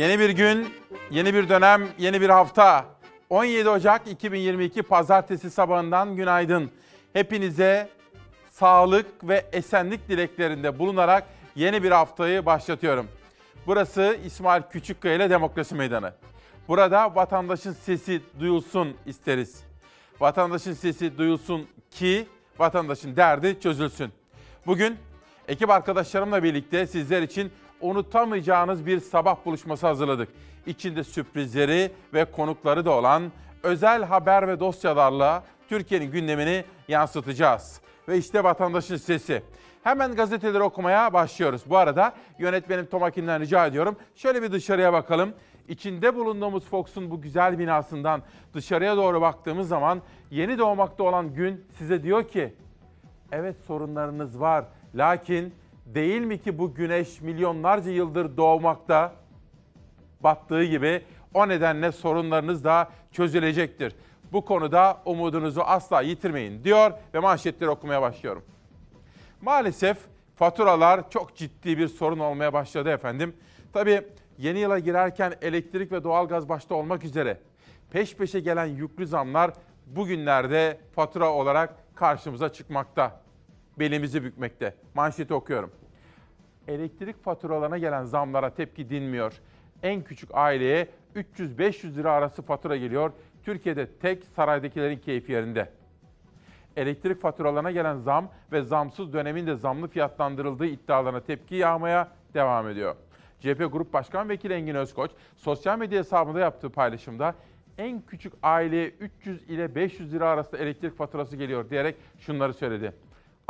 Yeni bir gün, yeni bir dönem, yeni bir hafta. 17 Ocak 2022 Pazartesi sabahından günaydın. Hepinize sağlık ve esenlik dileklerinde bulunarak yeni bir haftayı başlatıyorum. Burası İsmail Küçükkaya ile Demokrasi Meydanı. Burada vatandaşın sesi duyulsun isteriz. Vatandaşın sesi duyulsun ki vatandaşın derdi çözülsün. Bugün ekip arkadaşlarımla birlikte sizler için unutamayacağınız bir sabah buluşması hazırladık. İçinde sürprizleri ve konukları da olan özel haber ve dosyalarla Türkiye'nin gündemini yansıtacağız. Ve işte vatandaşın sesi. Hemen gazeteleri okumaya başlıyoruz. Bu arada yönetmenim Tomakin'den rica ediyorum. Şöyle bir dışarıya bakalım. İçinde bulunduğumuz Fox'un bu güzel binasından dışarıya doğru baktığımız zaman yeni doğmakta olan gün size diyor ki evet sorunlarınız var. Lakin değil mi ki bu güneş milyonlarca yıldır doğmakta battığı gibi o nedenle sorunlarınız da çözülecektir. Bu konuda umudunuzu asla yitirmeyin diyor ve manşetleri okumaya başlıyorum. Maalesef faturalar çok ciddi bir sorun olmaya başladı efendim. Tabii yeni yıla girerken elektrik ve doğalgaz başta olmak üzere peş peşe gelen yüklü zamlar bugünlerde fatura olarak karşımıza çıkmakta. Belimizi bükmekte. Manşeti okuyorum. Elektrik faturalarına gelen zamlara tepki dinmiyor. En küçük aileye 300-500 lira arası fatura geliyor. Türkiye'de tek saraydakilerin keyfi yerinde elektrik faturalarına gelen zam ve zamsız dönemin de zamlı fiyatlandırıldığı iddialarına tepki yağmaya devam ediyor. CHP Grup Başkan Vekili Engin Özkoç sosyal medya hesabında yaptığı paylaşımda en küçük aileye 300 ile 500 lira arasında elektrik faturası geliyor diyerek şunları söyledi.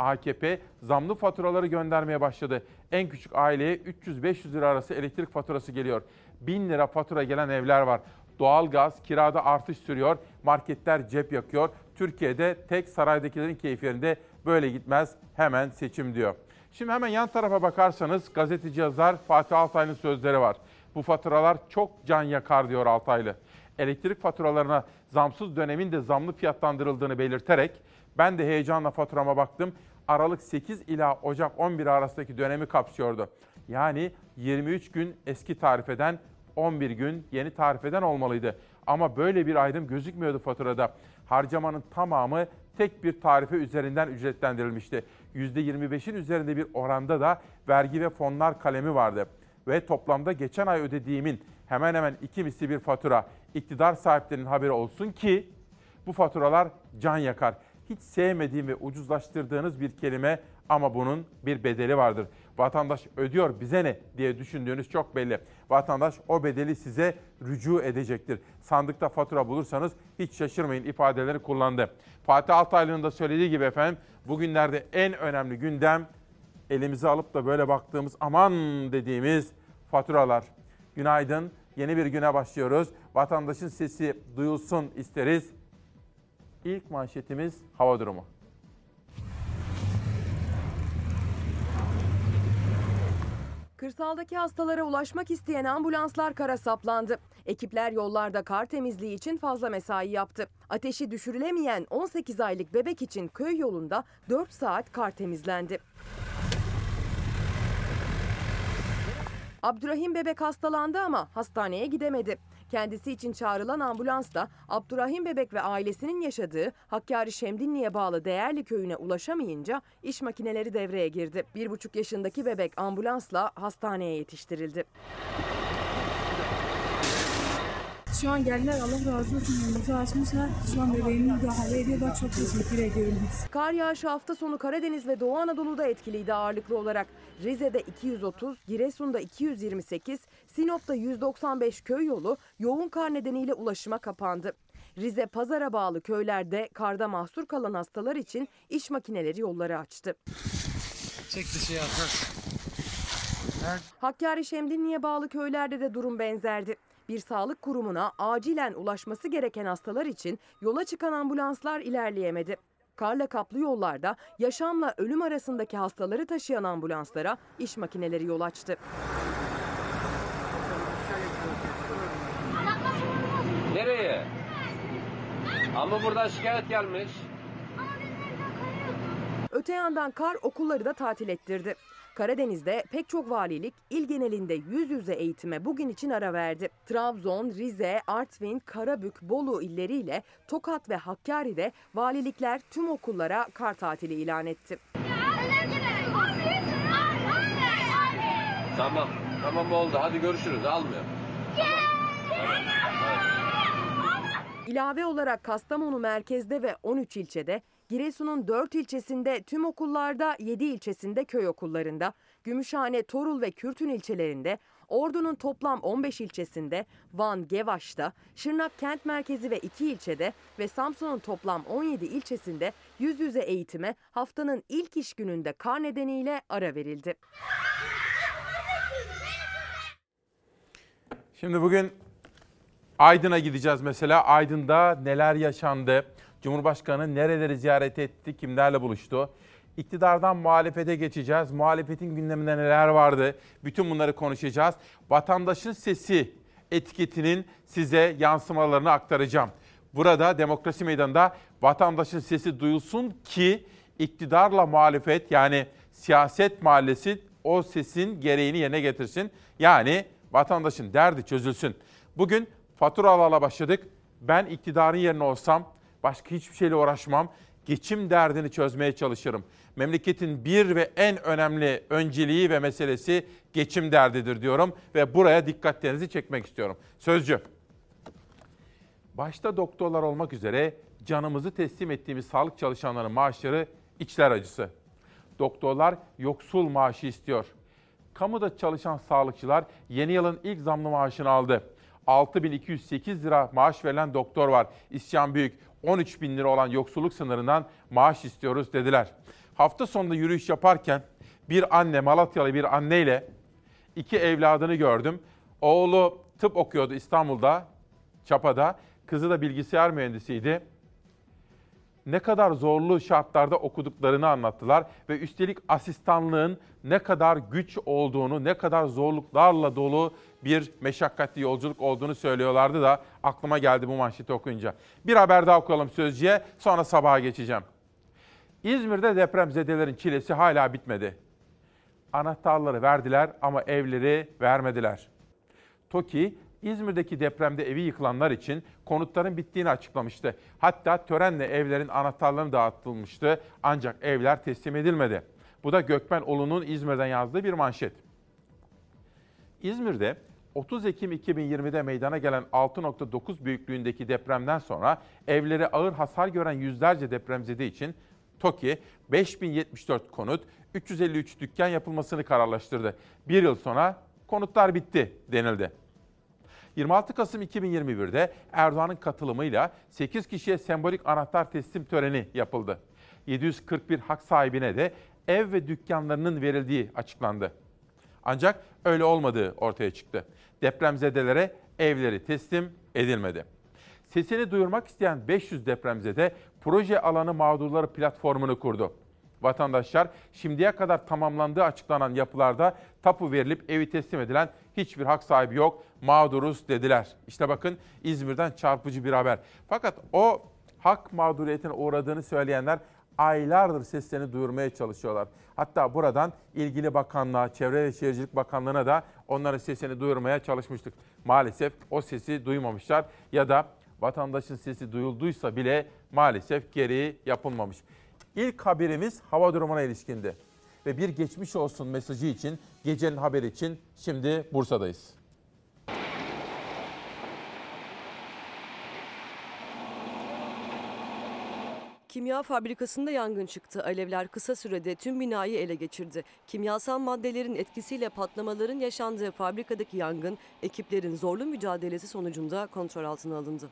AKP zamlı faturaları göndermeye başladı. En küçük aileye 300-500 lira arası elektrik faturası geliyor. 1000 lira fatura gelen evler var. Doğalgaz, kirada artış sürüyor. Marketler cep yakıyor. Türkiye'de tek saraydakilerin keyiflerinde böyle gitmez hemen seçim diyor. Şimdi hemen yan tarafa bakarsanız gazeteci yazar Fatih Altaylı'nın sözleri var. Bu faturalar çok can yakar diyor Altaylı. Elektrik faturalarına zamsız dönemin de zamlı fiyatlandırıldığını belirterek ben de heyecanla faturama baktım. Aralık 8 ila Ocak 11 arasındaki dönemi kapsıyordu. Yani 23 gün eski tarifeden 11 gün yeni tarifeden olmalıydı. Ama böyle bir ayrım gözükmüyordu faturada harcamanın tamamı tek bir tarife üzerinden ücretlendirilmişti. %25'in üzerinde bir oranda da vergi ve fonlar kalemi vardı. Ve toplamda geçen ay ödediğimin hemen hemen iki misli bir fatura iktidar sahiplerinin haberi olsun ki bu faturalar can yakar. Hiç sevmediğim ve ucuzlaştırdığınız bir kelime ama bunun bir bedeli vardır. Vatandaş ödüyor bize ne diye düşündüğünüz çok belli. Vatandaş o bedeli size rücu edecektir. Sandıkta fatura bulursanız hiç şaşırmayın ifadeleri kullandı. Fatih Altaylı'nın da söylediği gibi efendim bugünlerde en önemli gündem elimize alıp da böyle baktığımız aman dediğimiz faturalar. Günaydın. Yeni bir güne başlıyoruz. Vatandaşın sesi duyulsun isteriz. İlk manşetimiz hava durumu. Kırsaldaki hastalara ulaşmak isteyen ambulanslar kara saplandı. Ekipler yollarda kar temizliği için fazla mesai yaptı. Ateşi düşürülemeyen 18 aylık bebek için köy yolunda 4 saat kar temizlendi. Abdurrahim bebek hastalandı ama hastaneye gidemedi. Kendisi için çağrılan ambulans da Abdurrahim Bebek ve ailesinin yaşadığı Hakkari Şemdinli'ye bağlı Değerli köyüne ulaşamayınca iş makineleri devreye girdi. Bir buçuk yaşındaki bebek ambulansla hastaneye yetiştirildi. Şu an geldiler Allah razı olsun önümüzü açmışlar. Şu an bebeğimi müdahale ediyorlar. Çok teşekkür ediyorum. Kar yağışı hafta sonu Karadeniz ve Doğu Anadolu'da etkiliydi ağırlıklı olarak. Rize'de 230, Giresun'da 228, Sinop'ta 195 köy yolu yoğun kar nedeniyle ulaşıma kapandı. Rize pazara bağlı köylerde karda mahsur kalan hastalar için iş makineleri yolları açtı. Çek dışarı atlar. Hakkari Şemdinli'ye bağlı köylerde de durum benzerdi. Bir sağlık kurumuna acilen ulaşması gereken hastalar için yola çıkan ambulanslar ilerleyemedi. Karla kaplı yollarda yaşamla ölüm arasındaki hastaları taşıyan ambulanslara iş makineleri yol açtı. Nereye? Ama burada şikayet gelmiş. Öte yandan kar okulları da tatil ettirdi. Karadeniz'de pek çok valilik il genelinde yüz yüze eğitime bugün için ara verdi. Trabzon, Rize, Artvin, Karabük, Bolu illeriyle Tokat ve Hakkari'de valilikler tüm okullara kar tatili ilan etti. Tamam. Tamam oldu. Hadi görüşürüz. Almıyorum. İlave olarak Kastamonu merkezde ve 13 ilçede, Giresun'un 4 ilçesinde tüm okullarda, 7 ilçesinde köy okullarında, Gümüşhane, Torul ve Kürtün ilçelerinde, Ordu'nun toplam 15 ilçesinde, Van, Gevaş'ta, Şırnak kent merkezi ve 2 ilçede ve Samsun'un toplam 17 ilçesinde yüz yüze eğitime haftanın ilk iş gününde kar nedeniyle ara verildi. Şimdi bugün Aydın'a gideceğiz mesela. Aydın'da neler yaşandı? Cumhurbaşkanı nereleri ziyaret etti? Kimlerle buluştu? İktidardan muhalefete geçeceğiz. Muhalefetin gündeminde neler vardı? Bütün bunları konuşacağız. Vatandaşın sesi etiketinin size yansımalarını aktaracağım. Burada demokrasi meydanında vatandaşın sesi duyulsun ki iktidarla muhalefet yani siyaset mahallesi o sesin gereğini yerine getirsin. Yani vatandaşın derdi çözülsün. Bugün faturalarla başladık. Ben iktidarın yerine olsam başka hiçbir şeyle uğraşmam. Geçim derdini çözmeye çalışırım. Memleketin bir ve en önemli önceliği ve meselesi geçim derdidir diyorum ve buraya dikkatlerinizi çekmek istiyorum. Sözcü. Başta doktorlar olmak üzere canımızı teslim ettiğimiz sağlık çalışanlarının maaşları içler acısı. Doktorlar yoksul maaşı istiyor. Kamuda çalışan sağlıkçılar yeni yılın ilk zamlı maaşını aldı. 6208 lira maaş verilen doktor var. İsyan büyük. 13 bin lira olan yoksulluk sınırından maaş istiyoruz dediler. Hafta sonunda yürüyüş yaparken bir anne, Malatyalı bir anneyle iki evladını gördüm. Oğlu tıp okuyordu İstanbul'da, Çapa'da. Kızı da bilgisayar mühendisiydi ne kadar zorlu şartlarda okuduklarını anlattılar ve üstelik asistanlığın ne kadar güç olduğunu, ne kadar zorluklarla dolu bir meşakkatli yolculuk olduğunu söylüyorlardı da aklıma geldi bu manşeti okuyunca. Bir haber daha okuyalım Sözcü'ye, sonra sabaha geçeceğim. İzmir'de depremzedelerin çilesi hala bitmedi. Anahtarları verdiler ama evleri vermediler. TOKİ İzmir'deki depremde evi yıkılanlar için konutların bittiğini açıklamıştı. Hatta törenle evlerin anahtarları dağıtılmıştı ancak evler teslim edilmedi. Bu da Gökmen Ulu'nun İzmir'den yazdığı bir manşet. İzmir'de 30 Ekim 2020'de meydana gelen 6.9 büyüklüğündeki depremden sonra evleri ağır hasar gören yüzlerce depremzede için TOKİ 5074 konut, 353 dükkan yapılmasını kararlaştırdı. Bir yıl sonra konutlar bitti denildi. 26 Kasım 2021'de Erdoğan'ın katılımıyla 8 kişiye sembolik anahtar teslim töreni yapıldı. 741 hak sahibine de ev ve dükkanlarının verildiği açıklandı. Ancak öyle olmadığı ortaya çıktı. Depremzedelere evleri teslim edilmedi. Sesini duyurmak isteyen 500 depremzede proje alanı mağdurları platformunu kurdu. Vatandaşlar şimdiye kadar tamamlandığı açıklanan yapılarda tapu verilip evi teslim edilen hiçbir hak sahibi yok, mağduruz dediler. İşte bakın İzmir'den çarpıcı bir haber. Fakat o hak mağduriyetine uğradığını söyleyenler aylardır seslerini duyurmaya çalışıyorlar. Hatta buradan ilgili bakanlığa, Çevre ve Şehircilik Bakanlığı'na da onların sesini duyurmaya çalışmıştık. Maalesef o sesi duymamışlar ya da vatandaşın sesi duyulduysa bile maalesef gereği yapılmamış. İlk haberimiz hava durumuna ilişkindi. Ve bir geçmiş olsun mesajı için, gecenin haberi için şimdi Bursa'dayız. Kimya fabrikasında yangın çıktı. Alevler kısa sürede tüm binayı ele geçirdi. Kimyasal maddelerin etkisiyle patlamaların yaşandığı fabrikadaki yangın ekiplerin zorlu mücadelesi sonucunda kontrol altına alındı.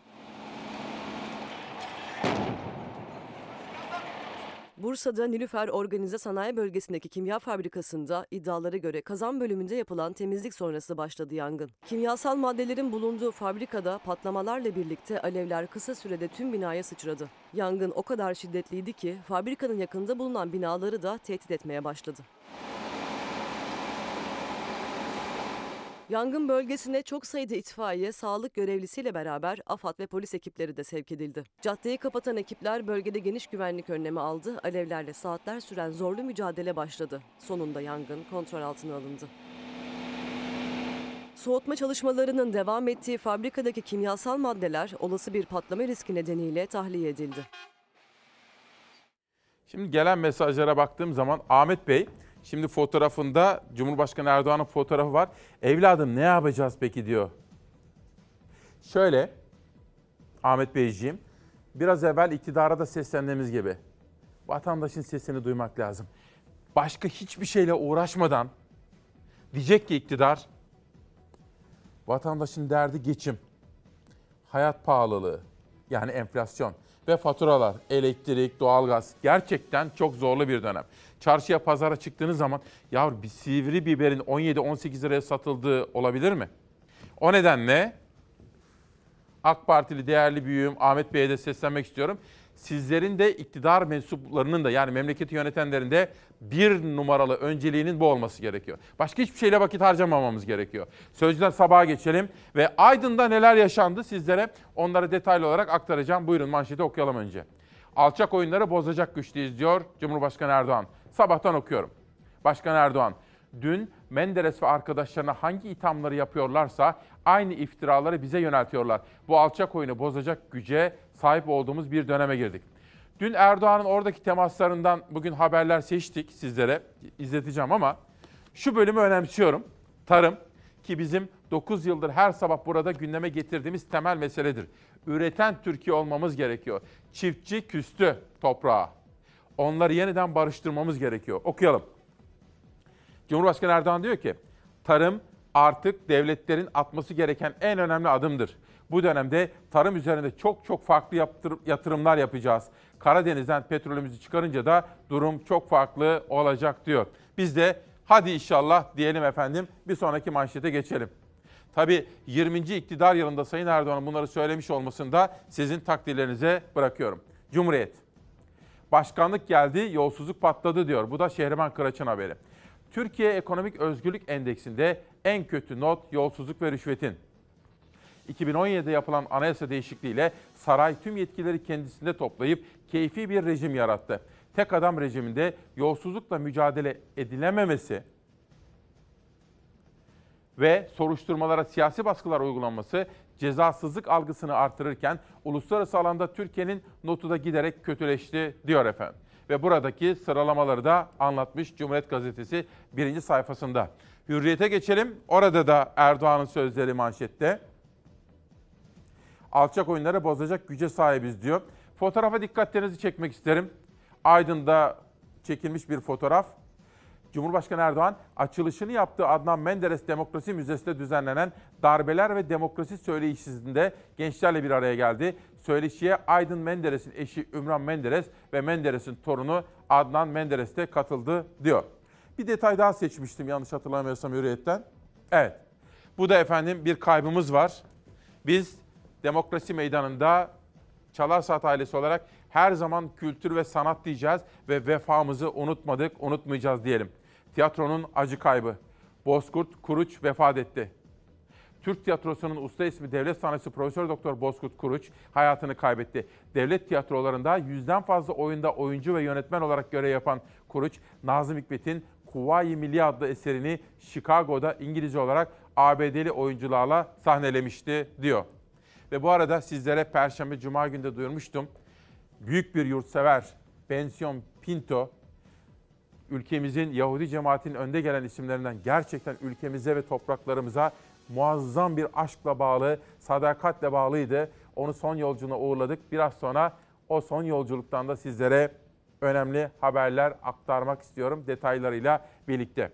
Bursa'da Nilüfer Organize Sanayi Bölgesi'ndeki kimya fabrikasında iddialara göre kazan bölümünde yapılan temizlik sonrası başladı yangın. Kimyasal maddelerin bulunduğu fabrikada patlamalarla birlikte alevler kısa sürede tüm binaya sıçradı. Yangın o kadar şiddetliydi ki fabrikanın yakında bulunan binaları da tehdit etmeye başladı. Yangın bölgesine çok sayıda itfaiye, sağlık görevlisiyle beraber AFAD ve polis ekipleri de sevk edildi. Caddeyi kapatan ekipler bölgede geniş güvenlik önlemi aldı. Alevlerle saatler süren zorlu mücadele başladı. Sonunda yangın kontrol altına alındı. Soğutma çalışmalarının devam ettiği fabrikadaki kimyasal maddeler olası bir patlama riski nedeniyle tahliye edildi. Şimdi gelen mesajlara baktığım zaman Ahmet Bey şimdi fotoğrafında Cumhurbaşkanı Erdoğan'ın fotoğrafı var. Evladım ne yapacağız peki diyor. Şöyle Ahmet Beyciğim biraz evvel iktidara da seslendiğimiz gibi vatandaşın sesini duymak lazım. Başka hiçbir şeyle uğraşmadan diyecek ki iktidar vatandaşın derdi geçim, hayat pahalılığı yani enflasyon ve faturalar, elektrik, doğalgaz gerçekten çok zorlu bir dönem. Çarşıya, pazara çıktığınız zaman ya bir sivri biberin 17-18 liraya satıldığı olabilir mi? O nedenle AK Partili değerli büyüğüm Ahmet Bey'e de seslenmek istiyorum. Sizlerin de iktidar mensuplarının da yani memleketi yönetenlerin de bir numaralı önceliğinin bu olması gerekiyor. Başka hiçbir şeyle vakit harcamamamız gerekiyor. Sözcüden sabaha geçelim ve Aydın'da neler yaşandı sizlere onları detaylı olarak aktaracağım. Buyurun manşeti okuyalım önce. Alçak oyunları bozacak güçlüyüz diyor Cumhurbaşkanı Erdoğan. Sabahtan okuyorum. Başkan Erdoğan, dün Menderes ve arkadaşlarına hangi ithamları yapıyorlarsa aynı iftiraları bize yöneltiyorlar. Bu alçak oyunu bozacak güce sahip olduğumuz bir döneme girdik. Dün Erdoğan'ın oradaki temaslarından bugün haberler seçtik sizlere izleteceğim ama şu bölümü önemsiyorum. Tarım ki bizim 9 yıldır her sabah burada gündeme getirdiğimiz temel meseledir. Üreten Türkiye olmamız gerekiyor. Çiftçi küstü toprağa. Onları yeniden barıştırmamız gerekiyor. Okuyalım. Cumhurbaşkanı Erdoğan diyor ki, tarım artık devletlerin atması gereken en önemli adımdır. Bu dönemde tarım üzerinde çok çok farklı yatırımlar yapacağız. Karadeniz'den petrolümüzü çıkarınca da durum çok farklı olacak diyor. Biz de hadi inşallah diyelim efendim bir sonraki manşete geçelim. Tabii 20. iktidar yılında Sayın Erdoğan'ın bunları söylemiş olmasını da sizin takdirlerinize bırakıyorum. Cumhuriyet. Başkanlık geldi, yolsuzluk patladı diyor. Bu da Şehriman Kıraç'ın haberi. Türkiye Ekonomik Özgürlük Endeksinde en kötü not yolsuzluk ve rüşvetin. 2017'de yapılan anayasa değişikliğiyle saray tüm yetkileri kendisinde toplayıp keyfi bir rejim yarattı. Tek adam rejiminde yolsuzlukla mücadele edilememesi ve soruşturmalara siyasi baskılar uygulanması cezasızlık algısını artırırken uluslararası alanda Türkiye'nin notu da giderek kötüleşti diyor efendim. Ve buradaki sıralamaları da anlatmış Cumhuriyet Gazetesi birinci sayfasında. Hürriyete geçelim. Orada da Erdoğan'ın sözleri manşette. Alçak oyunları bozacak güce sahibiz diyor. Fotoğrafa dikkatlerinizi çekmek isterim. Aydın'da çekilmiş bir fotoğraf. Cumhurbaşkanı Erdoğan açılışını yaptığı Adnan Menderes Demokrasi Müzesi'nde düzenlenen darbeler ve demokrasi söyleşisinde gençlerle bir araya geldi. Söyleşiye Aydın Menderes'in eşi Ümran Menderes ve Menderes'in torunu Adnan Menderes de katıldı diyor. Bir detay daha seçmiştim yanlış hatırlamıyorsam Hürriyet'ten. Evet. Bu da efendim bir kaybımız var. Biz demokrasi meydanında Çalar Saat ailesi olarak her zaman kültür ve sanat diyeceğiz ve vefamızı unutmadık, unutmayacağız diyelim. Tiyatronun acı kaybı. Bozkurt Kuruç vefat etti. Türk tiyatrosunun usta ismi devlet sanatçısı Profesör Doktor Bozkurt Kuruç hayatını kaybetti. Devlet tiyatrolarında yüzden fazla oyunda oyuncu ve yönetmen olarak görev yapan Kuruç, Nazım Hikmet'in Kuvayi Milli adlı eserini Chicago'da İngilizce olarak ABD'li oyuncularla sahnelemişti diyor. Ve bu arada sizlere Perşembe Cuma günde duyurmuştum. Büyük bir yurtsever Bensiyon Pinto ülkemizin Yahudi cemaatinin önde gelen isimlerinden gerçekten ülkemize ve topraklarımıza muazzam bir aşkla bağlı, sadakatle bağlıydı. Onu son yolculuğuna uğurladık. Biraz sonra o son yolculuktan da sizlere önemli haberler aktarmak istiyorum detaylarıyla birlikte.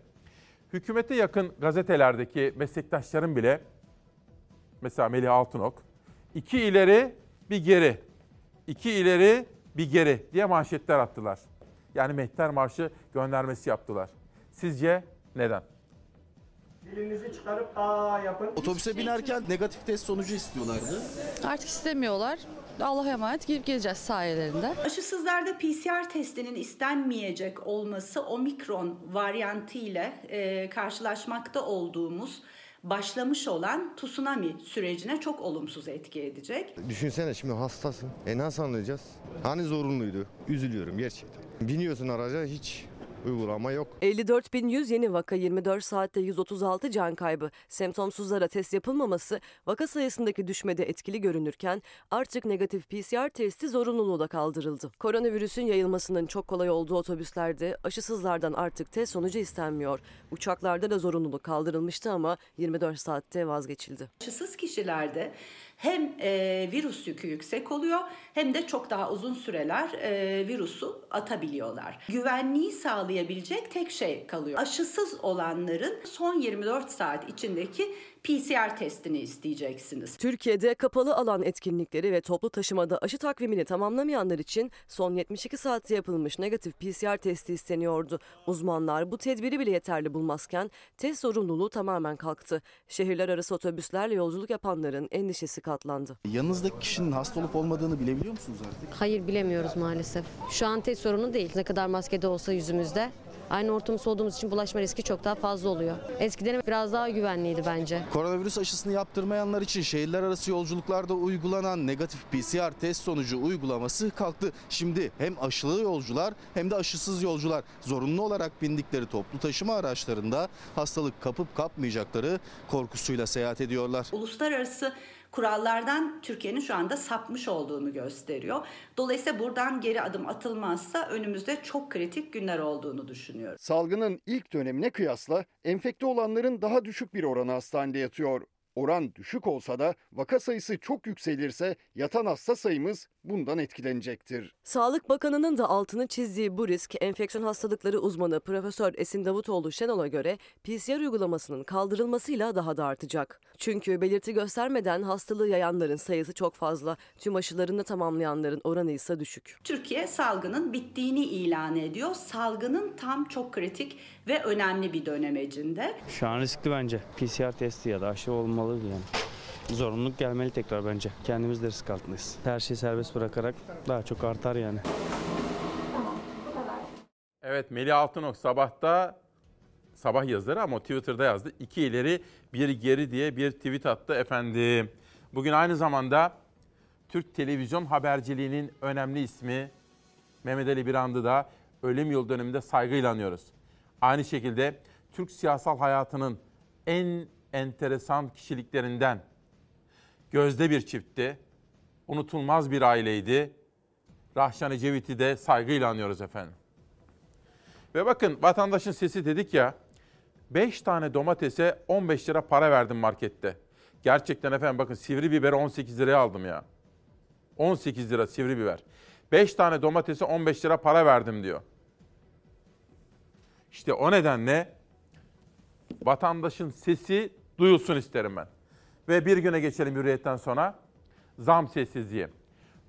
Hükümete yakın gazetelerdeki meslektaşlarım bile, mesela Melih Altınok, iki ileri bir geri, iki ileri bir geri diye manşetler attılar. Yani Mehter Marşı göndermesi yaptılar. Sizce neden? Dilinizi çıkarıp aa yapın. Otobüse binerken negatif test sonucu istiyorlardı. Artık istemiyorlar. Allah'a emanet gidip geleceğiz sayelerinde. Aşısızlarda PCR testinin istenmeyecek olması omikron varyantı ile e, karşılaşmakta olduğumuz başlamış olan tsunami sürecine çok olumsuz etki edecek. Düşünsene şimdi hastasın. E nasıl anlayacağız? Hani zorunluydu? Üzülüyorum gerçekten. Biniyorsun araca hiç uygulama yok. 54.100 yeni vaka 24 saatte 136 can kaybı. Semptomsuzlara test yapılmaması vaka sayısındaki düşmede etkili görünürken artık negatif PCR testi zorunluluğu da kaldırıldı. Koronavirüsün yayılmasının çok kolay olduğu otobüslerde aşısızlardan artık test sonucu istenmiyor. Uçaklarda da zorunluluk kaldırılmıştı ama 24 saatte vazgeçildi. Aşısız kişilerde hem e, virüs yükü yüksek oluyor hem de çok daha uzun süreler e, virüsü atabiliyorlar. Güvenliği sağlayabilecek tek şey kalıyor. Aşısız olanların son 24 saat içindeki PCR testini isteyeceksiniz. Türkiye'de kapalı alan etkinlikleri ve toplu taşımada aşı takvimini tamamlamayanlar için son 72 saatte yapılmış negatif PCR testi isteniyordu. Uzmanlar bu tedbiri bile yeterli bulmazken test zorunluluğu tamamen kalktı. Şehirler arası otobüslerle yolculuk yapanların endişesi katlandı. Yanınızdaki kişinin hasta olup olmadığını bilebiliyor musunuz artık? Hayır bilemiyoruz maalesef. Şu an test sorunu değil. Ne kadar maskede olsa yüzümüzde. Aynı ortamda olduğumuz için bulaşma riski çok daha fazla oluyor. Eskiden biraz daha güvenliydi bence. Koronavirüs aşısını yaptırmayanlar için şehirler arası yolculuklarda uygulanan negatif PCR test sonucu uygulaması kalktı. Şimdi hem aşılı yolcular hem de aşısız yolcular zorunlu olarak bindikleri toplu taşıma araçlarında hastalık kapıp kapmayacakları korkusuyla seyahat ediyorlar. Uluslararası kurallardan Türkiye'nin şu anda sapmış olduğunu gösteriyor. Dolayısıyla buradan geri adım atılmazsa önümüzde çok kritik günler olduğunu düşünüyorum. Salgının ilk dönemine kıyasla enfekte olanların daha düşük bir oranı hastanede yatıyor. Oran düşük olsa da vaka sayısı çok yükselirse yatan hasta sayımız bundan etkilenecektir. Sağlık Bakanı'nın da altını çizdiği bu risk enfeksiyon hastalıkları uzmanı Profesör Esin Davutoğlu Şenol'a göre PCR uygulamasının kaldırılmasıyla daha da artacak. Çünkü belirti göstermeden hastalığı yayanların sayısı çok fazla, tüm aşılarını tamamlayanların oranı ise düşük. Türkiye salgının bittiğini ilan ediyor. Salgının tam çok kritik ve önemli bir dönemecinde. Şu an riskli bence. PCR testi ya da aşı olmalı yani. Zorunluluk gelmeli tekrar bence. Kendimiz de risk altındayız. Her şeyi serbest bırakarak daha çok artar yani. Evet Melih Altınok sabahta sabah yazarı ama Twitter'da yazdı. İki ileri bir geri diye bir tweet attı efendim. Bugün aynı zamanda Türk televizyon haberciliğinin önemli ismi Mehmet Ali Birand'ı da ölüm yıl dönümünde saygıyla anıyoruz. Aynı şekilde Türk siyasal hayatının en enteresan kişiliklerinden gözde bir çiftti. Unutulmaz bir aileydi. Rahşan Ecevit'i de saygıyla anıyoruz efendim. Ve bakın vatandaşın sesi dedik ya 5 tane domatese 15 lira para verdim markette. Gerçekten efendim bakın sivri biberi 18 liraya aldım ya. 18 lira sivri biber. 5 tane domatese 15 lira para verdim diyor. İşte o nedenle vatandaşın sesi duyulsun isterim ben. Ve bir güne geçelim hürriyetten sonra. Zam sessizliği.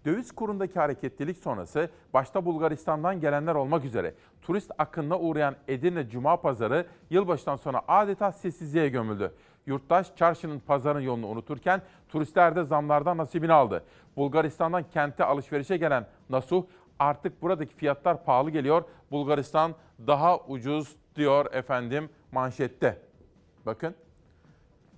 Döviz kurundaki hareketlilik sonrası başta Bulgaristan'dan gelenler olmak üzere turist akınına uğrayan Edirne Cuma Pazarı yılbaşından sonra adeta sessizliğe gömüldü. Yurttaş çarşının pazarın yolunu unuturken turistler de zamlardan nasibini aldı. Bulgaristan'dan kente alışverişe gelen Nasuh artık buradaki fiyatlar pahalı geliyor. Bulgaristan daha ucuz diyor efendim manşette. Bakın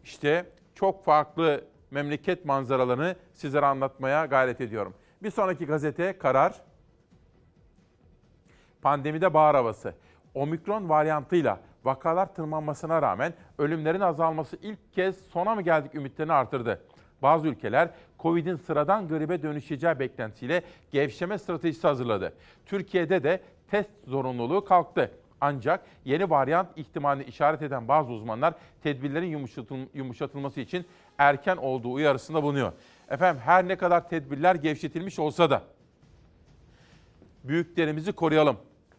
işte çok farklı memleket manzaralarını sizlere anlatmaya gayret ediyorum. Bir sonraki gazete Karar. Pandemide bahar havası. Omikron varyantıyla vakalar tırmanmasına rağmen ölümlerin azalması ilk kez sona mı geldik ümitlerini artırdı. Bazı ülkeler Covid'in sıradan gribe dönüşeceği beklentisiyle gevşeme stratejisi hazırladı. Türkiye'de de test zorunluluğu kalktı. Ancak yeni varyant ihtimalini işaret eden bazı uzmanlar tedbirlerin yumuşatılması için erken olduğu uyarısında bulunuyor. Efendim her ne kadar tedbirler gevşetilmiş olsa da büyüklerimizi koruyalım.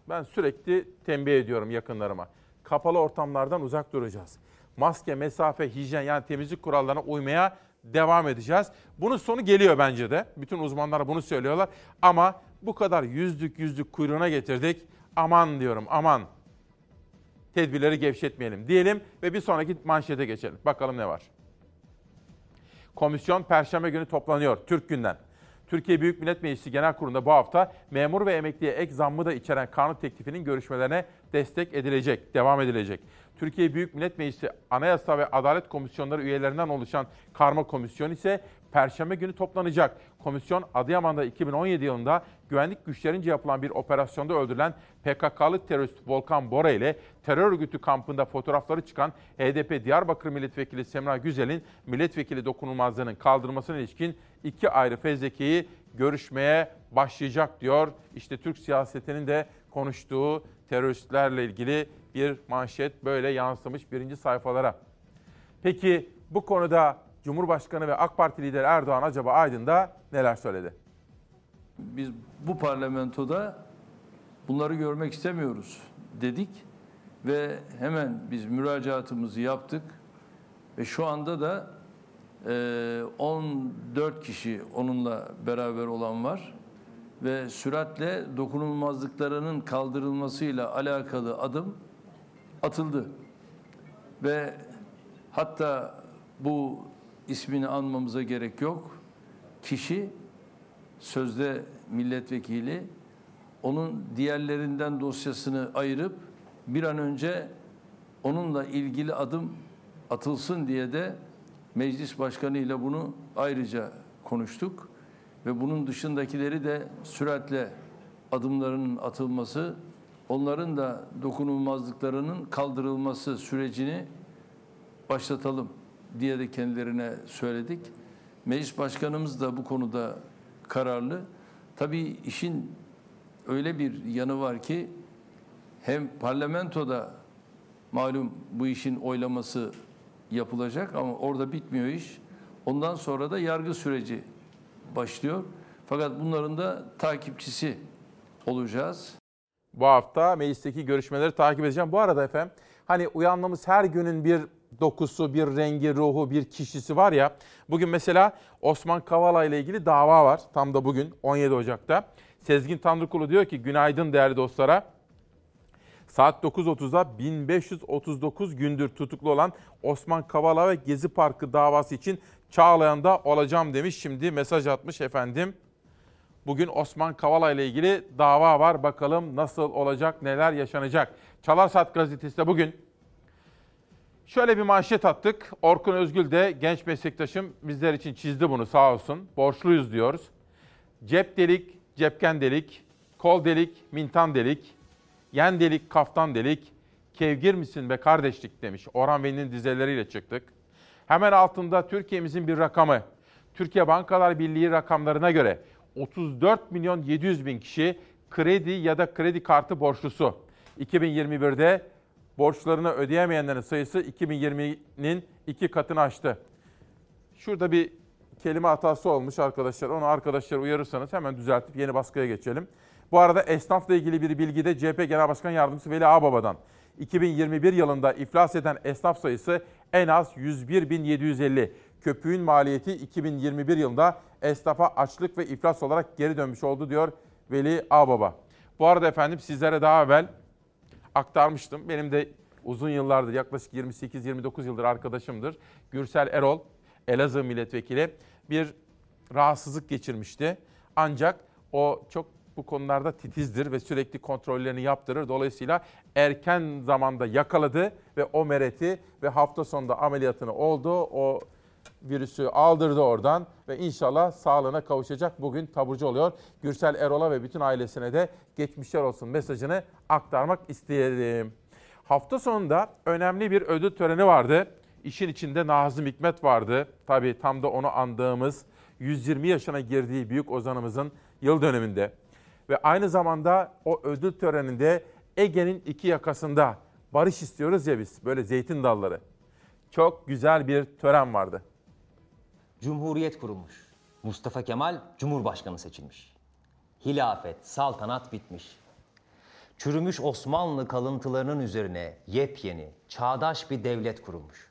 Ben sürekli tembih ediyorum yakınlarıma. Kapalı ortamlardan uzak duracağız. Maske, mesafe, hijyen yani temizlik kurallarına uymaya devam edeceğiz. Bunun sonu geliyor bence de. Bütün uzmanlar bunu söylüyorlar. Ama bu kadar yüzlük yüzlük kuyruğuna getirdik. Aman diyorum aman. Tedbirleri gevşetmeyelim diyelim ve bir sonraki manşete geçelim. Bakalım ne var. Komisyon Perşembe günü toplanıyor Türk günden. Türkiye Büyük Millet Meclisi Genel Kurulu'nda bu hafta memur ve emekliye ek zammı da içeren kanun teklifinin görüşmelerine destek edilecek, devam edilecek. Türkiye Büyük Millet Meclisi Anayasa ve Adalet Komisyonları üyelerinden oluşan karma komisyon ise Perşembe günü toplanacak. Komisyon Adıyaman'da 2017 yılında güvenlik güçlerince yapılan bir operasyonda öldürülen PKK'lı terörist Volkan Bora ile terör örgütü kampında fotoğrafları çıkan HDP Diyarbakır Milletvekili Semra Güzel'in milletvekili dokunulmazlığının kaldırılmasına ilişkin iki ayrı fezlekeyi görüşmeye başlayacak diyor. İşte Türk siyasetinin de konuştuğu teröristlerle ilgili bir manşet böyle yansımış birinci sayfalara. Peki bu konuda Cumhurbaşkanı ve AK Parti lideri Erdoğan acaba Aydın'da neler söyledi? Biz bu parlamentoda bunları görmek istemiyoruz dedik ve hemen biz müracaatımızı yaptık ve şu anda da e, 14 kişi onunla beraber olan var ve süratle dokunulmazlıklarının kaldırılmasıyla alakalı adım atıldı. Ve hatta bu ismini anmamıza gerek yok. Kişi sözde milletvekili onun diğerlerinden dosyasını ayırıp bir an önce onunla ilgili adım atılsın diye de meclis başkanı ile bunu ayrıca konuştuk ve bunun dışındakileri de süratle adımlarının atılması, onların da dokunulmazlıklarının kaldırılması sürecini başlatalım diye de kendilerine söyledik. Meclis başkanımız da bu konuda kararlı. Tabii işin öyle bir yanı var ki hem parlamentoda malum bu işin oylaması yapılacak ama orada bitmiyor iş. Ondan sonra da yargı süreci başlıyor. Fakat bunların da takipçisi olacağız. Bu hafta meclisteki görüşmeleri takip edeceğim. Bu arada efendim hani uyandığımız her günün bir dokusu, bir rengi, ruhu, bir kişisi var ya. Bugün mesela Osman Kavala ile ilgili dava var. Tam da bugün 17 Ocak'ta. Sezgin Tanrıkulu diyor ki günaydın değerli dostlara. Saat 9.30'da 1539 gündür tutuklu olan Osman Kavala ve Gezi Parkı davası için Çağlayan'da olacağım demiş. Şimdi mesaj atmış efendim. Bugün Osman Kavala ile ilgili dava var. Bakalım nasıl olacak, neler yaşanacak. Çalarsat gazetesi de bugün Şöyle bir manşet attık. Orkun Özgül de genç meslektaşım bizler için çizdi bunu sağ olsun. Borçluyuz diyoruz. Cep delik, cepken delik, kol delik, mintan delik, yen delik, kaftan delik, kevgir misin be kardeşlik demiş. Orhan Veli'nin dizeleriyle çıktık. Hemen altında Türkiye'mizin bir rakamı. Türkiye Bankalar Birliği rakamlarına göre 34 milyon 700 bin kişi kredi ya da kredi kartı borçlusu. 2021'de borçlarını ödeyemeyenlerin sayısı 2020'nin iki katını aştı. Şurada bir kelime hatası olmuş arkadaşlar. Onu arkadaşlar uyarırsanız hemen düzeltip yeni baskıya geçelim. Bu arada esnafla ilgili bir bilgi de CHP Genel Başkan Yardımcısı Veli Ağbaba'dan. 2021 yılında iflas eden esnaf sayısı en az 101.750. Köpüğün maliyeti 2021 yılında esnafa açlık ve iflas olarak geri dönmüş oldu diyor Veli Ağbaba. Bu arada efendim sizlere daha evvel aktarmıştım. Benim de uzun yıllardır yaklaşık 28-29 yıldır arkadaşımdır. Gürsel Erol, Elazığ milletvekili bir rahatsızlık geçirmişti. Ancak o çok bu konularda titizdir ve sürekli kontrollerini yaptırır. Dolayısıyla erken zamanda yakaladı ve o mereti ve hafta sonunda ameliyatını oldu. O virüsü aldırdı oradan ve inşallah sağlığına kavuşacak. Bugün taburcu oluyor. Gürsel Erol'a ve bütün ailesine de geçmişler olsun mesajını aktarmak isteyelim. Hafta sonunda önemli bir ödül töreni vardı. İşin içinde Nazım Hikmet vardı. Tabii tam da onu andığımız 120 yaşına girdiği büyük ozanımızın yıl dönümünde. Ve aynı zamanda o ödül töreninde Ege'nin iki yakasında barış istiyoruz ya biz böyle zeytin dalları. Çok güzel bir tören vardı. Cumhuriyet kurulmuş. Mustafa Kemal Cumhurbaşkanı seçilmiş. Hilafet, saltanat bitmiş. Çürümüş Osmanlı kalıntılarının üzerine yepyeni, çağdaş bir devlet kurulmuş.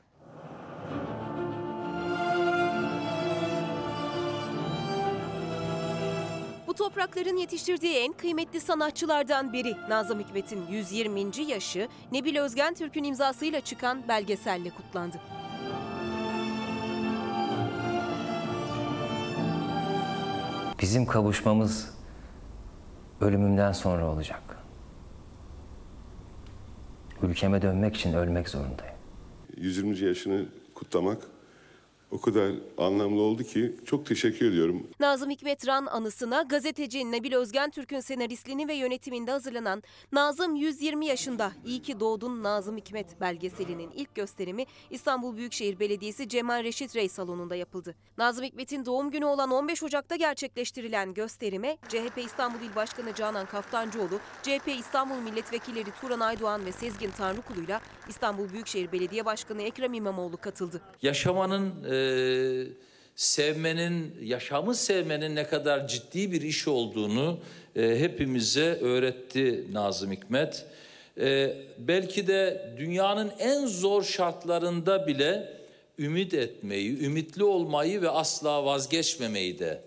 Bu toprakların yetiştirdiği en kıymetli sanatçılardan biri Nazım Hikmet'in 120. yaşı Nebil Özgen Türk'ün imzasıyla çıkan belgeselle kutlandı. Bizim kavuşmamız ölümümden sonra olacak. Ülkeme dönmek için ölmek zorundayım. 120. yaşını kutlamak o kadar anlamlı oldu ki çok teşekkür ediyorum. Nazım Hikmet Ran anısına gazeteci Nabil Özgen Türk'ün senaristliğini ve yönetiminde hazırlanan Nazım 120 yaşında İyi ki doğdun Nazım Hikmet belgeselinin ilk gösterimi İstanbul Büyükşehir Belediyesi Cemal Reşit Rey salonunda yapıldı. Nazım Hikmet'in doğum günü olan 15 Ocak'ta gerçekleştirilen gösterime CHP İstanbul İl Başkanı Canan Kaftancıoğlu, CHP İstanbul Milletvekilleri Turan Aydoğan ve Sezgin Tanrıkulu'yla İstanbul Büyükşehir Belediye Başkanı Ekrem İmamoğlu katıldı. yaşamanın, e, sevmenin, yaşamı sevmenin ne kadar ciddi bir iş olduğunu e, hepimize öğretti Nazım Hikmet. E, belki de dünyanın en zor şartlarında bile ümit etmeyi, ümitli olmayı ve asla vazgeçmemeyi de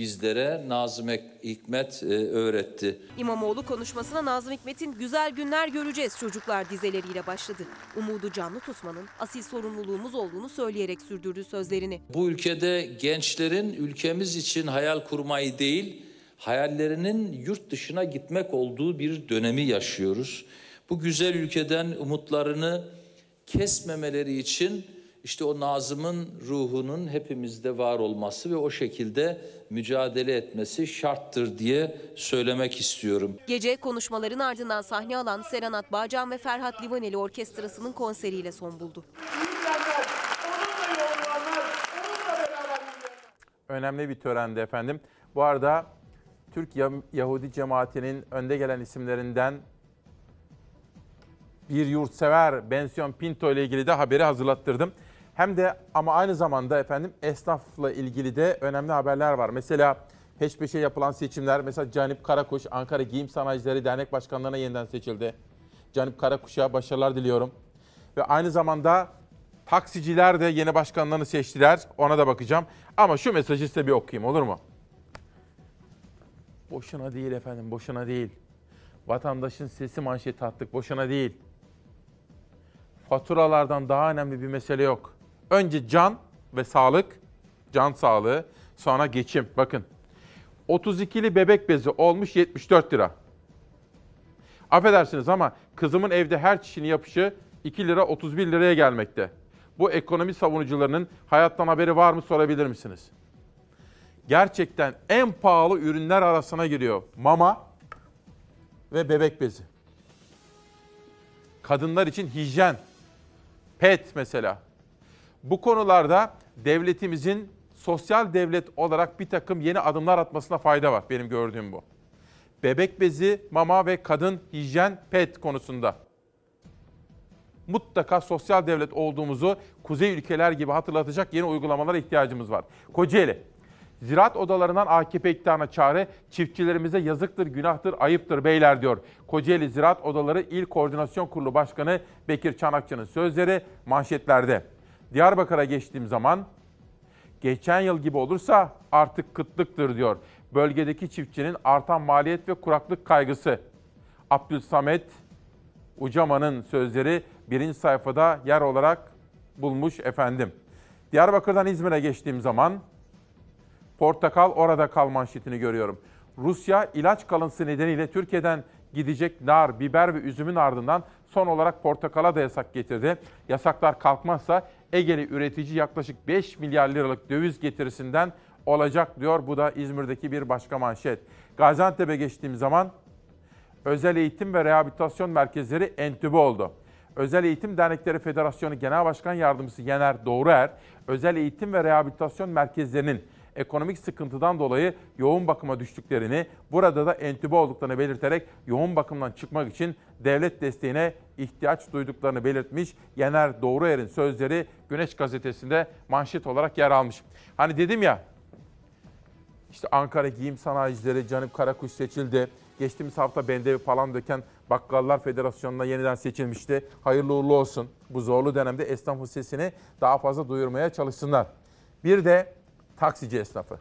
bizlere Nazım Hikmet e, öğretti. İmamoğlu konuşmasına Nazım Hikmet'in güzel günler göreceğiz çocuklar dizeleriyle başladı. Umudu canlı tutmanın asil sorumluluğumuz olduğunu söyleyerek sürdürdü sözlerini. Bu ülkede gençlerin ülkemiz için hayal kurmayı değil, hayallerinin yurt dışına gitmek olduğu bir dönemi yaşıyoruz. Bu güzel ülkeden umutlarını kesmemeleri için işte o Nazım'ın ruhunun hepimizde var olması ve o şekilde mücadele etmesi şarttır diye söylemek istiyorum. Gece konuşmaların ardından sahne alan Serenat Bağcan ve Ferhat Livaneli Orkestrası'nın konseriyle son buldu. Önemli bir törendi efendim. Bu arada Türk Yah- Yahudi cemaatinin önde gelen isimlerinden bir yurtsever Bensiyon Pinto ile ilgili de haberi hazırlattırdım. Hem de ama aynı zamanda efendim esnafla ilgili de önemli haberler var. Mesela peş peşe yapılan seçimler. Mesela Canip Karakuş Ankara Giyim Sanayicileri Dernek Başkanlığı'na yeniden seçildi. Canip Karakuş'a başarılar diliyorum. Ve aynı zamanda taksiciler de yeni başkanlarını seçtiler. Ona da bakacağım. Ama şu mesajı size bir okuyayım olur mu? Boşuna değil efendim, boşuna değil. Vatandaşın sesi manşeti attık, boşuna değil. Faturalardan daha önemli bir mesele yok. Önce can ve sağlık, can sağlığı, sonra geçim. Bakın, 32'li bebek bezi olmuş 74 lira. Affedersiniz ama kızımın evde her çişini yapışı 2 lira 31 liraya gelmekte. Bu ekonomi savunucularının hayattan haberi var mı sorabilir misiniz? Gerçekten en pahalı ürünler arasına giriyor. Mama ve bebek bezi. Kadınlar için hijyen, pet mesela. Bu konularda devletimizin sosyal devlet olarak bir takım yeni adımlar atmasına fayda var. Benim gördüğüm bu. Bebek bezi, mama ve kadın hijyen, pet konusunda. Mutlaka sosyal devlet olduğumuzu kuzey ülkeler gibi hatırlatacak yeni uygulamalara ihtiyacımız var. Kocaeli, Ziraat odalarından AKP iktidarına çağrı, çiftçilerimize yazıktır, günahtır, ayıptır beyler diyor. Kocaeli Ziraat Odaları İl Koordinasyon Kurulu Başkanı Bekir Çanakçı'nın sözleri manşetlerde. Diyarbakır'a geçtiğim zaman geçen yıl gibi olursa artık kıtlıktır diyor. Bölgedeki çiftçinin artan maliyet ve kuraklık kaygısı. Abdülsamet Ucaman'ın sözleri birinci sayfada yer olarak bulmuş efendim. Diyarbakır'dan İzmir'e geçtiğim zaman portakal orada kal manşetini görüyorum. Rusya ilaç kalıntısı nedeniyle Türkiye'den gidecek nar, biber ve üzümün ardından son olarak portakala da yasak getirdi. Yasaklar kalkmazsa Egeli üretici yaklaşık 5 milyar liralık döviz getirisinden olacak diyor. Bu da İzmir'deki bir başka manşet. Gaziantep'e geçtiğim zaman özel eğitim ve rehabilitasyon merkezleri entübe oldu. Özel Eğitim Dernekleri Federasyonu Genel Başkan Yardımcısı Yener Doğruer, özel eğitim ve rehabilitasyon merkezlerinin ekonomik sıkıntıdan dolayı yoğun bakıma düştüklerini, burada da entübe olduklarını belirterek yoğun bakımdan çıkmak için devlet desteğine ihtiyaç duyduklarını belirtmiş. Yener Doğruer'in sözleri Güneş Gazetesi'nde manşet olarak yer almış. Hani dedim ya, işte Ankara Giyim Sanayicileri Canip Karakuş seçildi. Geçtiğimiz hafta Bendevi falan döken Bakkallar Federasyonu'na yeniden seçilmişti. Hayırlı uğurlu olsun. Bu zorlu dönemde esnafın sesini daha fazla duyurmaya çalışsınlar. Bir de taksici esnafı.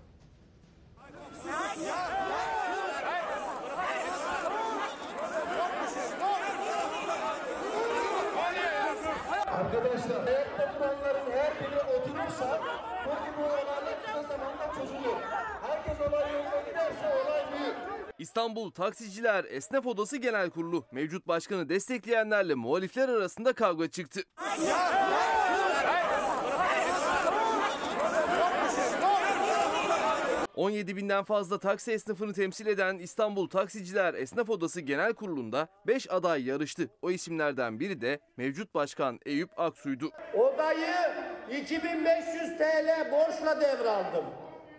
Arkadaşlar ayakta duranların her biri oturursa bu gibi olaylar kısa zamanda çözülür. Herkes İstanbul Taksiciler Esnaf Odası Genel Kurulu mevcut başkanı destekleyenlerle muhalifler arasında kavga çıktı. 17 binden fazla taksi esnafını temsil eden İstanbul Taksiciler Esnaf Odası Genel Kurulu'nda 5 aday yarıştı. O isimlerden biri de mevcut başkan Eyüp Aksu'ydu. Odayı 2500 TL borçla devraldım.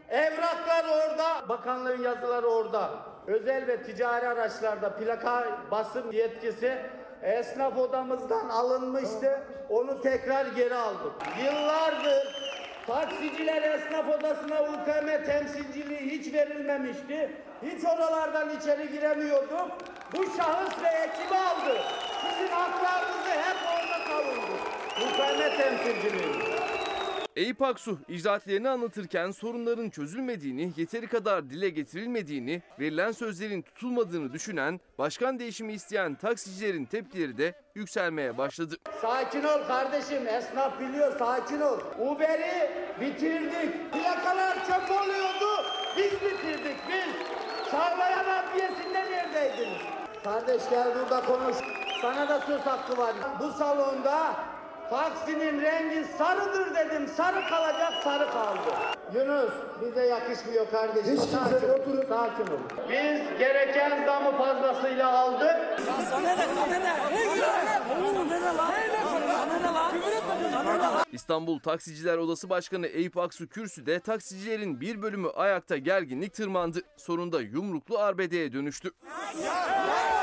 Evraklar orada, bakanlığın yazıları orada. Özel ve ticari araçlarda plaka basım yetkisi esnaf odamızdan alınmıştı. Onu tekrar geri aldık. Yıllardır taksiciler esnaf odasına UKM temsilciliği hiç verilmemişti. Hiç oralardan içeri giremiyorduk. Bu şahıs ve ekibi aldı. Sizin haklarınızı hep orada savundu. UKM temsilciliği. Eyüp Aksu icraatlerini anlatırken sorunların çözülmediğini, yeteri kadar dile getirilmediğini, verilen sözlerin tutulmadığını düşünen, başkan değişimi isteyen taksicilerin tepkileri de yükselmeye başladı. Sakin ol kardeşim. Esnaf biliyor. Sakin ol. Uber'i bitirdik. Plakalar çöp oluyordu. Biz bitirdik biz. Çağlayan adliyesinde neredeydiniz? Kardeş gel burada konuş. Sana da söz hakkı var. Bu salonda taksinin rengi sarıdır dedim. Sarı kalacak sarı kaldı. Yunus bize yakışmıyor kardeşim. Hiç sakin, oturun. Sakin ol. Biz gereken zamı fazlasıyla aldık. İstanbul Taksiciler Odası Başkanı Eyüp Aksu kürsüde taksicilerin bir bölümü ayakta gerginlik tırmandı. Sonunda yumruklu arbedeye dönüştü. Polis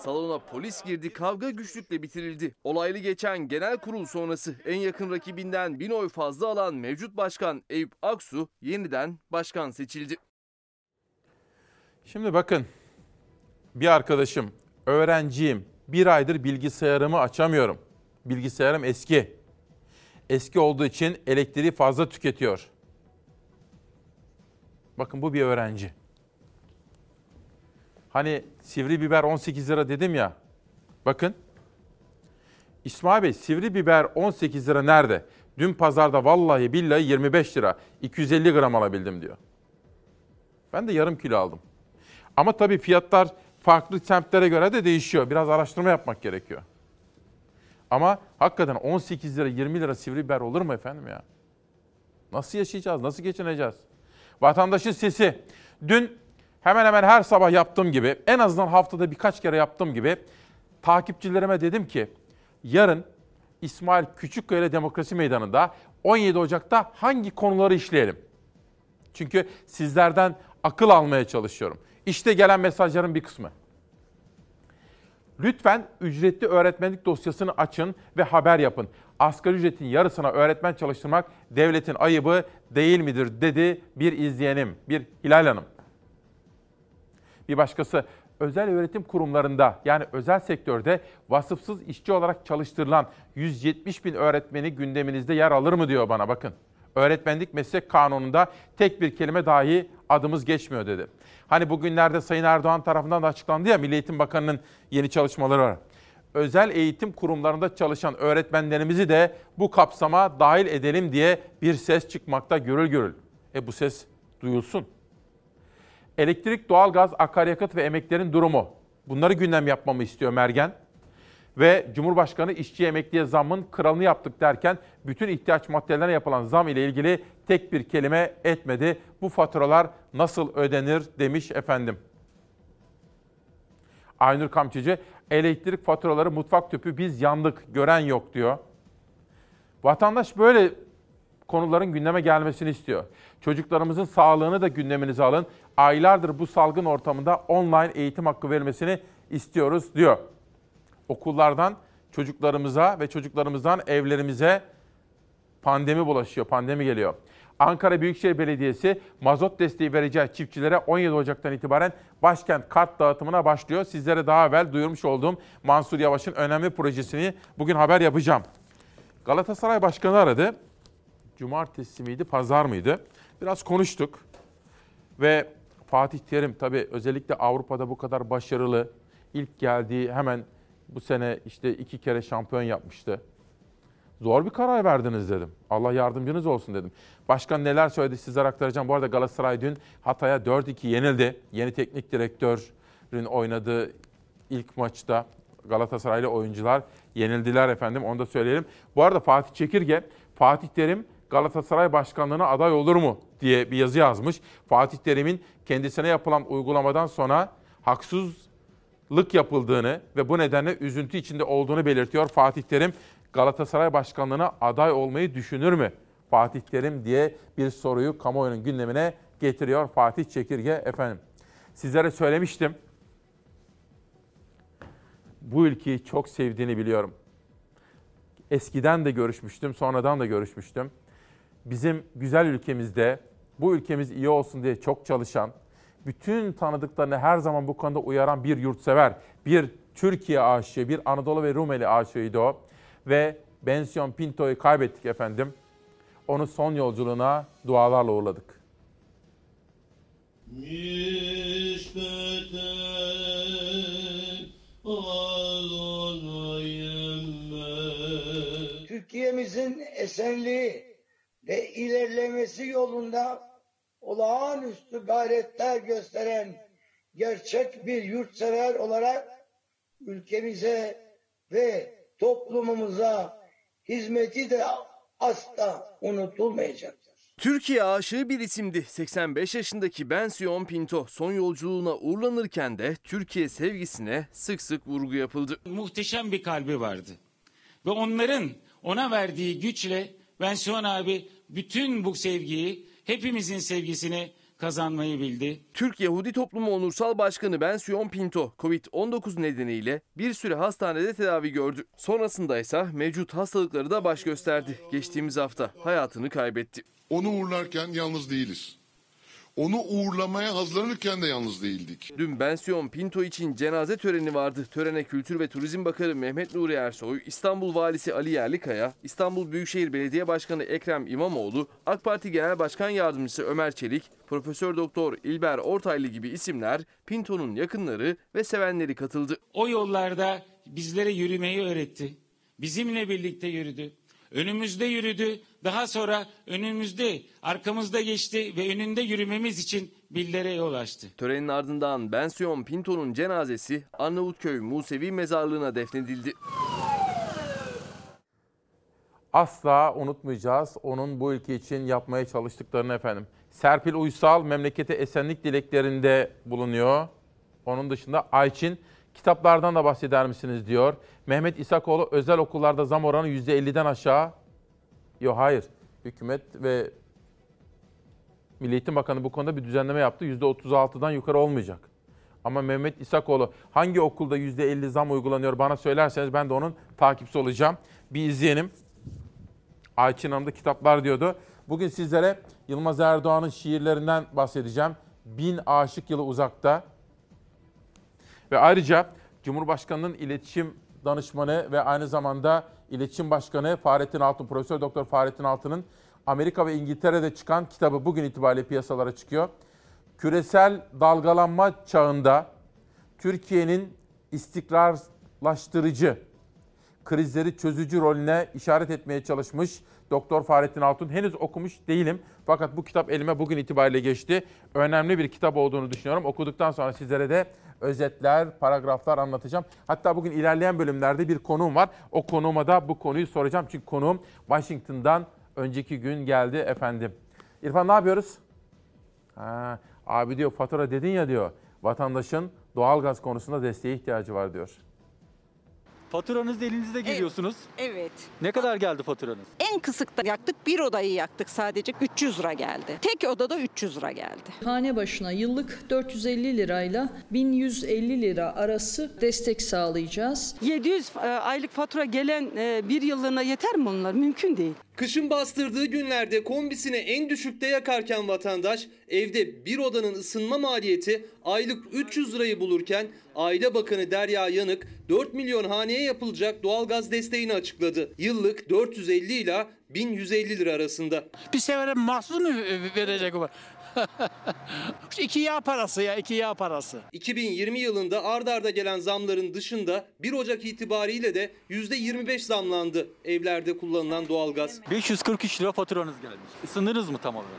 Salona polis girdi, kavga güçlükle bitirildi. Olaylı geçen genel kurul sonrası en yakın rakibinden bin oy fazla alan mevcut başkan Eyüp Aksu yeniden başkan seçildi. Şimdi bakın bir arkadaşım öğrenciyim bir aydır bilgisayarımı açamıyorum. Bilgisayarım eski. Eski olduğu için elektriği fazla tüketiyor. Bakın bu bir öğrenci. Hani sivri biber 18 lira dedim ya. Bakın. İsmail Bey sivri biber 18 lira nerede? Dün pazarda vallahi billahi 25 lira. 250 gram alabildim diyor. Ben de yarım kilo aldım. Ama tabii fiyatlar farklı semtlere göre de değişiyor. Biraz araştırma yapmak gerekiyor. Ama hakikaten 18 lira 20 lira sivri biber olur mu efendim ya? Nasıl yaşayacağız? Nasıl geçineceğiz? Vatandaşın sesi. Dün hemen hemen her sabah yaptığım gibi, en azından haftada birkaç kere yaptığım gibi takipçilerime dedim ki yarın İsmail Küçükkaya Demokrasi Meydanı'nda 17 Ocak'ta hangi konuları işleyelim? Çünkü sizlerden akıl almaya çalışıyorum. İşte gelen mesajların bir kısmı. Lütfen ücretli öğretmenlik dosyasını açın ve haber yapın. Asgari ücretin yarısına öğretmen çalıştırmak devletin ayıbı değil midir dedi bir izleyenim, bir Hilal Hanım. Bir başkası özel öğretim kurumlarında yani özel sektörde vasıfsız işçi olarak çalıştırılan 170 bin öğretmeni gündeminizde yer alır mı diyor bana bakın. Öğretmenlik meslek kanununda tek bir kelime dahi adımız geçmiyor dedi. Hani bugünlerde Sayın Erdoğan tarafından da açıklandı ya Milli Eğitim Bakanı'nın yeni çalışmaları var. Özel eğitim kurumlarında çalışan öğretmenlerimizi de bu kapsama dahil edelim diye bir ses çıkmakta görül görül. E bu ses duyulsun. Elektrik, doğalgaz, akaryakıt ve emeklerin durumu. Bunları gündem yapmamı istiyor Mergen. Ve Cumhurbaşkanı işçi emekliye zammın kralını yaptık derken bütün ihtiyaç maddelerine yapılan zam ile ilgili tek bir kelime etmedi. Bu faturalar nasıl ödenir demiş efendim. Aynur Kamçıcı elektrik faturaları mutfak tüpü biz yandık gören yok diyor. Vatandaş böyle konuların gündeme gelmesini istiyor. Çocuklarımızın sağlığını da gündeminize alın. Aylardır bu salgın ortamında online eğitim hakkı vermesini istiyoruz diyor. Okullardan çocuklarımıza ve çocuklarımızdan evlerimize pandemi bulaşıyor, pandemi geliyor. Ankara Büyükşehir Belediyesi mazot desteği vereceği çiftçilere 17 Ocak'tan itibaren başkent kart dağıtımına başlıyor. Sizlere daha evvel duyurmuş olduğum Mansur Yavaş'ın önemli projesini bugün haber yapacağım. Galatasaray Başkanı aradı. Cumartesi miydi, pazar mıydı? Biraz konuştuk. Ve Fatih Terim tabii özellikle Avrupa'da bu kadar başarılı. İlk geldiği hemen bu sene işte iki kere şampiyon yapmıştı. Zor bir karar verdiniz dedim. Allah yardımcınız olsun dedim. Başkan neler söyledi sizlere aktaracağım. Bu arada Galatasaray dün Hatay'a 4-2 yenildi. Yeni teknik direktörün oynadığı ilk maçta Galatasaraylı oyuncular yenildiler efendim. Onu da söyleyelim. Bu arada Fatih Çekirge, Fatih Terim Galatasaray başkanlığına aday olur mu diye bir yazı yazmış. Fatih Terim'in kendisine yapılan uygulamadan sonra haksızlık yapıldığını ve bu nedenle üzüntü içinde olduğunu belirtiyor Fatih Terim. Galatasaray başkanlığına aday olmayı düşünür mü? Fatih Terim diye bir soruyu kamuoyunun gündemine getiriyor Fatih Çekirge efendim. Sizlere söylemiştim. Bu ülkeyi çok sevdiğini biliyorum. Eskiden de görüşmüştüm, sonradan da görüşmüştüm. Bizim güzel ülkemizde bu ülkemiz iyi olsun diye çok çalışan, bütün tanıdıklarını her zaman bu konuda uyaran bir yurtsever, bir Türkiye aşığı, bir Anadolu ve Rumeli aşığıydı o. Ve Bensiyon Pinto'yu kaybettik efendim. Onu son yolculuğuna dualarla uğurladık. Türkiye'mizin esenliği ve ilerlemesi yolunda olağanüstü gayretler gösteren gerçek bir yurtsever olarak ülkemize ve toplumumuza hizmeti de asla unutulmayacaktır. Türkiye aşığı bir isimdi. 85 yaşındaki Bensiyon Pinto son yolculuğuna uğurlanırken de Türkiye sevgisine sık sık vurgu yapıldı. Muhteşem bir kalbi vardı. Ve onların ona verdiği güçle Bensiyon abi bütün bu sevgiyi, hepimizin sevgisini kazanmayı bildi. Türk Yahudi Toplumu Onursal Başkanı Bensiyon Pinto, Covid-19 nedeniyle bir süre hastanede tedavi gördü. Sonrasında ise mevcut hastalıkları da baş gösterdi. Geçtiğimiz hafta hayatını kaybetti. Onu uğurlarken yalnız değiliz. Onu uğurlamaya hazırlanırken de yalnız değildik. Dün Bensiyon Pinto için cenaze töreni vardı. Törene Kültür ve Turizm Bakanı Mehmet Nuri Ersoy, İstanbul Valisi Ali Yerlikaya, İstanbul Büyükşehir Belediye Başkanı Ekrem İmamoğlu, AK Parti Genel Başkan Yardımcısı Ömer Çelik, Profesör Doktor İlber Ortaylı gibi isimler Pinto'nun yakınları ve sevenleri katıldı. O yollarda bizlere yürümeyi öğretti. Bizimle birlikte yürüdü. Önümüzde yürüdü. Daha sonra önümüzde, arkamızda geçti ve önünde yürümemiz için billere yol açtı. Törenin ardından Bensiyon Pinto'nun cenazesi Arnavutköy Musevi Mezarlığı'na defnedildi. Asla unutmayacağız onun bu ülke için yapmaya çalıştıklarını efendim. Serpil Uysal memlekete esenlik dileklerinde bulunuyor. Onun dışında Ayçin kitaplardan da bahseder misiniz diyor. Mehmet İsakoğlu özel okullarda zam oranı %50'den aşağı. Yok hayır. Hükümet ve Milli Eğitim Bakanı bu konuda bir düzenleme yaptı. %36'dan yukarı olmayacak. Ama Mehmet İsakoğlu hangi okulda %50 zam uygulanıyor bana söylerseniz ben de onun takipçisi olacağım. Bir izleyelim. Ayçin Hanım da kitaplar diyordu. Bugün sizlere Yılmaz Erdoğan'ın şiirlerinden bahsedeceğim. Bin Aşık Yılı Uzakta. Ve ayrıca Cumhurbaşkanı'nın iletişim danışmanı ve aynı zamanda iletişim başkanı Fahrettin Altun, Profesör Doktor Fahrettin Altun'un Amerika ve İngiltere'de çıkan kitabı bugün itibariyle piyasalara çıkıyor. Küresel dalgalanma çağında Türkiye'nin istikrarlaştırıcı, krizleri çözücü rolüne işaret etmeye çalışmış Doktor Fahrettin Altun. Henüz okumuş değilim fakat bu kitap elime bugün itibariyle geçti. Önemli bir kitap olduğunu düşünüyorum. Okuduktan sonra sizlere de özetler, paragraflar anlatacağım. Hatta bugün ilerleyen bölümlerde bir konuğum var. O konuğuma da bu konuyu soracağım. Çünkü konuğum Washington'dan önceki gün geldi efendim. İrfan ne yapıyoruz? Ha, abi diyor fatura dedin ya diyor. Vatandaşın doğalgaz konusunda desteğe ihtiyacı var diyor. Faturanız da elinizde geliyorsunuz. Evet. Ne kadar geldi faturanız? En kısıkta yaktık. Bir odayı yaktık sadece. 300 lira geldi. Tek odada 300 lira geldi. Hane başına yıllık 450 lirayla 1150 lira arası destek sağlayacağız. 700 e, aylık fatura gelen e, bir yıllığına yeter mi onlar? Mümkün değil. Kışın bastırdığı günlerde kombisini en düşükte yakarken vatandaş evde bir odanın ısınma maliyeti aylık 300 lirayı bulurken Aile Bakanı Derya Yanık 4 milyon haneye yapılacak doğalgaz desteğini açıkladı. Yıllık 450 ila 1150 lira arasında. Bir sefere mahsus mu verecek o? İki yağ parası ya iki yağ parası. 2020 yılında ard arda gelen zamların dışında 1 Ocak itibariyle de %25 zamlandı evlerde kullanılan doğalgaz. 543 lira faturanız gelmiş. Isınırız mı tam olarak?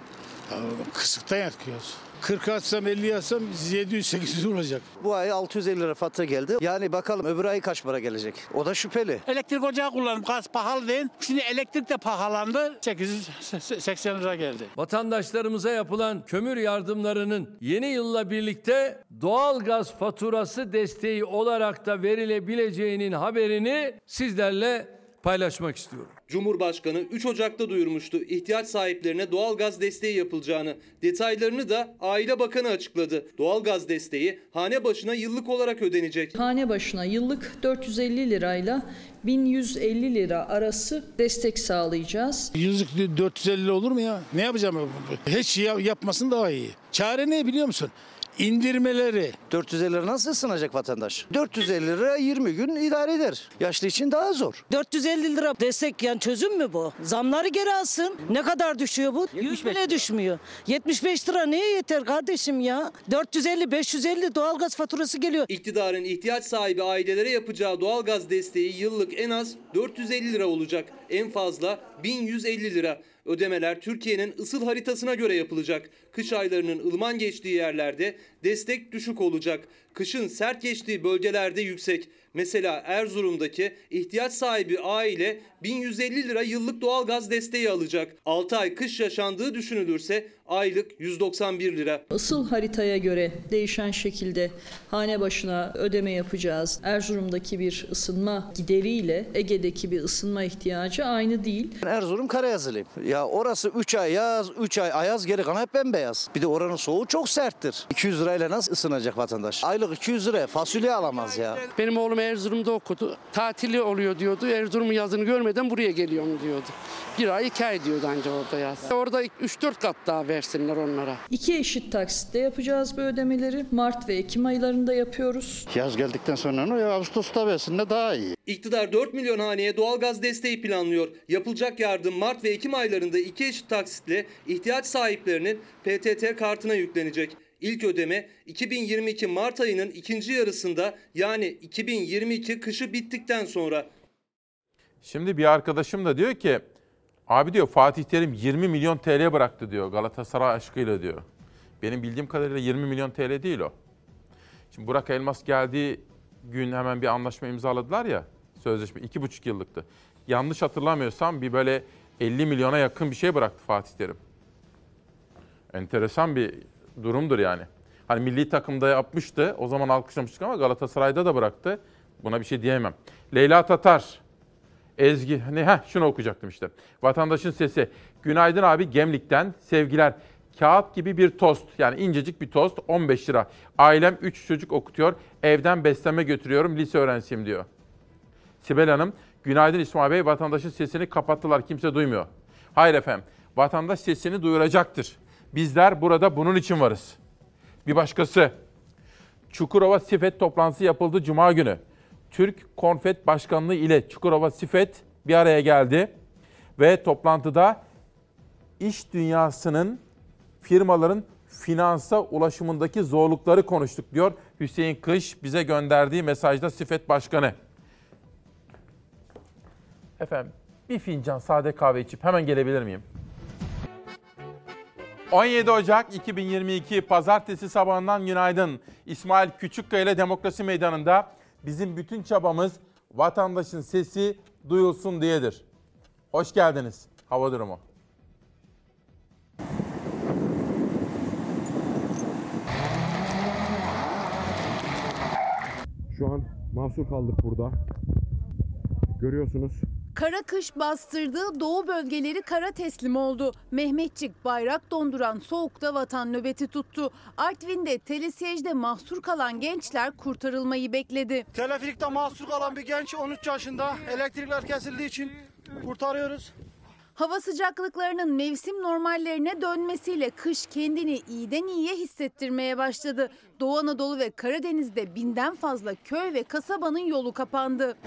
Kısıkta yakıyoruz. 40 atsam 50 atsam 700-800 olacak. Bu ay 650 lira fatura geldi. Yani bakalım öbür ay kaç para gelecek? O da şüpheli. Elektrik ocağı kullanıp gaz pahalı değil. Şimdi elektrik de pahalandı. 880 lira geldi. Vatandaşlarımıza yapılan kömür yardımlarının yeni yılla birlikte doğalgaz faturası desteği olarak da verilebileceğinin haberini sizlerle paylaşmak istiyorum. Cumhurbaşkanı 3 Ocak'ta duyurmuştu ihtiyaç sahiplerine doğalgaz desteği yapılacağını. Detaylarını da Aile Bakanı açıkladı. Doğalgaz desteği hane başına yıllık olarak ödenecek. Hane başına yıllık 450 lirayla 1150 lira arası destek sağlayacağız. Yüzlük 450 olur mu ya? Ne yapacağım? Hiç şey yapmasın daha iyi. Çare ne biliyor musun? İndirmeleri. 450 lira nasıl ısınacak vatandaş? 450 lira 20 gün idare eder. Yaşlı için daha zor. 450 lira destek yani çözüm mü bu? Zamları geri alsın. Ne kadar düşüyor bu? 100 bile düşmüyor. 75 lira neye yeter kardeşim ya? 450 550 doğalgaz faturası geliyor. İktidarın ihtiyaç sahibi ailelere yapacağı doğalgaz desteği yıllık en az 450 lira olacak. En fazla 1150 lira. Ödemeler Türkiye'nin ısıl haritasına göre yapılacak. Kış aylarının ılıman geçtiği yerlerde destek düşük olacak. Kışın sert geçtiği bölgelerde yüksek. Mesela Erzurum'daki ihtiyaç sahibi aile 1150 lira yıllık doğalgaz desteği alacak. 6 ay kış yaşandığı düşünülürse aylık 191 lira. Isıl haritaya göre değişen şekilde hane başına ödeme yapacağız. Erzurum'daki bir ısınma gideriyle Ege'deki bir ısınma ihtiyacı aynı değil. Erzurum Karayazılıyım. Ya orası 3 ay yaz, 3 ay ayaz geri kalan hep bembeyaz. Bir de oranın soğuğu çok serttir. 200 lirayla nasıl ısınacak vatandaş? Aylık 200 liraya fasulye alamaz ya. Benim oğlum Erzurum'da okudu. Tatili oluyor diyordu. Erzurum'un yazını görmeden buraya geliyorum diyordu. Bir ay iki ay diyordu anca orada yaz. Orada 3-4 kat daha versinler onlara. İki eşit taksitte yapacağız bu ödemeleri. Mart ve Ekim aylarında yapıyoruz. Yaz geldikten sonra ne? Ağustos'ta versinler daha iyi. İktidar 4 milyon haneye doğalgaz desteği planlıyor. Yapılacak yardım Mart ve Ekim aylarında iki eşit taksitle ihtiyaç sahiplerinin PTT kartına yüklenecek. İlk ödeme 2022 Mart ayının ikinci yarısında yani 2022 kışı bittikten sonra. Şimdi bir arkadaşım da diyor ki abi diyor Fatih Terim 20 milyon TL bıraktı diyor Galatasaray aşkıyla diyor. Benim bildiğim kadarıyla 20 milyon TL değil o. Şimdi Burak Elmas geldiği gün hemen bir anlaşma imzaladılar ya sözleşme 2,5 yıllıktı. Yanlış hatırlamıyorsam bir böyle 50 milyona yakın bir şey bıraktı Fatih Terim. Enteresan bir durumdur yani. Hani milli takımda yapmıştı. O zaman alkışlamıştık ama Galatasaray'da da bıraktı. Buna bir şey diyemem. Leyla Tatar. Ezgi. Hani heh, şunu okuyacaktım işte. Vatandaşın sesi. Günaydın abi Gemlik'ten sevgiler. Kağıt gibi bir tost yani incecik bir tost 15 lira. Ailem 3 çocuk okutuyor. Evden besleme götürüyorum lise öğrencisiyim diyor. Sibel Hanım, günaydın İsmail Bey. Vatandaşın sesini kapattılar kimse duymuyor. Hayır efendim. Vatandaş sesini duyuracaktır. Bizler burada bunun için varız. Bir başkası. Çukurova Sifet toplantısı yapıldı Cuma günü. Türk Konfet Başkanlığı ile Çukurova Sifet bir araya geldi. Ve toplantıda iş dünyasının, firmaların finansa ulaşımındaki zorlukları konuştuk diyor Hüseyin Kış bize gönderdiği mesajda Sifet Başkanı. Efendim bir fincan sade kahve içip hemen gelebilir miyim? 17 Ocak 2022 Pazartesi sabahından günaydın. İsmail Küçükkaya ile Demokrasi Meydanı'nda bizim bütün çabamız vatandaşın sesi duyulsun diyedir. Hoş geldiniz. Hava durumu. Şu an mahsur kaldık burada. Görüyorsunuz Kara kış bastırdığı doğu bölgeleri kara teslim oldu. Mehmetçik bayrak donduran soğukta vatan nöbeti tuttu. Artvin'de telesiyejde mahsur kalan gençler kurtarılmayı bekledi. Teleferikte mahsur kalan bir genç 13 yaşında elektrikler kesildiği için kurtarıyoruz. Hava sıcaklıklarının mevsim normallerine dönmesiyle kış kendini iyiden iyiye hissettirmeye başladı. Doğu Anadolu ve Karadeniz'de binden fazla köy ve kasabanın yolu kapandı.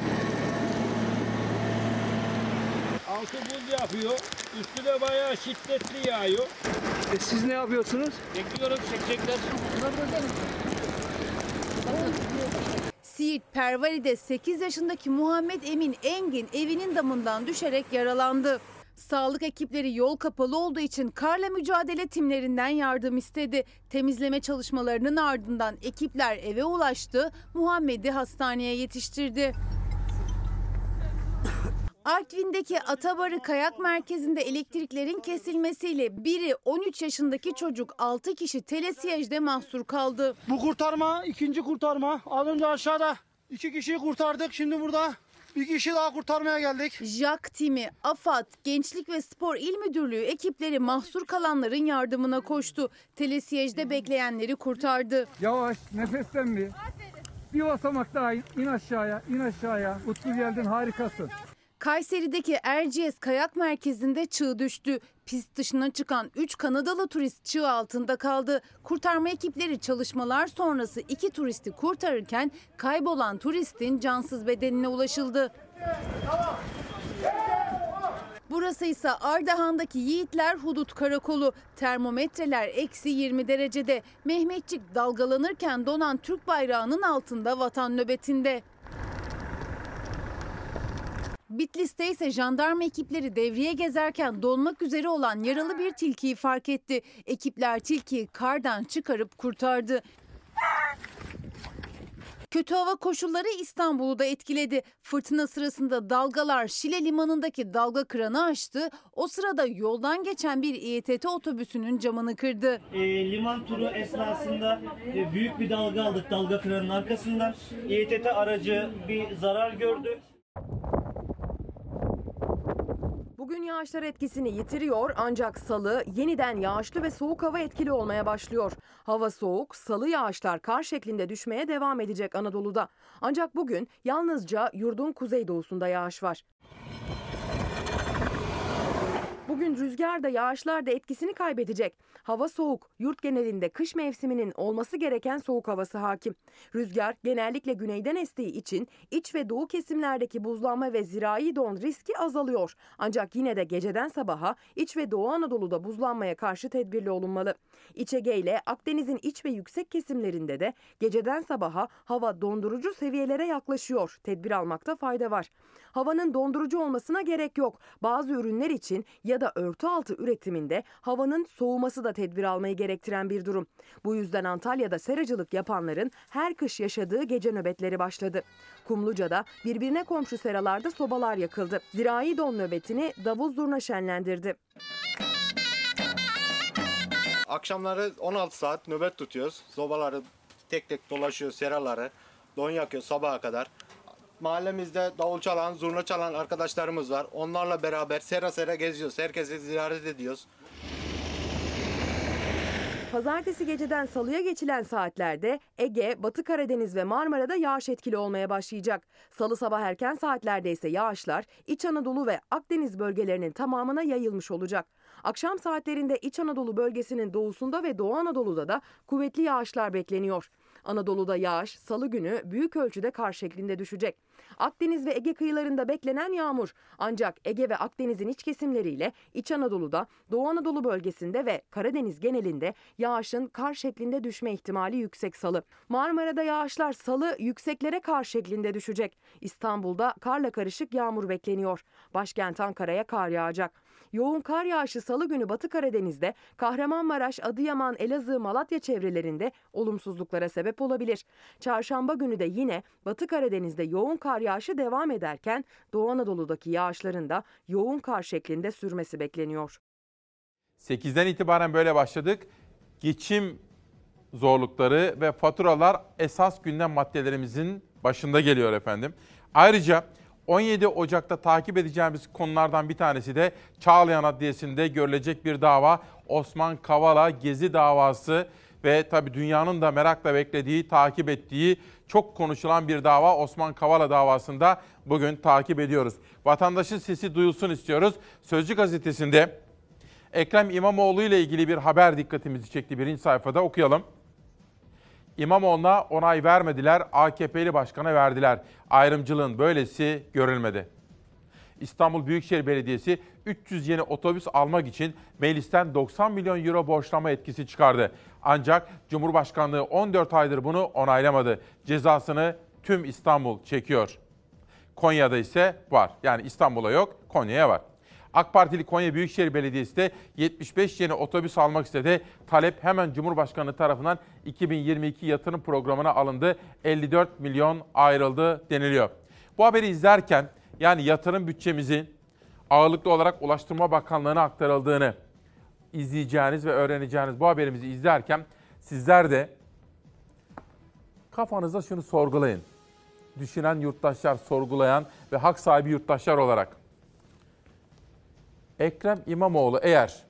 Altı buz yapıyor. Üstü de bayağı şiddetli yağıyor. E, Siz ne yapıyorsunuz? Bekliyoruz çekecekler. Siirt Pervari'de 8 yaşındaki Muhammed Emin Engin evinin damından düşerek yaralandı. Sağlık ekipleri yol kapalı olduğu için karla mücadele timlerinden yardım istedi. Temizleme çalışmalarının ardından ekipler eve ulaştı, Muhammed'i hastaneye yetiştirdi. Artvin'deki Atabarı Kayak Merkezi'nde elektriklerin kesilmesiyle biri 13 yaşındaki çocuk 6 kişi telesiyejde mahsur kaldı. Bu kurtarma ikinci kurtarma. Az önce aşağıda iki kişiyi kurtardık. Şimdi burada bir kişi daha kurtarmaya geldik. JAK timi, AFAD, Gençlik ve Spor İl Müdürlüğü ekipleri mahsur kalanların yardımına koştu. Telesiyejde bekleyenleri kurtardı. Yavaş nefesten bir. Bir basamak daha in, in aşağıya, in aşağıya. Utku geldin harikasın. Kayseri'deki Erciyes Kayak Merkezi'nde çığ düştü. Pist dışına çıkan 3 Kanadalı turist çığ altında kaldı. Kurtarma ekipleri çalışmalar sonrası iki turisti kurtarırken kaybolan turistin cansız bedenine ulaşıldı. Burası ise Ardahan'daki Yiğitler Hudut Karakolu. Termometreler eksi 20 derecede. Mehmetçik dalgalanırken donan Türk bayrağının altında vatan nöbetinde. Bitlis'te ise jandarma ekipleri devriye gezerken donmak üzere olan yaralı bir tilkiyi fark etti. Ekipler tilkiyi kardan çıkarıp kurtardı. Kötü hava koşulları İstanbul'u da etkiledi. Fırtına sırasında dalgalar Şile limanındaki dalga kıranı aştı. O sırada yoldan geçen bir İETT otobüsünün camını kırdı. E, liman turu esnasında e, büyük bir dalga aldık dalga kıranın arkasından. İETT aracı bir zarar gördü. Bugün yağışlar etkisini yitiriyor ancak salı yeniden yağışlı ve soğuk hava etkili olmaya başlıyor. Hava soğuk, salı yağışlar kar şeklinde düşmeye devam edecek Anadolu'da. Ancak bugün yalnızca yurdun kuzeydoğusunda yağış var. Bugün rüzgar da yağışlar da etkisini kaybedecek. Hava soğuk. Yurt genelinde kış mevsiminin olması gereken soğuk havası hakim. Rüzgar genellikle güneyden estiği için iç ve doğu kesimlerdeki buzlanma ve zirai don riski azalıyor. Ancak yine de geceden sabaha iç ve doğu Anadolu'da buzlanmaya karşı tedbirli olunmalı. İç Ege ile Akdeniz'in iç ve yüksek kesimlerinde de geceden sabaha hava dondurucu seviyelere yaklaşıyor. Tedbir almakta fayda var. Havanın dondurucu olmasına gerek yok. Bazı ürünler için ya da örtü altı üretiminde havanın soğuması da tedbir almayı gerektiren bir durum. Bu yüzden Antalya'da seracılık yapanların her kış yaşadığı gece nöbetleri başladı. Kumluca'da birbirine komşu seralarda sobalar yakıldı. Zirai don nöbetini davul zurna şenlendirdi. Akşamları 16 saat nöbet tutuyoruz. Sobaları tek tek dolaşıyor, seraları. Don yakıyor sabaha kadar. Mahallemizde davul çalan, zurna çalan arkadaşlarımız var. Onlarla beraber sera sera geziyoruz. Herkesi ziyaret ediyoruz. Pazartesi geceden salıya geçilen saatlerde Ege, Batı Karadeniz ve Marmara'da yağış etkili olmaya başlayacak. Salı sabah erken saatlerde ise yağışlar İç Anadolu ve Akdeniz bölgelerinin tamamına yayılmış olacak. Akşam saatlerinde İç Anadolu bölgesinin doğusunda ve Doğu Anadolu'da da kuvvetli yağışlar bekleniyor. Anadolu'da yağış salı günü büyük ölçüde kar şeklinde düşecek. Akdeniz ve Ege kıyılarında beklenen yağmur ancak Ege ve Akdeniz'in iç kesimleriyle İç Anadolu'da, Doğu Anadolu bölgesinde ve Karadeniz genelinde yağışın kar şeklinde düşme ihtimali yüksek salı. Marmara'da yağışlar salı yükseklere kar şeklinde düşecek. İstanbul'da karla karışık yağmur bekleniyor. Başkent Ankara'ya kar yağacak. Yoğun kar yağışı salı günü Batı Karadeniz'de, Kahramanmaraş, Adıyaman, Elazığ, Malatya çevrelerinde olumsuzluklara sebep olabilir. Çarşamba günü de yine Batı Karadeniz'de yoğun kar yağışı devam ederken Doğu Anadolu'daki yağışların da yoğun kar şeklinde sürmesi bekleniyor. 8'den itibaren böyle başladık. Geçim zorlukları ve faturalar esas gündem maddelerimizin başında geliyor efendim. Ayrıca 17 Ocak'ta takip edeceğimiz konulardan bir tanesi de Çağlayan Adliyesi'nde görülecek bir dava. Osman Kavala Gezi davası ve tabii dünyanın da merakla beklediği, takip ettiği çok konuşulan bir dava Osman Kavala davasında bugün takip ediyoruz. Vatandaşın sesi duyulsun istiyoruz. Sözcü gazetesinde Ekrem İmamoğlu ile ilgili bir haber dikkatimizi çekti birinci sayfada okuyalım. İmamoğlu'na onay vermediler, AKP'li başkana verdiler. Ayrımcılığın böylesi görülmedi. İstanbul Büyükşehir Belediyesi 300 yeni otobüs almak için meclisten 90 milyon euro borçlama etkisi çıkardı. Ancak Cumhurbaşkanlığı 14 aydır bunu onaylamadı. Cezasını tüm İstanbul çekiyor. Konya'da ise var. Yani İstanbul'a yok, Konya'ya var. AK Partili Konya Büyükşehir Belediyesi de 75 yeni otobüs almak istedi. Talep hemen Cumhurbaşkanı tarafından 2022 yatırım programına alındı. 54 milyon ayrıldı deniliyor. Bu haberi izlerken yani yatırım bütçemizi ağırlıklı olarak Ulaştırma Bakanlığı'na aktarıldığını izleyeceğiniz ve öğreneceğiniz bu haberimizi izlerken sizler de kafanızda şunu sorgulayın. Düşünen yurttaşlar, sorgulayan ve hak sahibi yurttaşlar olarak Ekrem İmamoğlu eğer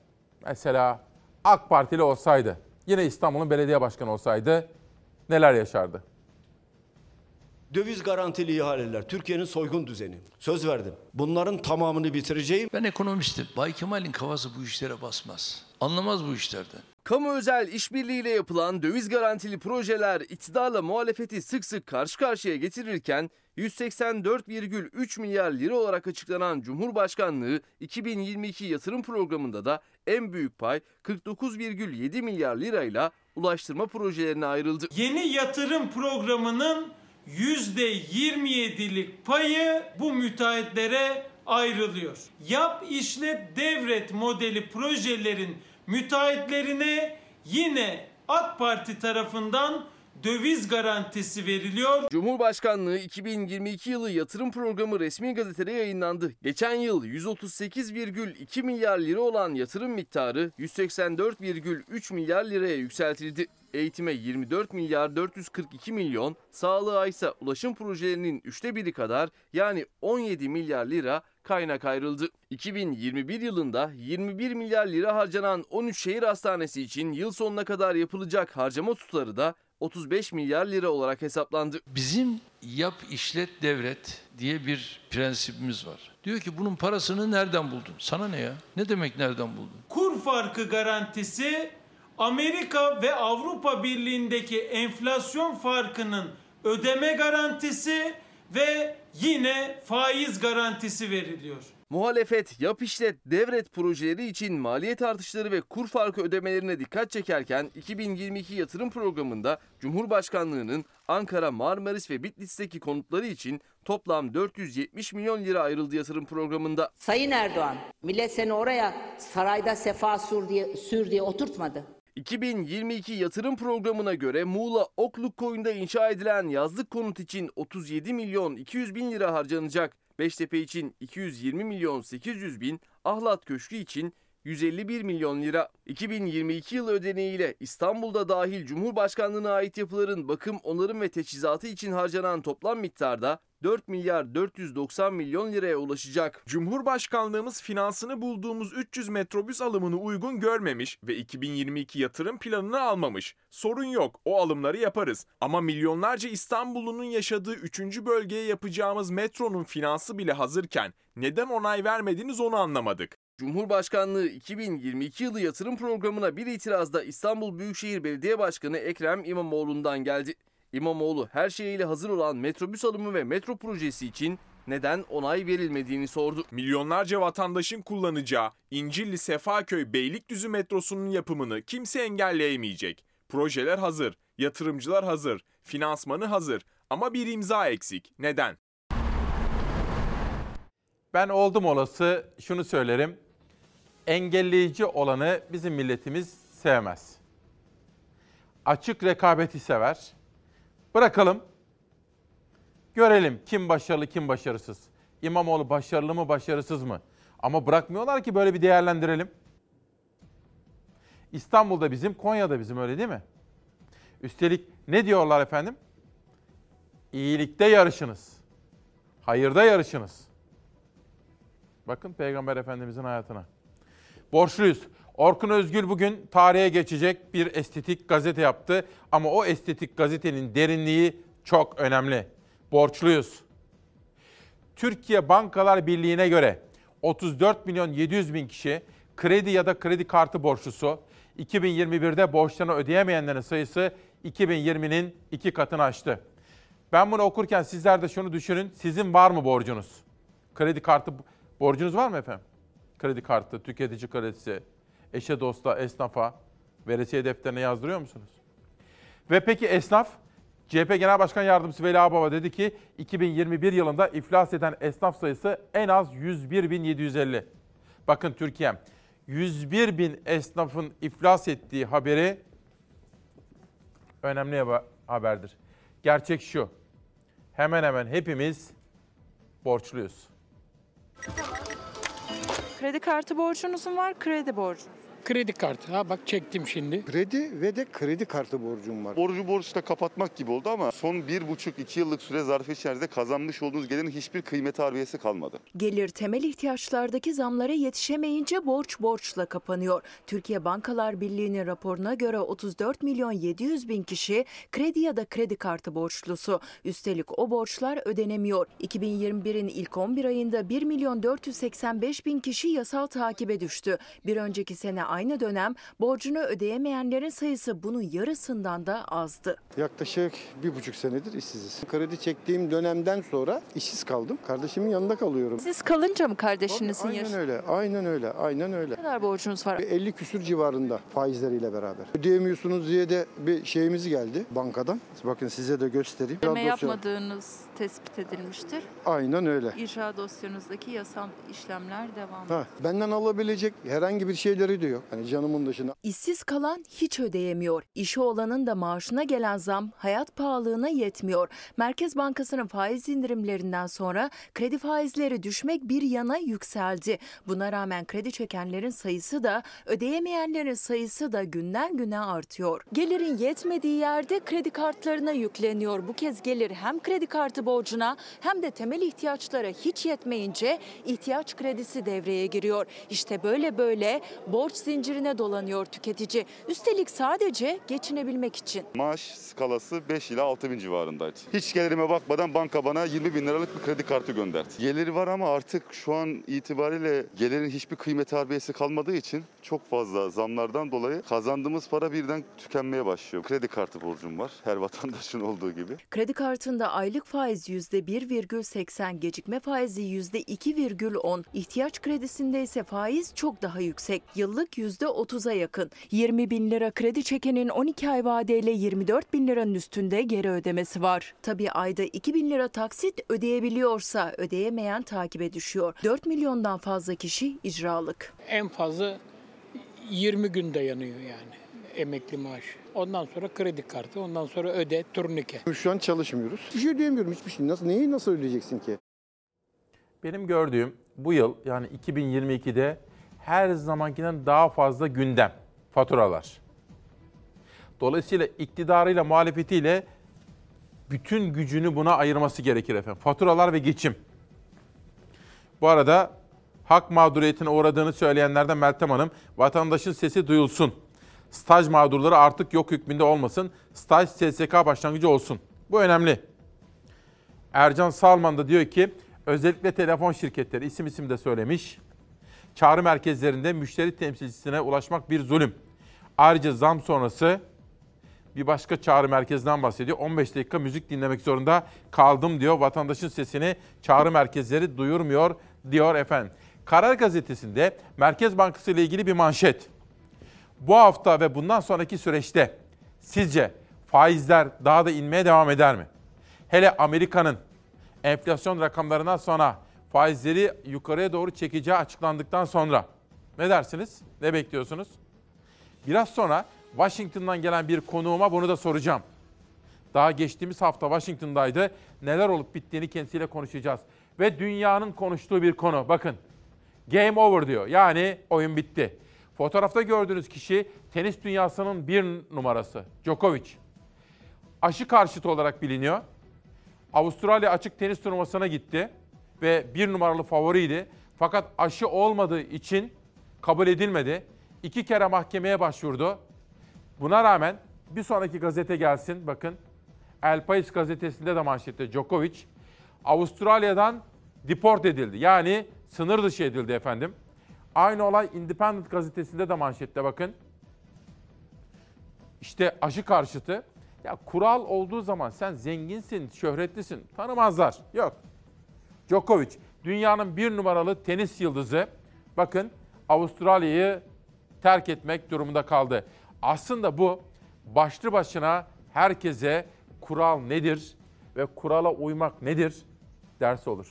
mesela AK Partili olsaydı, yine İstanbul'un belediye başkanı olsaydı neler yaşardı? Döviz garantili ihaleler, Türkiye'nin soygun düzeni. Söz verdim. Bunların tamamını bitireceğim. Ben ekonomistim. Bay Kemal'in kafası bu işlere basmaz. Anlamaz bu işlerden. Kamu özel işbirliğiyle yapılan döviz garantili projeler iktidarla muhalefeti sık sık karşı karşıya getirirken 184,3 milyar lira olarak açıklanan Cumhurbaşkanlığı 2022 yatırım programında da en büyük pay 49,7 milyar lirayla ulaştırma projelerine ayrıldı. Yeni yatırım programının %27'lik payı bu müteahhitlere ayrılıyor. Yap işlet devret modeli projelerin müteahhitlerine yine AK Parti tarafından döviz garantisi veriliyor. Cumhurbaşkanlığı 2022 yılı yatırım programı resmi gazetede yayınlandı. Geçen yıl 138,2 milyar lira olan yatırım miktarı 184,3 milyar liraya yükseltildi. Eğitime 24 milyar 442 milyon, sağlığa ise ulaşım projelerinin üçte biri kadar yani 17 milyar lira kaynak ayrıldı. 2021 yılında 21 milyar lira harcanan 13 şehir hastanesi için yıl sonuna kadar yapılacak harcama tutarı da 35 milyar lira olarak hesaplandı. Bizim yap işlet devret diye bir prensibimiz var. Diyor ki bunun parasını nereden buldun? Sana ne ya? Ne demek nereden buldun? Kur farkı garantisi Amerika ve Avrupa Birliği'ndeki enflasyon farkının ödeme garantisi ve yine faiz garantisi veriliyor. Muhalefet yap işlet devret projeleri için maliyet artışları ve kur farkı ödemelerine dikkat çekerken 2022 yatırım programında Cumhurbaşkanlığının Ankara, Marmaris ve Bitlis'teki konutları için toplam 470 milyon lira ayrıldı yatırım programında. Sayın Erdoğan, millet seni oraya sarayda sefa sür diye, sür diye oturtmadı. 2022 yatırım programına göre Muğla Okluk Koyun'da inşa edilen yazlık konut için 37 milyon 200 bin lira harcanacak. Beştepe için 220 milyon 800 bin, Ahlat Köşkü için 151 milyon lira. 2022 yılı ödeneğiyle İstanbul'da dahil Cumhurbaşkanlığına ait yapıların bakım, onarım ve teçhizatı için harcanan toplam miktarda 4 milyar 490 milyon liraya ulaşacak. Cumhurbaşkanlığımız finansını bulduğumuz 300 metrobüs alımını uygun görmemiş ve 2022 yatırım planını almamış. Sorun yok, o alımları yaparız. Ama milyonlarca İstanbullunun yaşadığı 3. bölgeye yapacağımız metronun finansı bile hazırken neden onay vermediniz onu anlamadık. Cumhurbaşkanlığı 2022 yılı yatırım programına bir itirazda İstanbul Büyükşehir Belediye Başkanı Ekrem İmamoğlu'ndan geldi. İmamoğlu her şeyiyle hazır olan metrobüs alımı ve metro projesi için neden onay verilmediğini sordu. Milyonlarca vatandaşın kullanacağı İncilli Sefaköy Beylikdüzü metrosunun yapımını kimse engelleyemeyecek. Projeler hazır, yatırımcılar hazır, finansmanı hazır ama bir imza eksik. Neden? Ben oldum olası şunu söylerim. Engelleyici olanı bizim milletimiz sevmez. Açık rekabeti sever. Bırakalım. Görelim kim başarılı kim başarısız. İmamoğlu başarılı mı başarısız mı? Ama bırakmıyorlar ki böyle bir değerlendirelim. İstanbul'da bizim, Konya'da bizim öyle değil mi? Üstelik ne diyorlar efendim? İyilikte yarışınız. Hayırda yarışınız. Bakın Peygamber Efendimizin hayatına. Borçluyuz. Orkun Özgül bugün tarihe geçecek bir estetik gazete yaptı ama o estetik gazetenin derinliği çok önemli. Borçluyuz. Türkiye Bankalar Birliği'ne göre 34 milyon 700 bin kişi kredi ya da kredi kartı borçlusu. 2021'de borçlarını ödeyemeyenlerin sayısı 2020'nin iki katını aştı. Ben bunu okurken sizler de şunu düşünün. Sizin var mı borcunuz? Kredi kartı borcunuz var mı efendim? Kredi kartı, tüketici kredisi, eşe dosta, esnafa, veresiye defterine yazdırıyor musunuz? Ve peki esnaf? CHP Genel Başkan Yardımcısı Veli Ağbaba dedi ki 2021 yılında iflas eden esnaf sayısı en az 101.750. Bakın Türkiye 101 bin esnafın iflas ettiği haberi önemli haberdir. Gerçek şu. Hemen hemen hepimiz borçluyuz. Kredi kartı borcunuz mu var, kredi borcu? Kredi kartı. Ha bak çektim şimdi. Kredi ve de kredi kartı borcum var. Borcu borçla kapatmak gibi oldu ama son bir buçuk iki yıllık süre zarfı içerisinde kazanmış olduğunuz gelirin hiçbir kıymeti harbiyesi kalmadı. Gelir temel ihtiyaçlardaki zamlara yetişemeyince borç borçla kapanıyor. Türkiye Bankalar Birliği'nin raporuna göre 34 milyon 700 bin kişi kredi ya da kredi kartı borçlusu. Üstelik o borçlar ödenemiyor. 2021'in ilk 11 ayında 1 milyon 485 bin kişi yasal takibe düştü. Bir önceki sene aynı dönem borcunu ödeyemeyenlerin sayısı bunun yarısından da azdı. Yaklaşık bir buçuk senedir işsiziz. Kredi çektiğim dönemden sonra işsiz kaldım. Kardeşimin yanında kalıyorum. Siz kalınca mı kardeşinizin Aynen yaşı? öyle, aynen öyle, aynen öyle. Ne kadar borcunuz var? 50 küsür civarında faizleriyle beraber. Ödeyemiyorsunuz diye de bir şeyimiz geldi bankadan. Bakın size de göstereyim. Ödeme Biraz dosya- yapmadığınız tespit edilmiştir. Aynen öyle. İcra dosyanızdaki yasal işlemler devam Ha, benden alabilecek herhangi bir şeyleri de yok. Hani canımın dışında. İşsiz kalan hiç ödeyemiyor. İşi olanın da maaşına gelen zam hayat pahalılığına yetmiyor. Merkez Bankası'nın faiz indirimlerinden sonra kredi faizleri düşmek bir yana yükseldi. Buna rağmen kredi çekenlerin sayısı da ödeyemeyenlerin sayısı da günden güne artıyor. Gelirin yetmediği yerde kredi kartlarına yükleniyor. Bu kez gelir hem kredi kartı borcuna hem de temel ihtiyaçlara hiç yetmeyince ihtiyaç kredisi devreye giriyor. İşte böyle böyle borç zincirine dolanıyor tüketici. Üstelik sadece geçinebilmek için. Maaş skalası 5 ila 6 bin civarındaydı. Hiç gelirime bakmadan banka bana 20 bin liralık bir kredi kartı gönderdi. Geliri var ama artık şu an itibariyle gelirin hiçbir kıymet harbiyesi kalmadığı için çok fazla zamlardan dolayı kazandığımız para birden tükenmeye başlıyor. Kredi kartı borcum var her vatandaşın olduğu gibi. Kredi kartında aylık faiz %1,80, gecikme faizi %2,10, ihtiyaç kredisinde ise faiz çok daha yüksek. Yıllık %30'a yakın. 20 bin lira kredi çekenin 12 ay vadeyle 24 bin liranın üstünde geri ödemesi var. Tabii ayda 2 bin lira taksit ödeyebiliyorsa ödeyemeyen takibe düşüyor. 4 milyondan fazla kişi icralık. En fazla 20 gün dayanıyor yani emekli maaşı. Ondan sonra kredi kartı, ondan sonra öde, turnike. Şu an çalışmıyoruz. Bir şey ödeyemiyorum hiçbir şey. Nasıl, neyi nasıl ödeyeceksin ki? Benim gördüğüm bu yıl yani 2022'de her zamankinden daha fazla gündem, faturalar. Dolayısıyla iktidarıyla, muhalefetiyle bütün gücünü buna ayırması gerekir efendim. Faturalar ve geçim. Bu arada hak mağduriyetine uğradığını söyleyenlerden Meltem Hanım, vatandaşın sesi duyulsun. Staj mağdurları artık yok hükmünde olmasın. Staj SSK başlangıcı olsun. Bu önemli. Ercan Salman da diyor ki özellikle telefon şirketleri isim isim de söylemiş. Çağrı merkezlerinde müşteri temsilcisine ulaşmak bir zulüm. Ayrıca zam sonrası bir başka çağrı merkezinden bahsediyor. 15 dakika müzik dinlemek zorunda kaldım diyor. Vatandaşın sesini çağrı merkezleri duyurmuyor diyor efendim. Karar gazetesinde Merkez Bankası ile ilgili bir manşet. Bu hafta ve bundan sonraki süreçte sizce faizler daha da inmeye devam eder mi? Hele Amerika'nın enflasyon rakamlarından sonra faizleri yukarıya doğru çekeceği açıklandıktan sonra ne dersiniz? Ne bekliyorsunuz? Biraz sonra Washington'dan gelen bir konuğuma bunu da soracağım. Daha geçtiğimiz hafta Washington'daydı. Neler olup bittiğini kendisiyle konuşacağız. Ve dünyanın konuştuğu bir konu. Bakın game over diyor. Yani oyun bitti. Fotoğrafta gördüğünüz kişi tenis dünyasının bir numarası Djokovic. Aşı karşıtı olarak biliniyor. Avustralya açık tenis turnuvasına gitti ve bir numaralı favoriydi. Fakat aşı olmadığı için kabul edilmedi. iki kere mahkemeye başvurdu. Buna rağmen bir sonraki gazete gelsin bakın. El País gazetesinde de manşette Djokovic Avustralya'dan deport edildi. Yani sınır dışı edildi efendim. Aynı olay Independent gazetesinde de manşette bakın. İşte aşı karşıtı. Ya kural olduğu zaman sen zenginsin, şöhretlisin, tanımazlar. Yok. Djokovic dünyanın bir numaralı tenis yıldızı. Bakın Avustralya'yı terk etmek durumunda kaldı. Aslında bu başlı başına herkese kural nedir ve kurala uymak nedir dersi olur.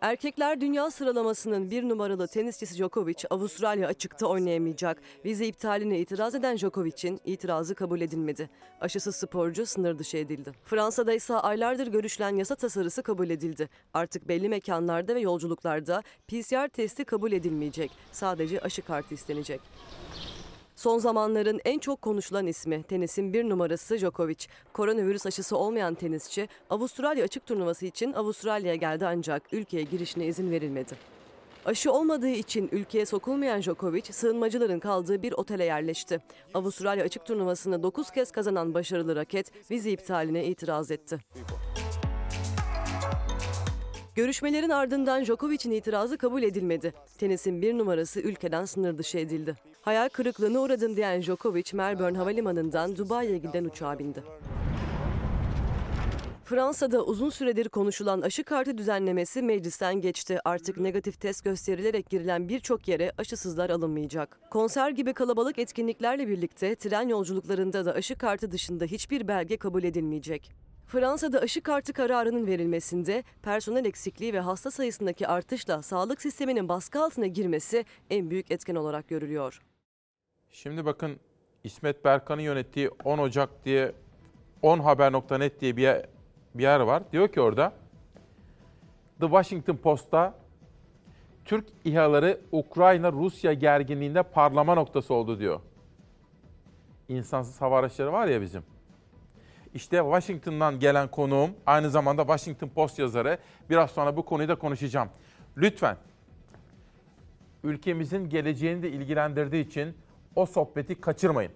Erkekler dünya sıralamasının bir numaralı tenisçisi Djokovic Avustralya açıkta oynayamayacak. Vize iptaline itiraz eden Djokovic'in itirazı kabul edilmedi. Aşısız sporcu sınır dışı edildi. Fransa'da ise aylardır görüşülen yasa tasarısı kabul edildi. Artık belli mekanlarda ve yolculuklarda PCR testi kabul edilmeyecek. Sadece aşı kartı istenecek. Son zamanların en çok konuşulan ismi tenisin bir numarası Djokovic. Koronavirüs aşısı olmayan tenisçi Avustralya açık turnuvası için Avustralya'ya geldi ancak ülkeye girişine izin verilmedi. Aşı olmadığı için ülkeye sokulmayan Djokovic sığınmacıların kaldığı bir otele yerleşti. Avustralya açık turnuvasını 9 kez kazanan başarılı raket vize iptaline itiraz etti. Görüşmelerin ardından Djokovic'in itirazı kabul edilmedi. Tenisin bir numarası ülkeden sınır dışı edildi. Hayal kırıklığına uğradım diyen Djokovic, Melbourne Havalimanı'ndan Dubai'ye giden uçağa bindi. Fransa'da uzun süredir konuşulan aşı kartı düzenlemesi meclisten geçti. Artık negatif test gösterilerek girilen birçok yere aşısızlar alınmayacak. Konser gibi kalabalık etkinliklerle birlikte tren yolculuklarında da aşı kartı dışında hiçbir belge kabul edilmeyecek. Fransa'da aşı kartı kararının verilmesinde personel eksikliği ve hasta sayısındaki artışla sağlık sisteminin baskı altına girmesi en büyük etken olarak görülüyor. Şimdi bakın İsmet Berkan'ın yönettiği 10 Ocak diye 10haber.net diye bir yer, bir yer var. Diyor ki orada The Washington Post'ta Türk İHA'ları Ukrayna-Rusya gerginliğinde parlama noktası oldu diyor. İnsansız hava araçları var ya bizim. İşte Washington'dan gelen konuğum aynı zamanda Washington Post yazarı. Biraz sonra bu konuyu da konuşacağım. Lütfen ülkemizin geleceğini de ilgilendirdiği için o sohbeti kaçırmayın.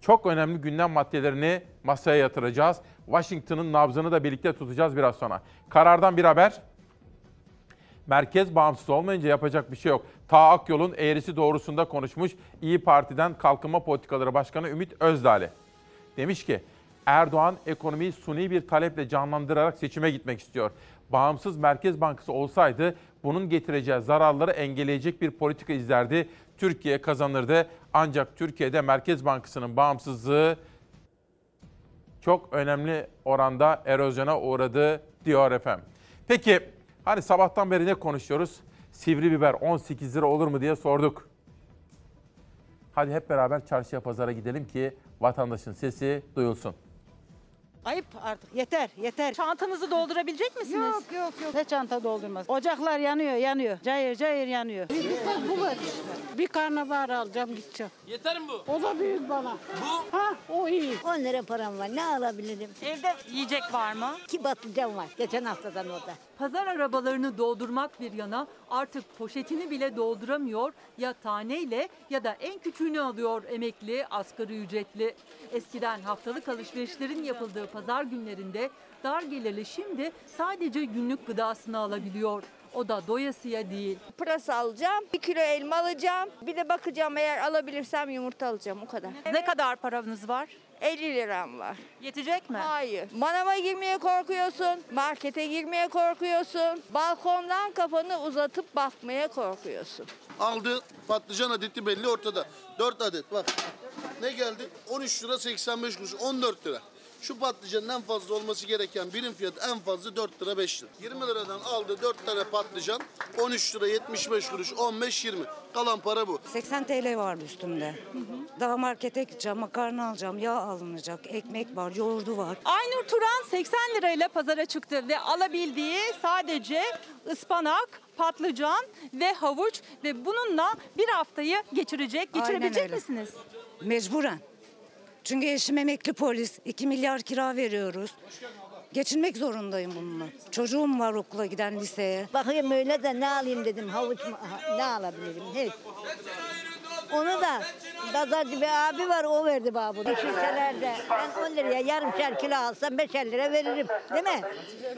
Çok önemli gündem maddelerini masaya yatıracağız. Washington'ın nabzını da birlikte tutacağız biraz sonra. Karardan bir haber. Merkez bağımsız olmayınca yapacak bir şey yok. Ta Akyol'un eğrisi doğrusunda konuşmuş İyi Parti'den Kalkınma Politikaları Başkanı Ümit Özdağ'le. Demiş ki Erdoğan ekonomiyi suni bir taleple canlandırarak seçime gitmek istiyor. Bağımsız Merkez Bankası olsaydı bunun getireceği zararları engelleyecek bir politika izlerdi. Türkiye kazanırdı. Ancak Türkiye'de Merkez Bankası'nın bağımsızlığı çok önemli oranda erozyona uğradı diyor efendim. Peki hani sabahtan beri ne konuşuyoruz? Sivri biber 18 lira olur mu diye sorduk. Hadi hep beraber çarşıya pazara gidelim ki vatandaşın sesi duyulsun. Ayıp artık yeter yeter. Çantanızı doldurabilecek misiniz? Yok yok yok. Ne çanta doldurmaz. Ocaklar yanıyor yanıyor. Cayır cayır yanıyor. bu var. Bir karnabahar alacağım gideceğim. Yeter mi bu? O da büyük bana. Bu? Ha o iyi. 10 lira param var ne alabilirim? Evde yiyecek var mı? İki patlıcan var geçen haftadan orada. Pazar arabalarını doldurmak bir yana artık poşetini bile dolduramıyor ya taneyle ya da en küçüğünü alıyor emekli asgari ücretli. Eskiden haftalık alışverişlerin yapıldığı pazar günlerinde dar gelirli şimdi sadece günlük gıdasını alabiliyor. O da doyasıya değil. Pırasa alacağım, bir kilo elma alacağım. Bir de bakacağım eğer alabilirsem yumurta alacağım o kadar. Ne kadar paranız var? 50 liram var. Yetecek mi? Hayır. Manava girmeye korkuyorsun, markete girmeye korkuyorsun, balkondan kafanı uzatıp bakmaya korkuyorsun. Aldı patlıcan adeti belli ortada. 4 adet bak. Ne geldi? 13 lira 85 kuruş. 14 lira. Şu patlıcanın en fazla olması gereken birim fiyatı en fazla 4 lira 5 lira. 20 liradan aldı 4 tane patlıcan 13 lira 75 kuruş 15 20. Kalan para bu. 80 TL vardı üstümde. Daha markete gideceğim, makarna alacağım, yağ alınacak, ekmek var, yoğurdu var. Aynur Turan 80 lirayla pazara çıktı ve alabildiği sadece ıspanak, patlıcan ve havuç ve bununla bir haftayı geçirecek. Geçirebilecek misiniz? Mecburen. Çünkü eşim emekli polis, 2 milyar kira veriyoruz. Geçinmek zorundayım bununla. Çocuğum var okula giden liseye. Bakayım öyle de ne alayım dedim havuç ne alabilirim hiç. Onu da Dazacı bir abi var o verdi bana bunu. Şişelerde ben 10 liraya yarım kilo alsam 5 lira veririm değil mi?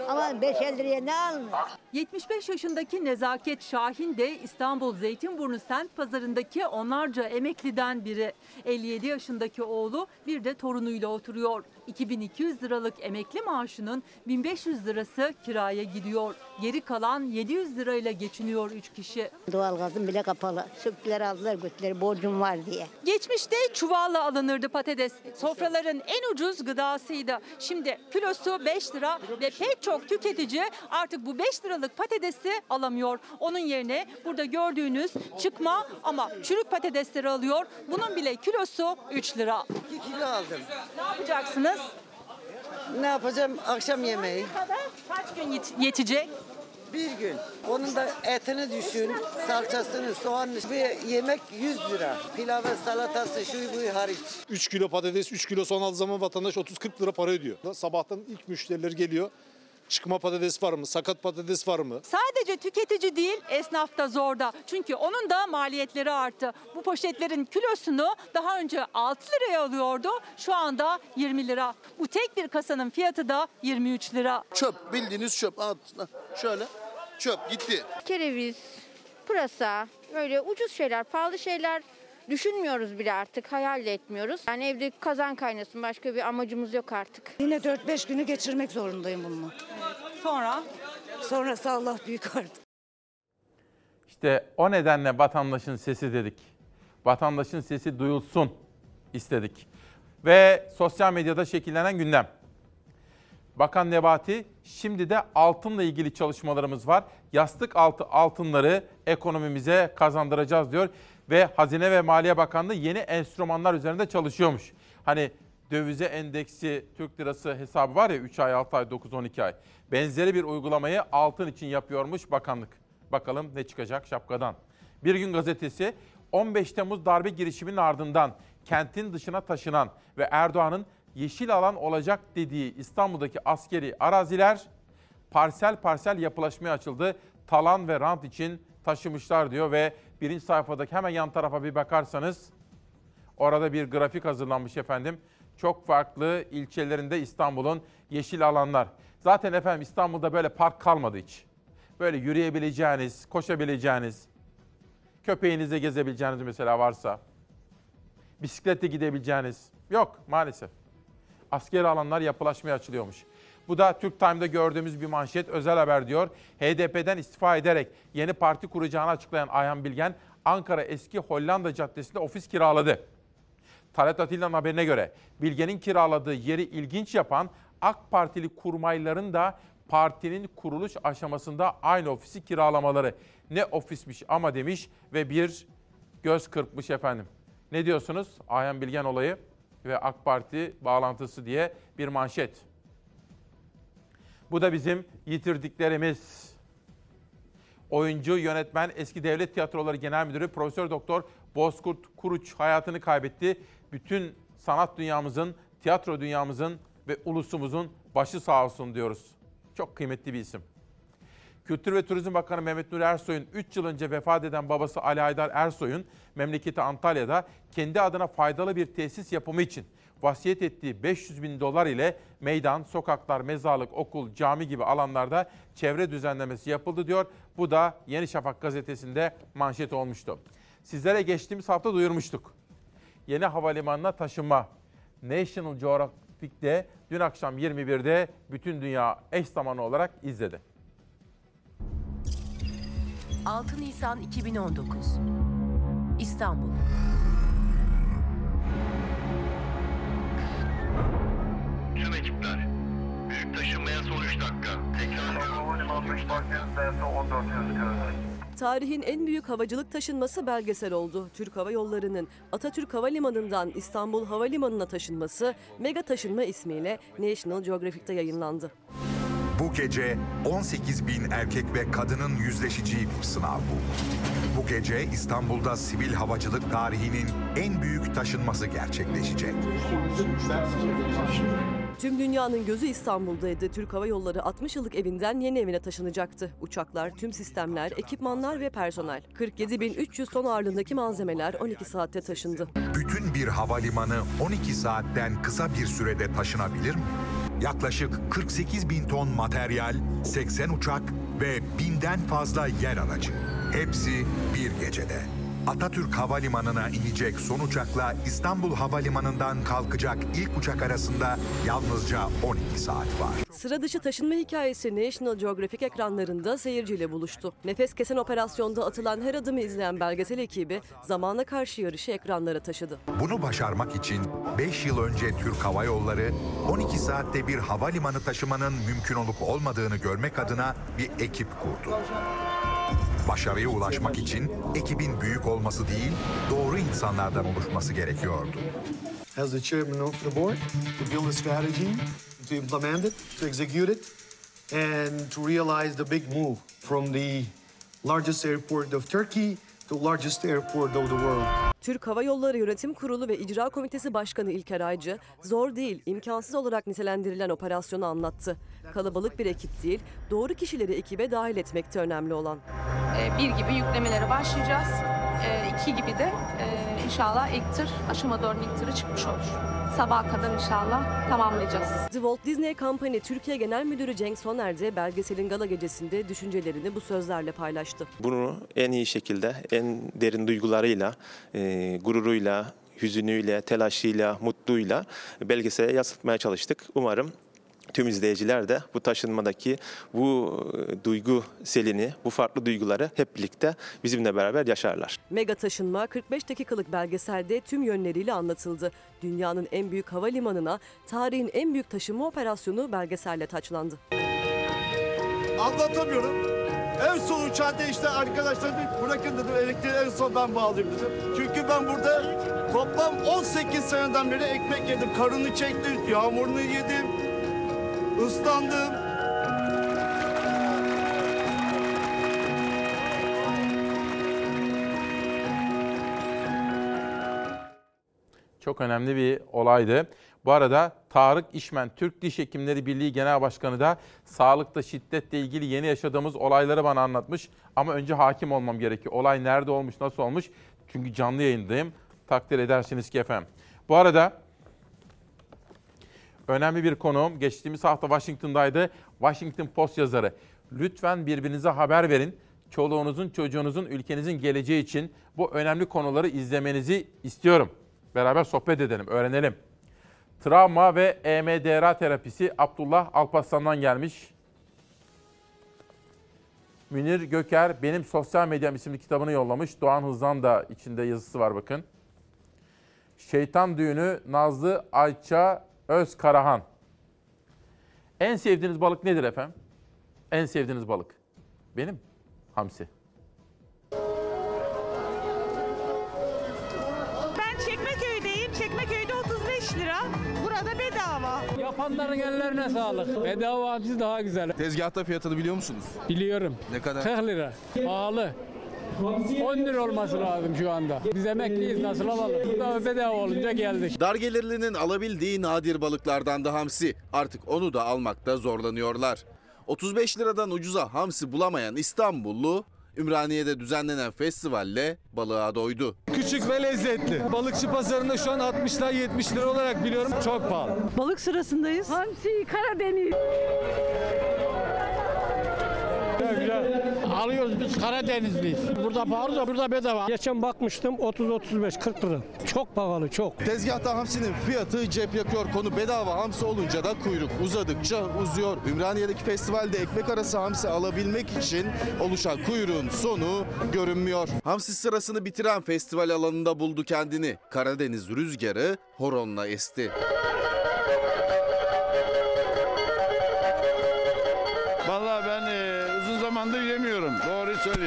Ama 5 liraya ne alınır? 75 yaşındaki Nezaket Şahin de İstanbul Zeytinburnu semt pazarındaki onlarca emekliden biri. 57 yaşındaki oğlu bir de torunuyla oturuyor. 2200 liralık emekli maaşının 1500 lirası kiraya gidiyor. Geri kalan 700 lirayla geçiniyor 3 kişi. Doğalgazım bile kapalı. Söktüler aldılar götürdüler borcum var diye. Geçmişte çuvalla alınırdı patates. Sofraların en ucuz gıdasıydı. Şimdi kilosu 5 lira ve pek çok tüketici artık bu 5 liralık patatesi alamıyor. Onun yerine burada gördüğünüz çıkma ama çürük patatesleri alıyor. Bunun bile kilosu 3 lira. 2 kilo aldım. Ne yapacaksınız? Ne yapacağım? Akşam yemeği. Kaç gün yet- yetecek? Bir gün. Onun da etini düşün, salçasını, soğanını. Bir yemek 100 lira. Pilavı, salatası, şu bu hariç. 3 kilo patates, 3 kilo soğan aldığı zaman vatandaş 30-40 lira para ödüyor. Sabahtan ilk müşteriler geliyor. Çıkma patates var mı? Sakat patates var mı? Sadece tüketici değil esnaf da zorda. Çünkü onun da maliyetleri arttı. Bu poşetlerin kilosunu daha önce 6 liraya alıyordu. Şu anda 20 lira. Bu tek bir kasanın fiyatı da 23 lira. Çöp bildiğiniz çöp. At, şöyle çöp gitti. Kereviz, pırasa, böyle ucuz şeyler, pahalı şeyler düşünmüyoruz bile artık, hayal de etmiyoruz. Yani evde kazan kaynasın, başka bir amacımız yok artık. Yine 4-5 günü geçirmek zorundayım bununla. Sonra? Sonrası Allah büyük artık. İşte o nedenle vatandaşın sesi dedik. Vatandaşın sesi duyulsun istedik. Ve sosyal medyada şekillenen gündem. Bakan Nebati şimdi de altınla ilgili çalışmalarımız var. Yastık altı altınları ekonomimize kazandıracağız diyor. Ve Hazine ve Maliye Bakanlığı yeni enstrümanlar üzerinde çalışıyormuş. Hani dövize endeksi Türk lirası hesabı var ya 3 ay, 6 ay, 9, 12 ay. Benzeri bir uygulamayı altın için yapıyormuş bakanlık. Bakalım ne çıkacak şapkadan. Bir gün gazetesi 15 Temmuz darbe girişiminin ardından kentin dışına taşınan ve Erdoğan'ın yeşil alan olacak dediği İstanbul'daki askeri araziler parsel parsel yapılaşmaya açıldı. Talan ve rant için taşımışlar diyor ve birinci sayfadaki hemen yan tarafa bir bakarsanız orada bir grafik hazırlanmış efendim. Çok farklı ilçelerinde İstanbul'un yeşil alanlar. Zaten efendim İstanbul'da böyle park kalmadı hiç. Böyle yürüyebileceğiniz, koşabileceğiniz, köpeğinizle gezebileceğiniz mesela varsa, bisikletle gidebileceğiniz yok maalesef. Askeri alanlar yapılaşmaya açılıyormuş. Bu da Türk Time'da gördüğümüz bir manşet özel haber diyor. HDP'den istifa ederek yeni parti kuracağını açıklayan Ayhan Bilgen, Ankara Eski Hollanda Caddesi'nde ofis kiraladı. Talat Atilla'nın haberine göre Bilgen'in kiraladığı yeri ilginç yapan AK Partili kurmayların da partinin kuruluş aşamasında aynı ofisi kiralamaları. Ne ofismiş ama demiş ve bir göz kırpmış efendim. Ne diyorsunuz? Ayhan Bilgen olayı ve AK Parti bağlantısı diye bir manşet. Bu da bizim yitirdiklerimiz. Oyuncu, yönetmen, eski Devlet Tiyatroları Genel Müdürü Profesör Doktor Bozkurt Kuruç hayatını kaybetti. Bütün sanat dünyamızın, tiyatro dünyamızın ve ulusumuzun başı sağ olsun diyoruz. Çok kıymetli bir isim. Kültür ve Turizm Bakanı Mehmet Nuri Ersoy'un 3 yıl önce vefat eden babası Ali Haydar Ersoy'un memleketi Antalya'da kendi adına faydalı bir tesis yapımı için vasiyet ettiği 500 bin dolar ile meydan, sokaklar, mezarlık, okul, cami gibi alanlarda çevre düzenlemesi yapıldı diyor. Bu da Yeni Şafak gazetesinde manşet olmuştu. Sizlere geçtiğimiz hafta duyurmuştuk. Yeni havalimanına taşınma. National Geographic'te dün akşam 21'de bütün dünya eş zamanlı olarak izledi. 6 Nisan 2019 İstanbul Tüm ekipler. Büyük taşınmaya son 3 dakika. Tekrar. Tarihin en büyük havacılık taşınması belgesel oldu. Türk Hava Yolları'nın Atatürk Havalimanı'ndan İstanbul Havalimanı'na taşınması Mega Taşınma ismiyle National Geographic'te yayınlandı. Bu gece 18 bin erkek ve kadının yüzleşeceği bir sınav bu. Bu gece İstanbul'da sivil havacılık tarihinin en büyük taşınması gerçekleşecek. Tüm dünyanın gözü İstanbul'daydı. Türk Hava Yolları 60 yıllık evinden yeni evine taşınacaktı. Uçaklar, tüm sistemler, ekipmanlar ve personel. 47.300 ton ağırlığındaki malzemeler 12 saatte taşındı. Bütün bir havalimanı 12 saatten kısa bir sürede taşınabilir mi? Yaklaşık 48 bin ton materyal, 80 uçak ve binden fazla yer aracı. Hepsi bir gecede. Atatürk Havalimanı'na inecek son uçakla İstanbul Havalimanı'ndan kalkacak ilk uçak arasında yalnızca 12 saat var. Sıra dışı taşınma hikayesi National Geographic ekranlarında seyirciyle buluştu. Nefes kesen operasyonda atılan her adımı izleyen belgesel ekibi zamana karşı yarışı ekranlara taşıdı. Bunu başarmak için 5 yıl önce Türk Hava Yolları 12 saatte bir havalimanı taşımanın mümkün olup olmadığını görmek adına bir ekip kurdu. Başarıya ulaşmak için ekibin büyük olması değil, doğru insanlardan oluşması gerekiyordu. as the chairman of the board to build a strategy, to implement it, to execute it, and to realize the big move from the largest airport of Turkey to largest airport of the world. Türk Hava Yolları Yönetim Kurulu ve İcra Komitesi Başkanı İlker Aycı, zor değil, imkansız olarak nitelendirilen operasyonu anlattı. Kalabalık bir ekip değil, doğru kişileri ekibe dahil etmekte önemli olan. Ee, bir gibi yüklemelere başlayacağız. Ee, iki gibi de e, inşallah ilk tır, aşama dördün ilk tırı çıkmış olur. Sabaha kadar inşallah tamamlayacağız. The Walt Disney Company Türkiye Genel Müdürü Cenk Soner de belgeselin gala gecesinde düşüncelerini bu sözlerle paylaştı. Bunu en iyi şekilde, en derin duygularıyla, e, gururuyla, hüzünüyle, telaşıyla, mutluyla belgesele yansıtmaya çalıştık. Umarım tüm izleyiciler de bu taşınmadaki bu e, duygu selini, bu farklı duyguları hep birlikte bizimle beraber yaşarlar. Mega taşınma 45 dakikalık belgeselde tüm yönleriyle anlatıldı. Dünyanın en büyük havalimanına tarihin en büyük taşınma operasyonu belgeselle taçlandı. Anlatamıyorum. En son uçağı işte arkadaşlar bırakın dedim elektriği en son ben bağlayayım dedim. Çünkü ben burada toplam 18 seneden beri ekmek yedim. Karını çektim, yağmurunu yedim, ıslandım. Çok önemli bir olaydı. Bu arada Tarık İşmen, Türk Diş Hekimleri Birliği Genel Başkanı da sağlıkta şiddetle ilgili yeni yaşadığımız olayları bana anlatmış. Ama önce hakim olmam gerekiyor. Olay nerede olmuş, nasıl olmuş? Çünkü canlı yayındayım. Takdir edersiniz ki efendim. Bu arada önemli bir konuğum geçtiğimiz hafta Washington'daydı. Washington Post yazarı. Lütfen birbirinize haber verin. Çoluğunuzun, çocuğunuzun, ülkenizin geleceği için bu önemli konuları izlemenizi istiyorum. Beraber sohbet edelim, öğrenelim. Travma ve EMDR terapisi Abdullah Alparslan'dan gelmiş. Münir Göker benim sosyal medyam isimli kitabını yollamış. Doğan Hızlan da içinde yazısı var bakın. Şeytan Düğünü Nazlı Ayça Özkarahan. En sevdiğiniz balık nedir efendim? En sevdiğiniz balık. Benim hamsi. Burada bedava. Yapanların ellerine sağlık. Bedava hamsi daha güzel. Tezgahta fiyatını biliyor musunuz? Biliyorum. Ne kadar? 40 lira. Pahalı. 10 lira olması lazım şu anda. Biz emekliyiz nasıl alalım? Daha bedava olunca geldik. Dar gelirlinin alabildiği nadir balıklardan da hamsi. Artık onu da almakta zorlanıyorlar. 35 liradan ucuza hamsi bulamayan İstanbullu Ümraniye'de düzenlenen festivalle balığa doydu. Küçük ve lezzetli. Balıkçı pazarında şu an 60 lira 70 lira olarak biliyorum çok pahalı. Balık sırasındayız. Hamsi, Karadeniz. Alıyoruz biz Karadenizliyiz. Burada pahalı da burada bedava. Geçen bakmıştım 30-35 40 lira. Çok pahalı çok. Tezgahta hamsinin fiyatı cep yakıyor. Konu bedava hamsi olunca da kuyruk uzadıkça uzuyor. Ümraniye'deki festivalde ekmek arası hamsi alabilmek için oluşan kuyruğun sonu görünmüyor. Hamsi sırasını bitiren festival alanında buldu kendini. Karadeniz rüzgarı horonla esti.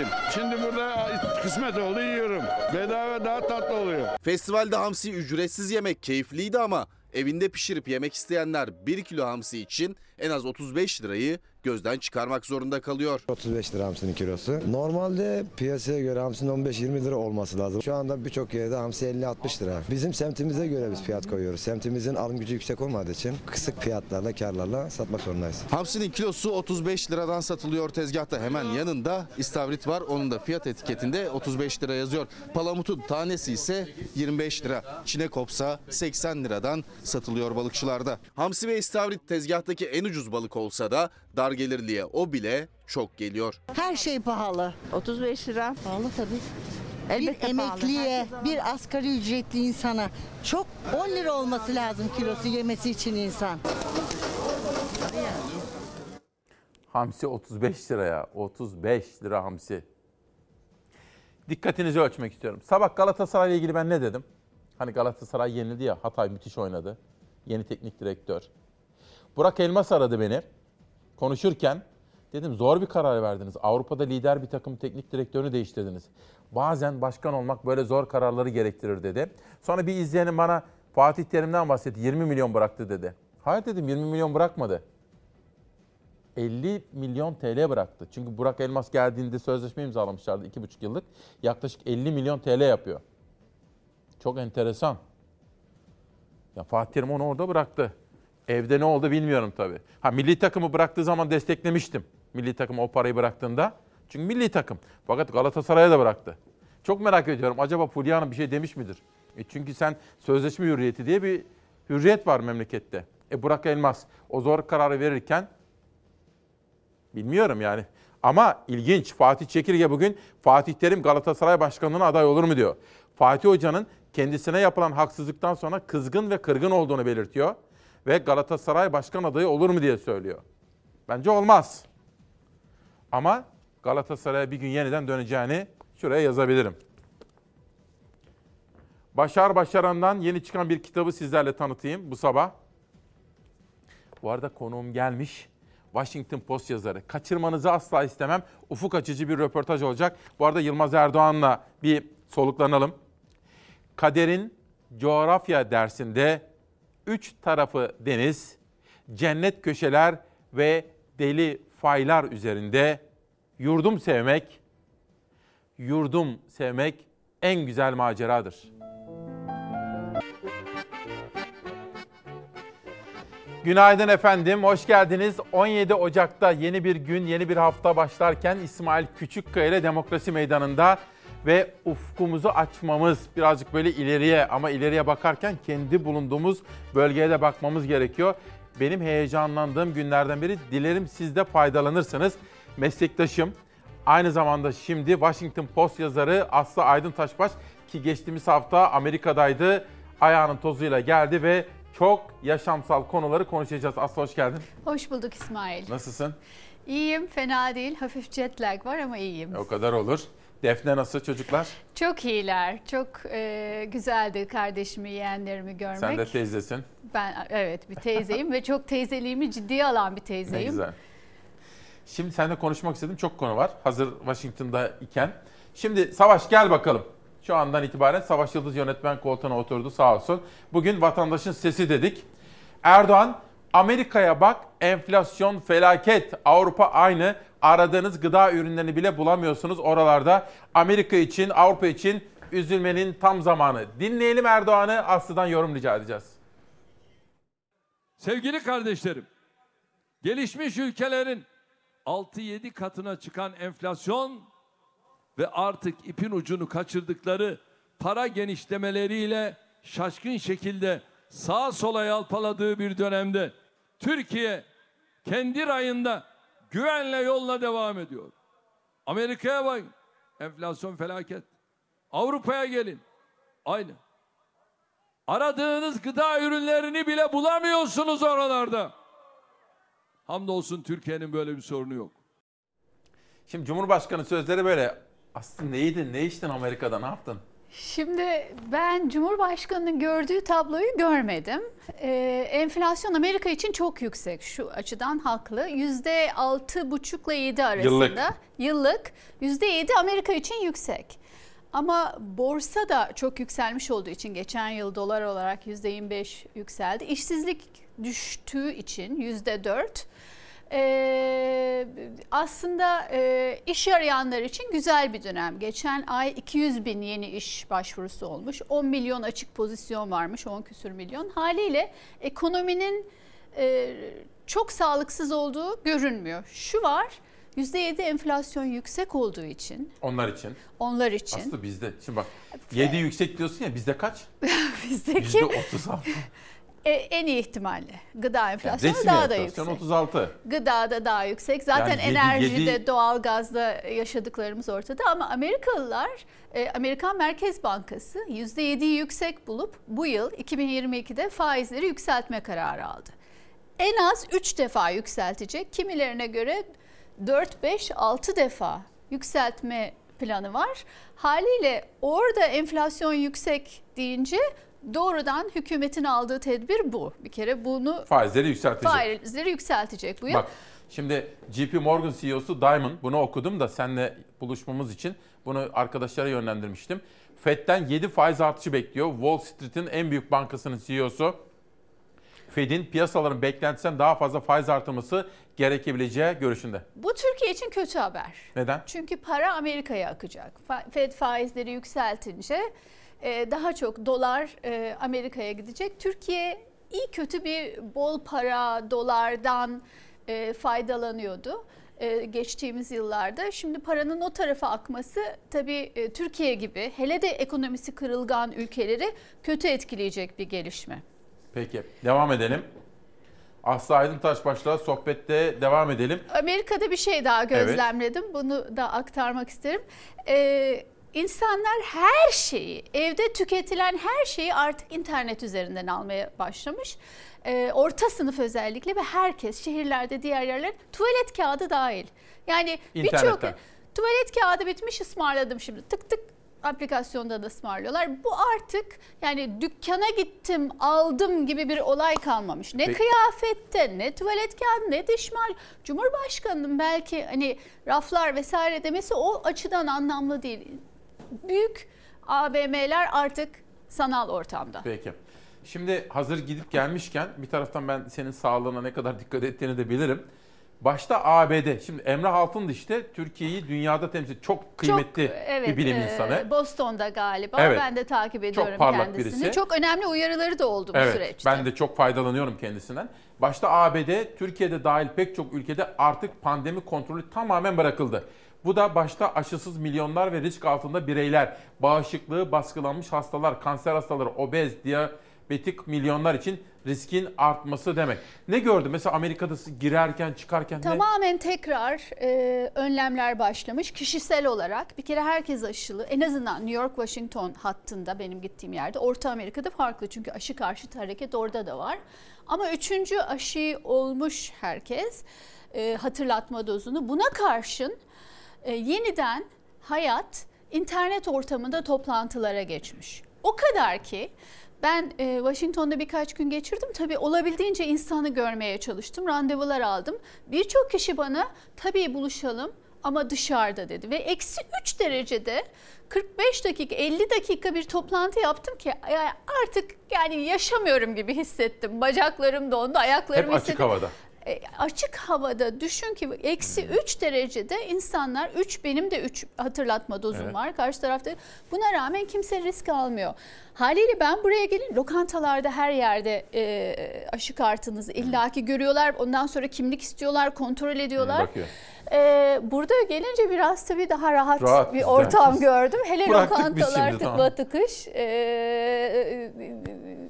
Söyleyeyim. Şimdi burada kısmet oldu yiyorum. Bedava daha tatlı oluyor. Festivalde hamsi ücretsiz yemek keyifliydi ama evinde pişirip yemek isteyenler 1 kilo hamsi için en az 35 lirayı gözden çıkarmak zorunda kalıyor. 35 lira hamsinin kilosu. Normalde piyasaya göre hamsinin 15-20 lira olması lazım. Şu anda birçok yerde hamsi 50-60 lira. Bizim semtimize göre biz fiyat koyuyoruz. Semtimizin alım gücü yüksek olmadığı için kısık fiyatlarla, karlarla satmak zorundayız. Hamsinin kilosu 35 liradan satılıyor tezgahta. Hemen yanında istavrit var. Onun da fiyat etiketinde 35 lira yazıyor. Palamutun tanesi ise 25 lira. Çinekopsa 80 liradan satılıyor balıkçılarda. Hamsi ve istavrit tezgahtaki en ucuz balık olsa da dar gelirliye o bile çok geliyor. Her şey pahalı. 35 lira. Pahalı tabii. bir emekliye, bir asgari ücretli insana çok 10 lira olması lazım kilosu yemesi için insan. Hamsi 35 liraya. 35 lira hamsi. Dikkatinizi ölçmek istiyorum. Sabah Galatasaray ile ilgili ben ne dedim? Hani Galatasaray yenildi ya. Hatay müthiş oynadı. Yeni teknik direktör. Burak Elmas aradı beni. Konuşurken dedim zor bir karar verdiniz. Avrupa'da lider bir takım teknik direktörünü değiştirdiniz. Bazen başkan olmak böyle zor kararları gerektirir dedi. Sonra bir izleyenim bana Fatih Terim'den bahsetti. 20 milyon bıraktı dedi. Hayır dedim 20 milyon bırakmadı. 50 milyon TL bıraktı. Çünkü Burak Elmas geldiğinde sözleşme imzalamışlardı 2,5 yıllık. Yaklaşık 50 milyon TL yapıyor. Çok enteresan. Ya Fatih Terim onu orada bıraktı. Evde ne oldu bilmiyorum tabii. Ha milli takımı bıraktığı zaman desteklemiştim. Milli takım o parayı bıraktığında. Çünkü milli takım. Fakat Galatasaray'a da bıraktı. Çok merak ediyorum. Acaba Fulya bir şey demiş midir? E çünkü sen sözleşme hürriyeti diye bir hürriyet var memlekette. E Burak Elmas o zor kararı verirken bilmiyorum yani. Ama ilginç Fatih Çekirge bugün Fatih Terim Galatasaray Başkanlığı'na aday olur mu diyor. Fatih Hoca'nın kendisine yapılan haksızlıktan sonra kızgın ve kırgın olduğunu belirtiyor. Ve Galatasaray Başkan adayı olur mu diye söylüyor. Bence olmaz. Ama Galatasaray'a bir gün yeniden döneceğini şuraya yazabilirim. Başar Başaran'dan yeni çıkan bir kitabı sizlerle tanıtayım bu sabah. Bu arada konuğum gelmiş. Washington Post yazarı. Kaçırmanızı asla istemem. Ufuk açıcı bir röportaj olacak. Bu arada Yılmaz Erdoğan'la bir soluklanalım. Kaderin coğrafya dersinde üç tarafı deniz, cennet köşeler ve deli faylar üzerinde yurdum sevmek, yurdum sevmek en güzel maceradır. Günaydın efendim, hoş geldiniz. 17 Ocak'ta yeni bir gün, yeni bir hafta başlarken İsmail Küçükkaya ile Demokrasi Meydanı'nda ve ufkumuzu açmamız, birazcık böyle ileriye ama ileriye bakarken kendi bulunduğumuz bölgeye de bakmamız gerekiyor. Benim heyecanlandığım günlerden biri. Dilerim siz de faydalanırsınız. Meslektaşım, aynı zamanda şimdi Washington Post yazarı Aslı Aydın Taşbaş ki geçtiğimiz hafta Amerika'daydı. Ayağının tozuyla geldi ve çok yaşamsal konuları konuşacağız. Aslı hoş geldin. Hoş bulduk İsmail. Nasılsın? İyiyim, fena değil. Hafif jet lag var ama iyiyim. O kadar olur. Defne nasıl çocuklar? Çok iyiler. Çok e, güzeldi kardeşimi, yeğenlerimi görmek. Sen de teyzesin. Ben evet bir teyzeyim ve çok teyzeliğimi ciddiye alan bir teyzeyim. Ne güzel. Şimdi seninle konuşmak istedim. Çok konu var. Hazır Washington'da iken. Şimdi Savaş gel bakalım. Şu andan itibaren Savaş Yıldız yönetmen koltuğuna oturdu sağ olsun. Bugün vatandaşın sesi dedik. Erdoğan Amerika'ya bak enflasyon felaket. Avrupa aynı. Aradığınız gıda ürünlerini bile bulamıyorsunuz oralarda. Amerika için, Avrupa için üzülmenin tam zamanı. Dinleyelim Erdoğan'ı. Aslı'dan yorum rica edeceğiz. Sevgili kardeşlerim, gelişmiş ülkelerin 6-7 katına çıkan enflasyon ve artık ipin ucunu kaçırdıkları para genişlemeleriyle şaşkın şekilde sağa sola yalpaladığı bir dönemde Türkiye kendi rayında güvenle yoluna devam ediyor. Amerika'ya bak enflasyon felaket. Avrupa'ya gelin aynı. Aradığınız gıda ürünlerini bile bulamıyorsunuz oralarda. Hamdolsun Türkiye'nin böyle bir sorunu yok. Şimdi Cumhurbaşkanı sözleri böyle. Aslında neydin, ne içtin Amerika'da, ne yaptın? Şimdi ben Cumhurbaşkanı'nın gördüğü tabloyu görmedim. Ee, enflasyon Amerika için çok yüksek. Şu açıdan haklı. Yüzde altı buçukla yedi arasında. Yıllık. Yüzde yedi Amerika için yüksek. Ama borsa da çok yükselmiş olduğu için geçen yıl dolar olarak yüzde 25 yükseldi. İşsizlik düştüğü için yüzde dört. Ee, aslında e, iş arayanlar için güzel bir dönem. Geçen ay 200 bin yeni iş başvurusu olmuş. 10 milyon açık pozisyon varmış, 10 küsür milyon. Haliyle ekonominin e, çok sağlıksız olduğu görünmüyor. Şu var, %7 enflasyon yüksek olduğu için, Onlar için. onlar için. Aslında bizde. Şimdi bak 7 yüksek diyorsun ya bizde kaç? Bizdeki %36. e, en iyi ihtimalle gıda enflasyonu Resmi daha da enflasyon yüksek. 36. Gıdada daha yüksek. Zaten Yani enerjide, yedi- doğalgazda yaşadıklarımız ortada ama Amerikalılar, e, Amerikan Merkez Bankası %7'yi yüksek bulup bu yıl 2022'de faizleri yükseltme kararı aldı. En az 3 defa yükseltecek. Kimilerine göre 4, 5, 6 defa yükseltme planı var. Haliyle orada enflasyon yüksek deyince doğrudan hükümetin aldığı tedbir bu. Bir kere bunu Faizleri yükseltecek. faizleri yükseltecek bu yıl. Bak şimdi JP Morgan CEO'su Diamond bunu okudum da seninle buluşmamız için bunu arkadaşlara yönlendirmiştim. Fed'den 7 faiz artışı bekliyor. Wall Street'in en büyük bankasının CEO'su. Fed'in piyasaların beklentisinden daha fazla faiz artırması gerekebileceği görüşünde. Bu Türkiye için kötü haber. Neden? Çünkü para Amerika'ya akacak. Fed faizleri yükseltince daha çok dolar e, Amerika'ya gidecek. Türkiye iyi kötü bir bol para dolardan e, faydalanıyordu e, geçtiğimiz yıllarda. Şimdi paranın o tarafa akması tabii Türkiye gibi hele de ekonomisi kırılgan ülkeleri kötü etkileyecek bir gelişme. Peki devam edelim. Aslı Aydın Taşbaş'la sohbette devam edelim. Amerika'da bir şey daha gözlemledim. Bunu da aktarmak isterim. Ee, insanlar her şeyi, evde tüketilen her şeyi artık internet üzerinden almaya başlamış. Ee, orta sınıf özellikle ve herkes şehirlerde, diğer yerler tuvalet kağıdı dahil. Yani birçok tuvalet kağıdı bitmiş ısmarladım şimdi. Tık tık aplikasyonda da ısmarlıyorlar. Bu artık yani dükkana gittim aldım gibi bir olay kalmamış. Ne Peki. kıyafette ne tuvalet kağıdı ne diş macunu. Cumhurbaşkanının belki hani raflar vesaire demesi o açıdan anlamlı değil. Büyük AVM'ler artık sanal ortamda. Peki. Şimdi hazır gidip gelmişken bir taraftan ben senin sağlığına ne kadar dikkat ettiğini de bilirim. Başta ABD. Şimdi Emrah Altın da işte Türkiye'yi dünyada temsil çok kıymetli evet, bir bilim e, insanı. Boston'da galiba. Evet. Ben de takip ediyorum parlak kendisini. birisi. Çok önemli uyarıları da oldu bu Evet, süreçte. ben de çok faydalanıyorum kendisinden. Başta ABD, Türkiye'de dahil pek çok ülkede artık pandemi kontrolü tamamen bırakıldı. Bu da başta aşısız milyonlar ve risk altında bireyler, bağışıklığı baskılanmış hastalar, kanser hastaları, obez, diyabetik milyonlar için riskin artması demek. Ne gördü? Mesela Amerika'da girerken, çıkarken ne? Tamamen tekrar e, önlemler başlamış kişisel olarak. Bir kere herkes aşılı. En azından New York Washington hattında benim gittiğim yerde. Orta Amerika'da farklı çünkü aşı karşıtı hareket orada da var. Ama üçüncü aşı olmuş herkes e, hatırlatma dozunu. Buna karşın e, yeniden hayat internet ortamında toplantılara geçmiş. O kadar ki ben e, Washington'da birkaç gün geçirdim. Tabii olabildiğince insanı görmeye çalıştım. Randevular aldım. Birçok kişi bana tabii buluşalım ama dışarıda dedi. Ve eksi 3 derecede 45 dakika 50 dakika bir toplantı yaptım ki artık yani yaşamıyorum gibi hissettim. Bacaklarım dondu, ayaklarım Hep açık hissettim. havada. E, açık havada düşün ki eksi 3 derecede insanlar 3 benim de 3 hatırlatma dozum Evet. var karşı tarafta. Buna rağmen kimse risk almıyor. Haliyle ben buraya gelin lokantalarda her yerde e, aşı kartınızı illaki görüyorlar. Ondan sonra kimlik istiyorlar, kontrol ediyorlar. bakıyor. E, burada gelince biraz tabii daha rahat, Rahat bir ortam gördüm. Hele Bıraktık lokantalar tıkla tamam. tıkış. E,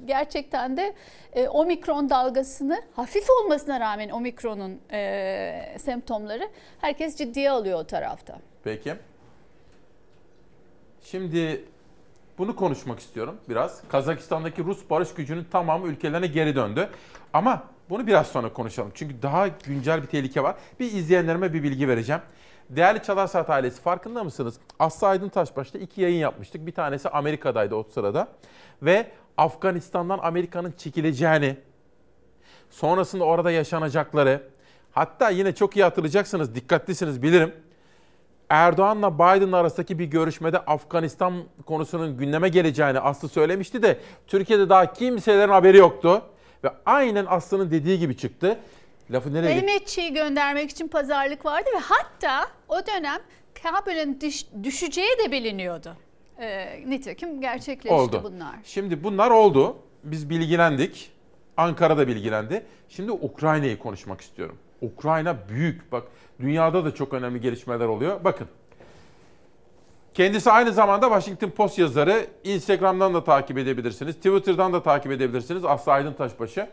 gerçekten de e, omikron dalgasını hafif olmasına rağmen omikronun e, semptomları herkes ciddiye alıyor o tarafta. Peki. Şimdi bunu konuşmak istiyorum biraz. Kazakistan'daki Rus barış gücünün tamamı ülkelerine geri döndü. Ama bunu biraz sonra konuşalım. Çünkü daha güncel bir tehlike var. Bir izleyenlerime bir bilgi vereceğim. Değerli Çalar ailesi farkında mısınız? Aslı Aydın Taşbaş'ta iki yayın yapmıştık. Bir tanesi Amerika'daydı o sırada. Ve Afganistan'dan Amerika'nın çekileceğini, sonrasında orada yaşanacakları, hatta yine çok iyi hatırlayacaksınız, dikkatlisiniz bilirim. Erdoğan'la Biden arasındaki bir görüşmede Afganistan konusunun gündeme geleceğini Aslı söylemişti de Türkiye'de daha kimselerin haberi yoktu. Ve aynen Aslı'nın dediği gibi çıktı. Lafı nereye Mehmetçiği göndermek için pazarlık vardı ve hatta o dönem kabulün düş- düşeceği de biliniyordu. Ee, nitekim gerçekleşti oldu. bunlar. Şimdi bunlar oldu. Biz bilgilendik. Ankara'da bilgilendi. Şimdi Ukrayna'yı konuşmak istiyorum. Ukrayna büyük. Bak dünyada da çok önemli gelişmeler oluyor. Bakın. Kendisi aynı zamanda Washington Post yazarı. Instagram'dan da takip edebilirsiniz. Twitter'dan da takip edebilirsiniz. Aslı Aydın Taşbaşı.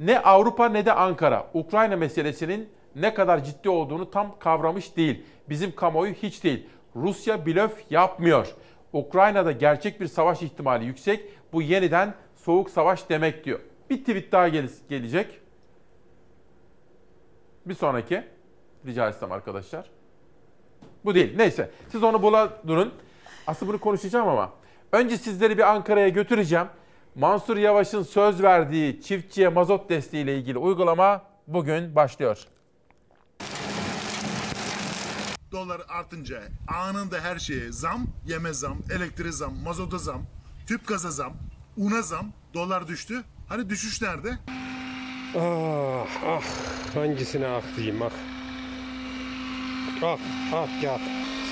Ne Avrupa ne de Ankara Ukrayna meselesinin ne kadar ciddi olduğunu tam kavramış değil. Bizim kamuoyu hiç değil. Rusya blöf yapmıyor. Ukrayna'da gerçek bir savaş ihtimali yüksek. Bu yeniden soğuk savaş demek diyor. Bir tweet daha gel- gelecek. Bir sonraki. Rica etsem arkadaşlar. Bu değil. Neyse. Siz onu bula durun. Aslında bunu konuşacağım ama. Önce sizleri bir Ankara'ya götüreceğim. Mansur Yavaş'ın söz verdiği çiftçiye mazot desteğiyle ilgili uygulama bugün başlıyor. Dolar artınca anında her şeye zam, yeme zam, elektrik zam, mazota zam, tüp gaza zam, una zam, dolar düştü. Hani düşüş nerede? Ah ah hangisine ah diyeyim ah. Ah ah ya.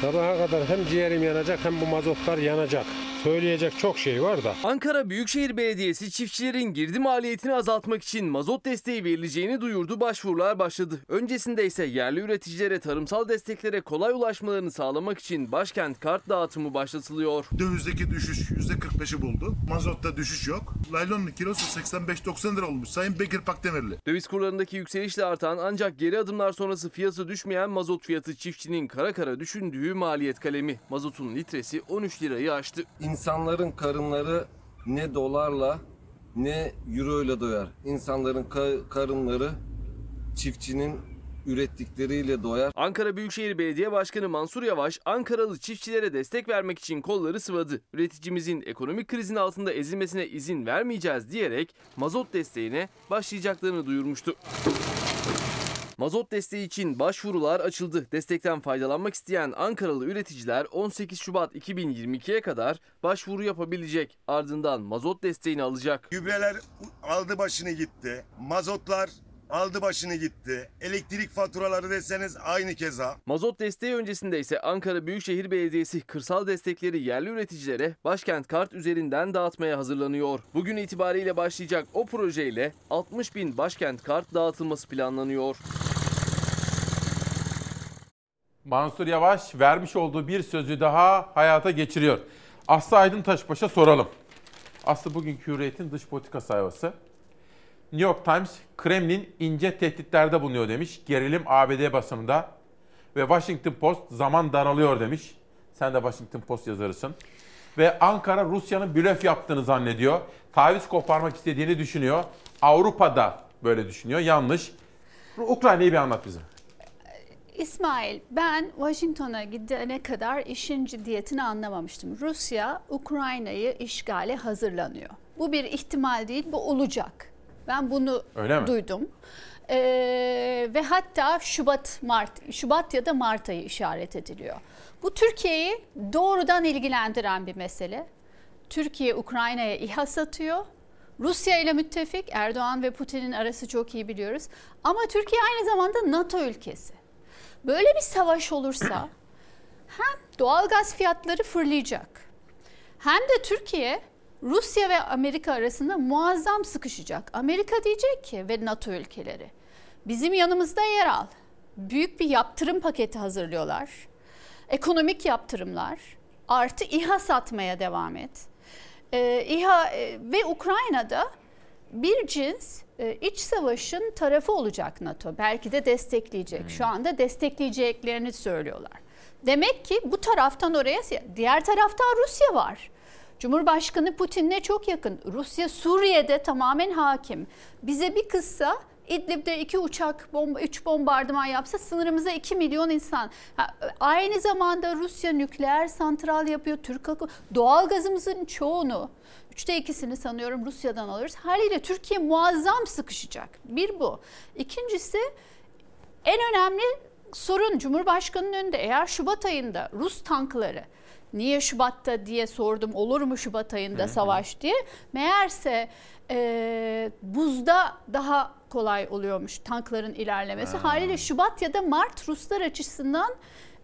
Sabaha kadar hem ciğerim yanacak hem bu mazotlar yanacak. Söyleyecek çok şey var da. Ankara Büyükşehir Belediyesi çiftçilerin girdi maliyetini azaltmak için mazot desteği verileceğini duyurdu. Başvurular başladı. Öncesinde ise yerli üreticilere tarımsal desteklere kolay ulaşmalarını sağlamak için başkent kart dağıtımı başlatılıyor. Dövizdeki düşüş %45'i buldu. Mazotta düşüş yok. Laylonun kilosu 85-90 lira olmuş. Sayın Bekir Pakdemirli. Döviz kurlarındaki yükselişle artan ancak geri adımlar sonrası fiyatı düşmeyen mazot fiyatı çiftçinin kara kara düşündüğü maliyet kalemi. Mazotun litresi 13 lirayı aştı. İnsanların karınları ne dolarla ne euro ile doyar. İnsanların ka- karınları çiftçinin ürettikleriyle doyar. Ankara Büyükşehir Belediye Başkanı Mansur Yavaş, Ankaralı çiftçilere destek vermek için kolları sıvadı. Üreticimizin ekonomik krizin altında ezilmesine izin vermeyeceğiz diyerek mazot desteğine başlayacaklarını duyurmuştu. Mazot desteği için başvurular açıldı. Destekten faydalanmak isteyen Ankaralı üreticiler 18 Şubat 2022'ye kadar başvuru yapabilecek. Ardından mazot desteğini alacak. Gübreler aldı başını gitti. Mazotlar aldı başını gitti. Elektrik faturaları deseniz aynı keza. Mazot desteği öncesinde ise Ankara Büyükşehir Belediyesi kırsal destekleri yerli üreticilere başkent kart üzerinden dağıtmaya hazırlanıyor. Bugün itibariyle başlayacak o projeyle 60 bin başkent kart dağıtılması planlanıyor. Mansur Yavaş vermiş olduğu bir sözü daha hayata geçiriyor. Aslı Aydın Taşbaş'a soralım. Aslı bugünkü Hürriyet'in dış politika sayfası. New York Times, Kremlin ince tehditlerde bulunuyor demiş. Gerilim ABD basınında. Ve Washington Post zaman daralıyor demiş. Sen de Washington Post yazarısın. Ve Ankara Rusya'nın blöf yaptığını zannediyor. Taviz koparmak istediğini düşünüyor. Avrupa'da böyle düşünüyor. Yanlış. Ukrayna'yı bir anlat bize. İsmail, ben Washington'a gidene kadar işin ciddiyetini anlamamıştım. Rusya, Ukrayna'yı işgale hazırlanıyor. Bu bir ihtimal değil, bu olacak. Ben bunu Öyle mi? duydum. Ee, ve hatta Şubat, Mart, Şubat ya da Mart ayı işaret ediliyor. Bu Türkiye'yi doğrudan ilgilendiren bir mesele. Türkiye Ukrayna'ya İHA satıyor. Rusya ile müttefik, Erdoğan ve Putin'in arası çok iyi biliyoruz. Ama Türkiye aynı zamanda NATO ülkesi. Böyle bir savaş olursa hem doğalgaz fiyatları fırlayacak hem de Türkiye Rusya ve Amerika arasında muazzam sıkışacak. Amerika diyecek ki ve NATO ülkeleri bizim yanımızda yer al. Büyük bir yaptırım paketi hazırlıyorlar. Ekonomik yaptırımlar artı İHA satmaya devam et. Ee, İHA e, ve Ukrayna'da bir cins e, iç savaşın tarafı olacak NATO. Belki de destekleyecek. Şu anda destekleyeceklerini söylüyorlar. Demek ki bu taraftan oraya diğer tarafta Rusya var. Cumhurbaşkanı Putin'le çok yakın. Rusya Suriye'de tamamen hakim. Bize bir kızsa İdlib'de iki uçak, bomba, üç bombardıman yapsa sınırımıza 2 milyon insan. Aynı zamanda Rusya nükleer santral yapıyor. Türk halkı doğal gazımızın çoğunu, üçte ikisini sanıyorum Rusya'dan alıyoruz. Haliyle Türkiye muazzam sıkışacak. Bir bu. İkincisi en önemli sorun Cumhurbaşkanı'nın önünde eğer Şubat ayında Rus tankları niye Şubat'ta diye sordum olur mu Şubat ayında savaş diye. Meğerse e, buzda daha kolay oluyormuş tankların ilerlemesi. Haliyle Şubat ya da Mart Ruslar açısından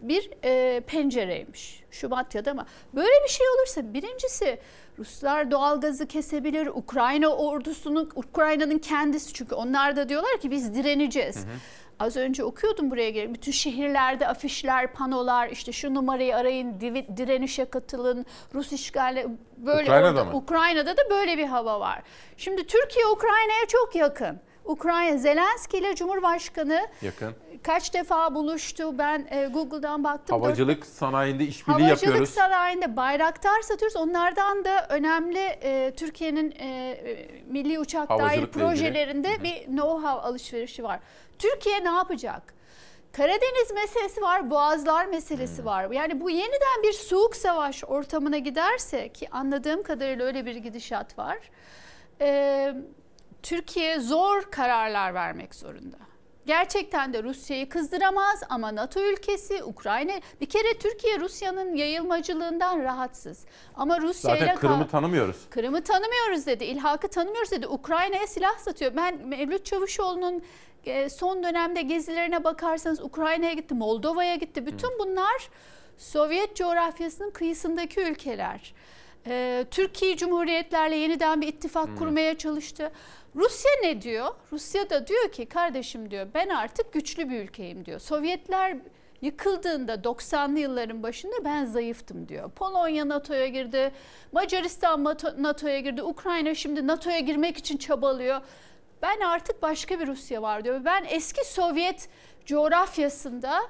bir e, pencereymiş. Şubat ya da Mart. Böyle bir şey olursa birincisi Ruslar doğalgazı kesebilir. Ukrayna ordusunun, Ukrayna'nın kendisi çünkü onlar da diyorlar ki biz direneceğiz. Az önce okuyordum buraya gelip bütün şehirlerde afişler, panolar işte şu numarayı arayın, divi- direnişe katılın, Rus işgali böyle Ukrayna'da orada- mı? Ukrayna'da da böyle bir hava var. Şimdi Türkiye Ukrayna'ya çok yakın. Ukrayna Zelenski ile Cumhurbaşkanı Yakın. kaç defa buluştu. Ben e, Google'dan baktım. Havacılık sanayinde işbirliği Havacılık yapıyoruz. sanayinde bayraktar satıyoruz. Onlardan da önemli e, Türkiye'nin e, e, milli uçak dahil Havacılıkla ilgili. projelerinde bir know-how alışverişi var. Türkiye ne yapacak? Karadeniz meselesi var, Boğazlar meselesi var. Yani bu yeniden bir soğuk savaş ortamına giderse ki anladığım kadarıyla öyle bir gidişat var. e, Türkiye zor kararlar vermek zorunda. Gerçekten de Rusya'yı kızdıramaz ama NATO ülkesi Ukrayna bir kere Türkiye Rusya'nın yayılmacılığından rahatsız. Ama Rusya Zaten Kırım'ı tanımıyoruz. Kırım'ı tanımıyoruz dedi. İlhakı tanımıyoruz dedi. Ukrayna'ya silah satıyor. Ben Mevlüt Çavuşoğlu'nun son dönemde gezilerine bakarsanız Ukrayna'ya gitti, Moldova'ya gitti. Bütün bunlar Sovyet coğrafyasının kıyısındaki ülkeler. Ee, Türkiye Cumhuriyetlerle yeniden bir ittifak kurmaya çalıştı. Rusya ne diyor? Rusya da diyor ki kardeşim diyor ben artık güçlü bir ülkeyim diyor. Sovyetler yıkıldığında 90'lı yılların başında ben zayıftım diyor. Polonya NATO'ya girdi, Macaristan NATO- NATO'ya girdi, Ukrayna şimdi NATO'ya girmek için çabalıyor. Ben artık başka bir Rusya var diyor. Ben eski Sovyet coğrafyasında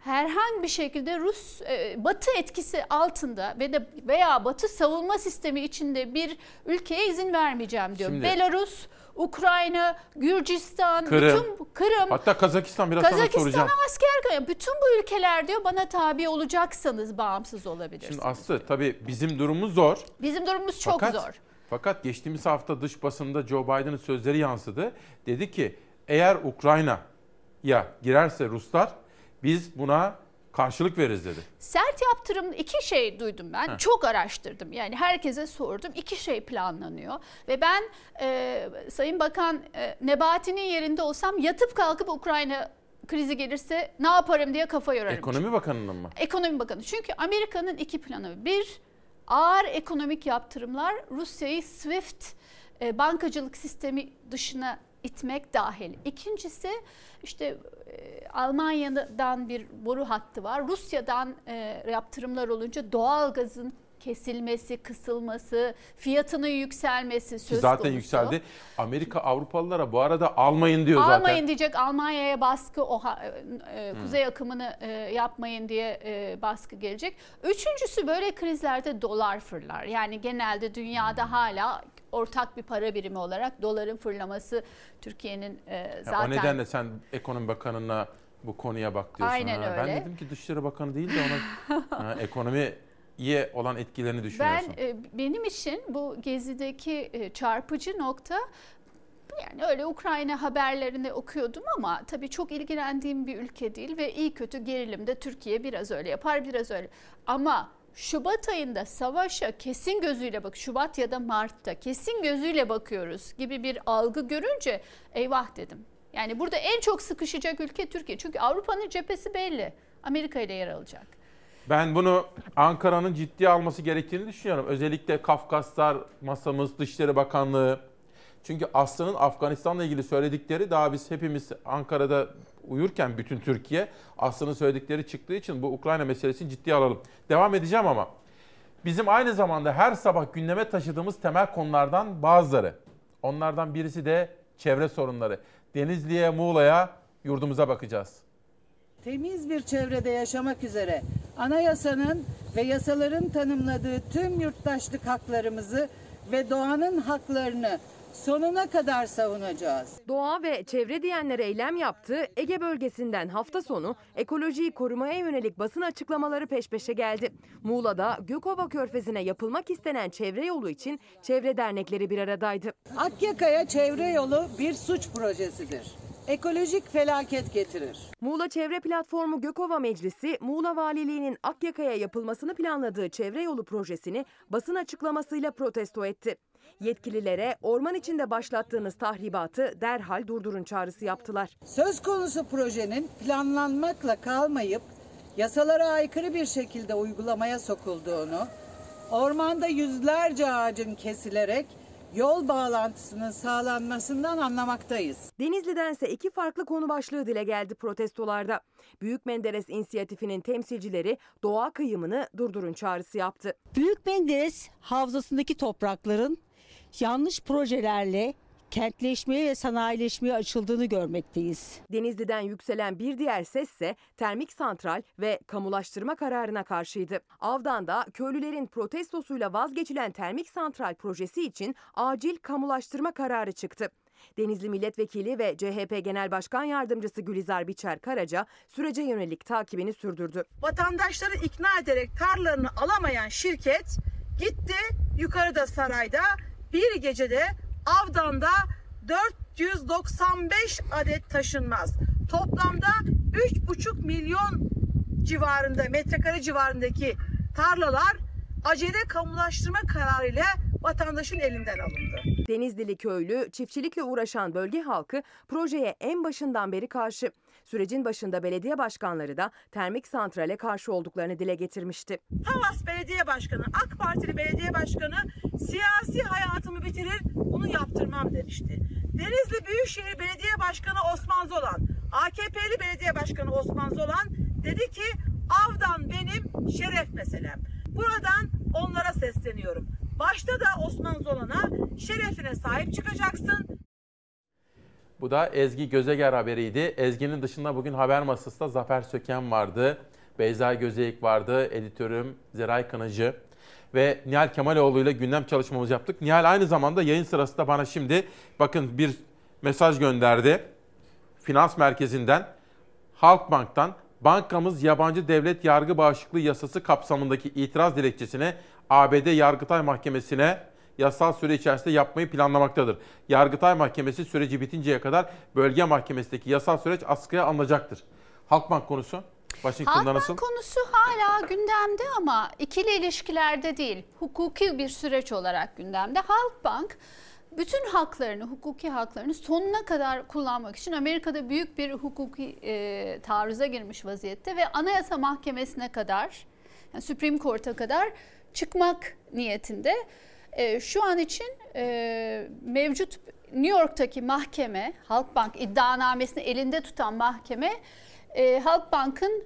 herhangi bir şekilde Rus e, Batı etkisi altında ve de veya Batı savunma sistemi içinde bir ülkeye izin vermeyeceğim diyor. Şimdi- Belarus, Ukrayna, Gürcistan, Kırım. bütün Kırım, Hatta Kazakistan biraz sonra soracağım. Kazakistan'a asker. Bütün bu ülkeler diyor bana tabi olacaksanız bağımsız olabilirsiniz. Şimdi Aslı tabii bizim durumumuz zor. Bizim durumumuz çok Fakat- zor. Fakat geçtiğimiz hafta dış basında Joe Biden'ın sözleri yansıdı. Dedi ki eğer Ukrayna'ya girerse Ruslar biz buna karşılık veririz dedi. Sert yaptırım iki şey duydum ben. Heh. Çok araştırdım. Yani herkese sordum. İki şey planlanıyor. Ve ben e, Sayın Bakan e, Nebati'nin yerinde olsam yatıp kalkıp Ukrayna krizi gelirse ne yaparım diye kafa yorarım. Ekonomi Bakanı'nın mı? Ekonomi Bakanı. Çünkü Amerika'nın iki planı. Bir, ağır ekonomik yaptırımlar Rusya'yı SWIFT e, bankacılık sistemi dışına itmek dahil. İkincisi işte e, Almanya'dan bir boru hattı var. Rusya'dan e, yaptırımlar olunca doğal gazın kesilmesi, kısılması, fiyatının yükselmesi söz zaten konusu. yükseldi. Amerika Avrupalılara bu arada almayın diyor Almayın zaten. diyecek Almanya'ya baskı o ha- e, Hmm. kuzey akımını e, yapmayın diye e, baskı gelecek. Üçüncüsü böyle krizlerde dolar fırlar. Yani genelde dünyada Hmm. hala ortak bir para birimi olarak doların fırlaması Türkiye'nin e, Ya zaten O nedenle sen ekonomi bakanına bu konuya bak diyorsun. Aynen ha. Ben öyle. dedim ki Dışişleri Bakanı değil de ona ha, ekonomiye olan etkilerini ben düşünüyorsun. e, benim için bu gezideki e, çarpıcı nokta yani öyle Ukrayna haberlerini okuyordum ama tabii çok ilgilendiğim bir ülke değil ve iyi kötü gerilimde Türkiye biraz öyle yapar biraz öyle. Ama Şubat ayında savaşa kesin gözüyle bak Şubat ya da Mart'ta kesin gözüyle bakıyoruz gibi bir algı görünce eyvah dedim. Yani burada en çok sıkışacak ülke Türkiye. Çünkü Avrupa'nın cephesi belli. Amerika ile yer alacak. Ben bunu Ankara'nın ciddiye alması gerektiğini düşünüyorum. Özellikle Kafkaslar masamız, Dışişleri Bakanlığı. Çünkü Aslı'nın Afganistan'la ilgili söyledikleri daha biz hepimiz Ankara'da uyurken bütün Türkiye Aslı'nın söyledikleri çıktığı için bu Ukrayna meselesini ciddiye alalım. Devam edeceğim ama bizim aynı zamanda her sabah gündeme taşıdığımız temel konulardan bazıları. Onlardan birisi de çevre sorunları. Denizli'ye, Muğla'ya, yurdumuza bakacağız. Temiz bir çevrede yaşamak üzere anayasanın ve yasaların tanımladığı tüm yurttaşlık haklarımızı ve doğanın haklarını sonuna kadar savunacağız. Doğa ve çevre diyenlere eylem yaptı. Ege bölgesinden hafta sonu ekolojiyi korumaya yönelik basın açıklamaları peş peşe geldi. Muğla'da Gökova Körfezi'ne yapılmak istenen çevre yolu için çevre dernekleri bir aradaydı. Akyaka'ya çevre yolu bir suç projesidir. Ekolojik felaket getirir. Muğla Çevre Platformu Gökova Meclisi, Muğla Valiliği'nin Akyaka'ya yapılmasını planladığı çevre yolu projesini basın açıklamasıyla protesto etti. Yetkililere orman içinde başlattığınız tahribatı derhal durdurun çağrısı yaptılar. Söz konusu projenin planlanmakla kalmayıp yasalara aykırı bir şekilde uygulamaya sokulduğunu, ormanda yüzlerce ağacın kesilerek yol bağlantısının sağlanmasından anlamaktayız. Denizli'dense iki farklı konu başlığı dile geldi protestolarda. Büyük Menderes İnisiyatifi'nin temsilcileri doğa kıyımını durdurun çağrısı yaptı. Büyük Menderes havzasındaki toprakların yanlış projelerle kentleşmeye ve sanayileşmeye açıldığını görmekteyiz. Denizli'den yükselen bir diğer sesse termik santral ve kamulaştırma kararına karşıydı. Avdan'da köylülerin protestosuyla vazgeçilen termik santral projesi için acil kamulaştırma kararı çıktı. Denizli Milletvekili ve CHP Genel Başkan Yardımcısı Gülizar Biçer Karaca sürece yönelik takibini sürdürdü. Vatandaşları ikna ederek tarlalarını alamayan şirket gitti yukarıda sarayda bir gecede Avdan'da 495 adet taşınmaz. Toplamda 3,5 milyon civarında metrekare civarındaki tarlalar acele kamulaştırma kararıyla vatandaşın elinden alındı. Denizlili köylü, çiftçilikle uğraşan bölge halkı projeye en başından beri karşı. Sürecin başında belediye başkanları da termik santrale karşı olduklarını dile getirmişti. Tavas Belediye Başkanı, AK Partili Belediye Başkanı siyasi hayatımı bitirir, bunu yaptırmam demişti. Denizli Büyükşehir Belediye Başkanı Osman Zolan, AKP'li Belediye Başkanı Osman Zolan dedi ki Avdan benim şeref meselem. Buradan onlara sesleniyorum. Başta da Osman Zolan'a şerefine sahip çıkacaksın. Bu da Ezgi Gözeger haberiydi. Ezgi'nin dışında bugün haber masasında Zafer Söken vardı. Beyza Gözeyik vardı. Editörüm Zeray Kınacı. Ve Nihal Kemaloğlu ile gündem çalışmamızı yaptık. Nihal aynı zamanda yayın sırasında bana şimdi bakın bir mesaj gönderdi. Finans Merkezi'nden, Halkbank'tan bankamız yabancı devlet yargı bağışıklığı yasası kapsamındaki itiraz dilekçesine ABD Yargıtay Mahkemesi'ne yasal süre içerisinde yapmayı planlamaktadır. Yargıtay Mahkemesi süreci bitinceye kadar bölge mahkemesindeki yasal süreç askıya alınacaktır. Halkbank konusu Washington'da Halkbank nasıl? konusu hala gündemde ama ikili ilişkilerde değil, hukuki bir süreç olarak gündemde. Halkbank bütün haklarını, hukuki haklarını sonuna kadar kullanmak için Amerika'da büyük bir hukuki e, taarruza girmiş vaziyette ve Anayasa Mahkemesi'ne kadar, yani Supreme Court'a kadar çıkmak niyetinde. E, şu an için e, mevcut New York'taki mahkeme, Halkbank iddianamesini elinde tutan mahkeme, e, Halkbank'ın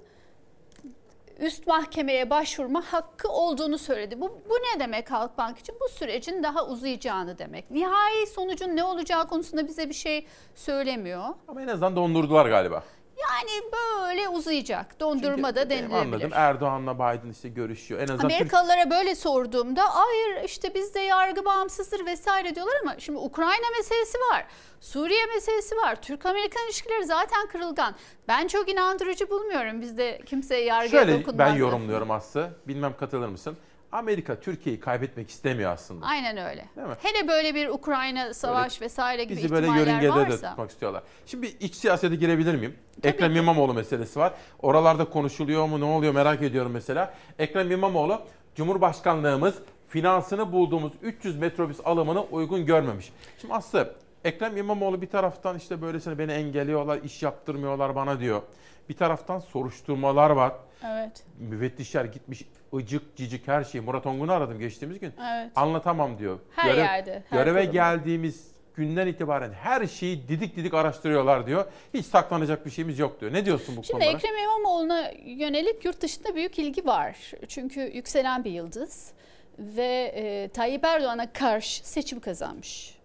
üst mahkemeye başvurma hakkı olduğunu söyledi. Bu, bu ne demek Halkbank için? Bu sürecin daha uzayacağını demek. Nihai sonucun ne olacağı konusunda bize bir şey söylemiyor. Ama en azından dondurdular galiba. Yani böyle uzayacak. Dondurma da Benim denilebilir. anladım. Erdoğan'la Biden işte görüşüyor. En azından Türk- Amerikalılara böyle sorduğumda hayır işte bizde yargı bağımsızdır vesaire diyorlar ama şimdi Ukrayna meselesi var. Suriye meselesi var. Türk-Amerikan ilişkileri zaten kırılgan. Ben çok inandırıcı bulmuyorum. Bizde kimse yargıya Şöyle dokunmaz. ben yorumluyorum Aslı. Bilmem katılır mısın? Amerika Türkiye'yi kaybetmek istemiyor aslında. Aynen öyle. Değil mi? Hele böyle bir Ukrayna savaş vesaire gibi Bizi böyle yörüngede de varsa. tutmak istiyorlar. Şimdi iç siyasete girebilir miyim? Ekrem İmamoğlu meselesi var. Oralarda konuşuluyor mu ne oluyor merak ediyorum mesela. Ekrem İmamoğlu Cumhurbaşkanlığımız finansını bulduğumuz 300 metrobüs alımını uygun görmemiş. Şimdi Aslı Ekrem İmamoğlu bir taraftan işte böylesine beni engelliyorlar, iş yaptırmıyorlar bana diyor. Bir taraftan soruşturmalar var. Evet. Müfettişler gitmiş ıcık cicik her şeyi. Murat Ongun'u aradım geçtiğimiz gün. Evet. Anlatamam diyor. Her yerde, her göreve kurumda. geldiğimiz günden itibaren her şeyi didik didik araştırıyorlar diyor. Hiç saklanacak bir şeyimiz yok diyor. Ne diyorsun bu Şimdi konulara? Ekrem İmamoğlu'na yönelik yurt dışında büyük ilgi var. Çünkü yükselen bir yıldız ve e, Tayyip Erdoğan'a karşı seçim kazanmış.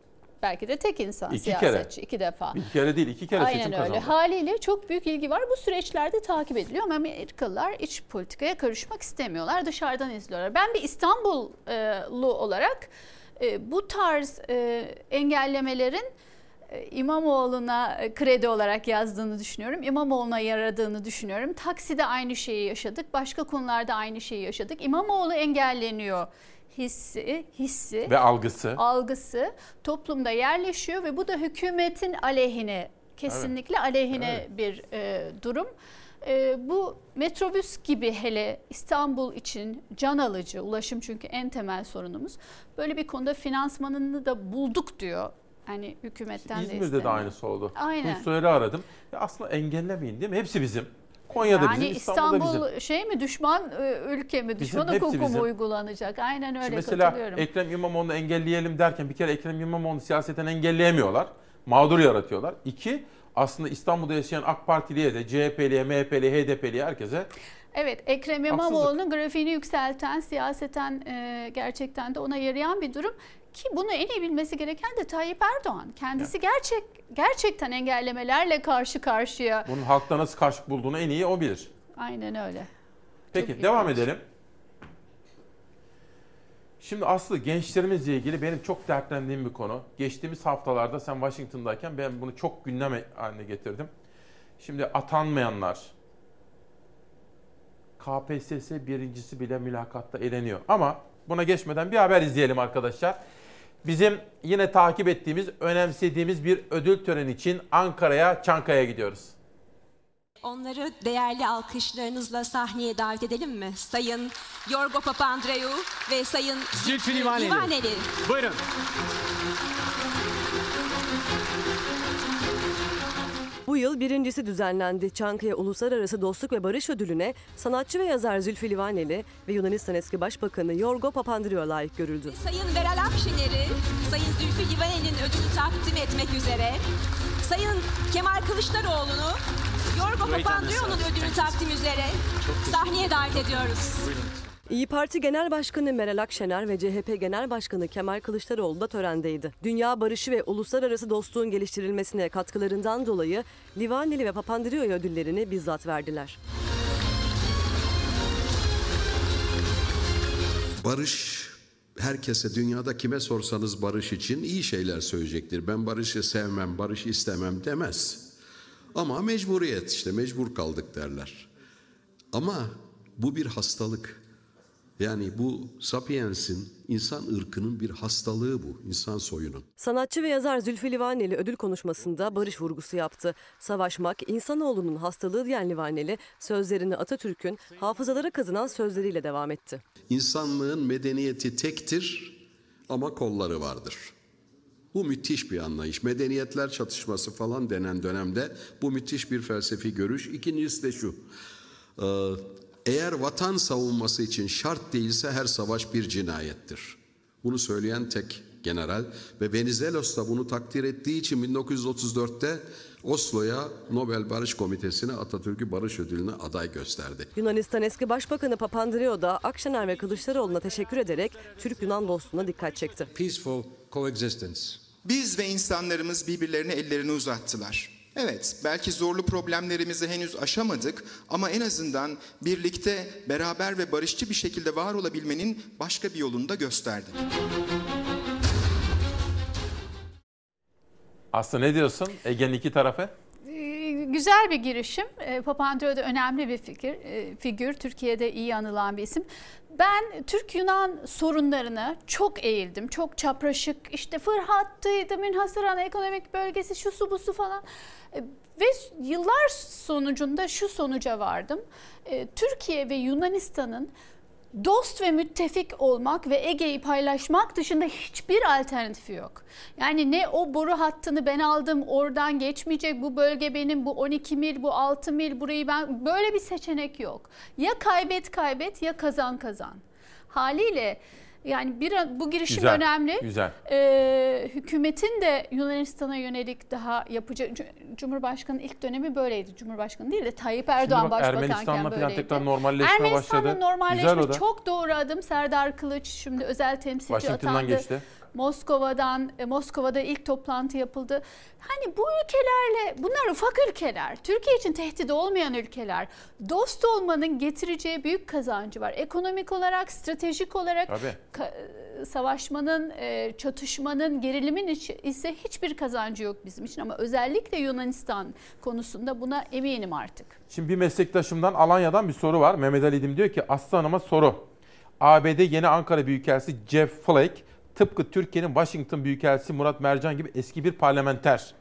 Belki de tek insan İki siyasetçi kere. iki defa. Bir kere değil iki kere Aynen seçim öyle. kazandı. Haliyle çok büyük ilgi var. Bu süreçlerde takip ediliyor ama Amerikalılar iç politikaya karışmak istemiyorlar. Dışarıdan izliyorlar. Ben bir İstanbullu olarak e, bu tarz e, engellemelerin e, İmamoğlu'na kredi olarak yazdığını düşünüyorum. İmamoğlu'na yaradığını düşünüyorum. Takside aynı şeyi yaşadık. Başka konularda aynı şeyi yaşadık. İmamoğlu engelleniyor hissi, hissi Ve algısı. algısı toplumda yerleşiyor ve bu da hükümetin aleyhine kesinlikle aleyhine bir e, durum. E, bu metrobüs gibi hele İstanbul için can alıcı, ulaşım çünkü en temel sorunumuz. Böyle bir konuda finansmanını da bulduk diyor. Hani hükümetten de İzmir'de de isteniyor. aynısı oldu. Aynen. Tunçer'i aradım. Ya aslında engellemeyin değil mi? Hepsi bizim. Konya'da yani bizim, İstanbul'da İstanbul bizim. şey mi düşman e, ülke mi? Düşman hepsi hukuku mu bizim. uygulanacak? Aynen öyle Şimdi mesela. Ekrem İmamoğlu'nu engelleyelim derken bir kere Ekrem İmamoğlu'nu siyaseten engelleyemiyorlar. Mağdur yaratıyorlar. İki, aslında İstanbul'da yaşayan AK Partiliye de CHP'liye, MHP'liye, HDP'liye herkese Evet Ekrem İmamoğlu'nun grafiğini yükselten, siyaseten e, gerçekten de ona yarayan bir durum. Ki bunu en iyi bilmesi gereken de Tayyip Erdoğan. Kendisi gerçek gerçekten engellemelerle karşı karşıya. bunun halkta nasıl karşılık bulduğunu en iyi o bilir. Aynen öyle. Peki devam edelim. Şimdi Aslı gençlerimizle ilgili benim çok dertlendiğim bir konu. Geçtiğimiz haftalarda sen Washington'dayken ben bunu çok gündem haline getirdim. Şimdi atanmayanlar, KPSS birincisi bile mülakatta eleniyor. Ama buna geçmeden bir haber izleyelim arkadaşlar. Bizim yine takip ettiğimiz, önemsediğimiz bir ödül töreni için Ankara'ya, Çankaya'ya gidiyoruz. Onları değerli alkışlarınızla sahneye davet edelim mi? Sayın Yorgo Papandreou ve Sayın Zülfü Livaneli. Livaneli. Buyurun. Bu yıl birincisi düzenlendi. Çankaya Uluslararası Dostluk ve Barış Ödülü'ne sanatçı ve yazar Zülfü Livaneli ve Yunanistan eski başbakanı Yorgo Papandreou layık görüldü. Sayın Meral Akşener'i Sayın Zülfü Livaneli'nin ödülü takdim etmek üzere Sayın Kemal Kılıçdaroğlu'nu Yorgo Papandreou'nun answer. ödülü takdim üzere sahneye davet ediyoruz. İyi Parti Genel Başkanı Meral Akşener ve CHP Genel Başkanı Kemal Kılıçdaroğlu da törendeydi. Dünya barışı ve uluslararası dostluğun geliştirilmesine katkılarından dolayı Livaneli ve Papandreou ödüllerini bizzat verdiler. Barış herkese dünyada kime sorsanız barış için iyi şeyler söyleyecektir. Ben barışı sevmem, barış istemem demez. Ama mecburiyet işte mecbur kaldık derler. Ama bu bir hastalık. Yani bu sapiensin, insan ırkının bir hastalığı bu, insan soyunun. Sanatçı ve yazar Zülfü Livaneli ödül konuşmasında barış vurgusu yaptı. Savaşmak insanoğlunun hastalığı diyen Livaneli sözlerini Atatürk'ün hafızalara kazınan sözleriyle devam etti. İnsanlığın medeniyeti tektir ama kolları vardır. Bu müthiş bir anlayış. Medeniyetler çatışması falan denen dönemde bu müthiş bir felsefi görüş. İkincisi de şu. Eğer vatan savunması için şart değilse her savaş bir cinayettir. Bunu söyleyen tek general ve Venizelos da bunu takdir ettiği için 1934'te Oslo'ya Nobel Barış Komitesi'ne Atatürk'ü Barış Ödülü'ne aday gösterdi. Yunanistan eski başbakanı Papandreou da Akşener ve Kılıçdaroğlu'na teşekkür ederek Türk-Yunan dostluğuna dikkat çekti. Peaceful coexistence. Biz ve insanlarımız birbirlerine ellerini uzattılar. Evet, belki zorlu problemlerimizi henüz aşamadık ama en azından birlikte, beraber ve barışçı bir şekilde var olabilmenin başka bir yolunu da gösterdik. Aslı ne diyorsun Ege'nin iki tarafı? Ee, Güzel bir girişim. Ee, Papandreou da önemli bir fikir, e, figür. Türkiye'de iyi anılan bir isim. Ben Türk-Yunan sorunlarına çok eğildim. Çok çapraşık. İşte Fırhat'tıydı, Münhasıran ekonomik bölgesi, şu su bu su falan. Ee, Ve yıllar sonucunda şu sonuca vardım. Ee, Türkiye ve Yunanistan'ın dost ve müttefik olmak ve Ege'yi paylaşmak dışında hiçbir alternatifi yok. Yani ne o boru hattını ben aldım oradan geçmeyecek bu bölge benim bu 12 mil bu 6 mil burayı ben böyle bir seçenek yok. Ya kaybet kaybet ya kazan kazan. Haliyle yani bir bu girişim Güzel, önemli. güzel. Ee, hükümetin de Yunanistan'a yönelik daha yapıcı Cumhurbaşkanı ilk dönemi böyleydi. Cumhurbaşkanı değil de Tayyip Erdoğan bak başbakanken Ermenistan'la falan tekrar normalleşme Ermenistan'la başladı. normalleşme Güzel o da. çok doğru adım. Serdar Kılıç şimdi özel temsilci Washington'dan atandı. geçti. Moskova'dan e, Moskova'da ilk toplantı yapıldı. Hani bu ülkelerle bunlar ufak ülkeler. Türkiye için tehdit olmayan ülkeler. Dost olmanın getireceği büyük kazancı var. Ekonomik olarak, stratejik olarak ka- e, savaşmanın, e, çatışmanın, gerilimin ise hiçbir kazancı yok bizim için ama özellikle Yunanistan konusunda buna eminim artık. Şimdi bir meslektaşımdan Alanya'dan bir soru var. Mehmet Ali İdim diyor ki Aslı Hanım'a soru. ABD yeni Ankara Büyükelçisi Jeff Flake tıpkı Türkiye'nin Washington Büyükelçisi Murat Mercan gibi eski bir parlamenter.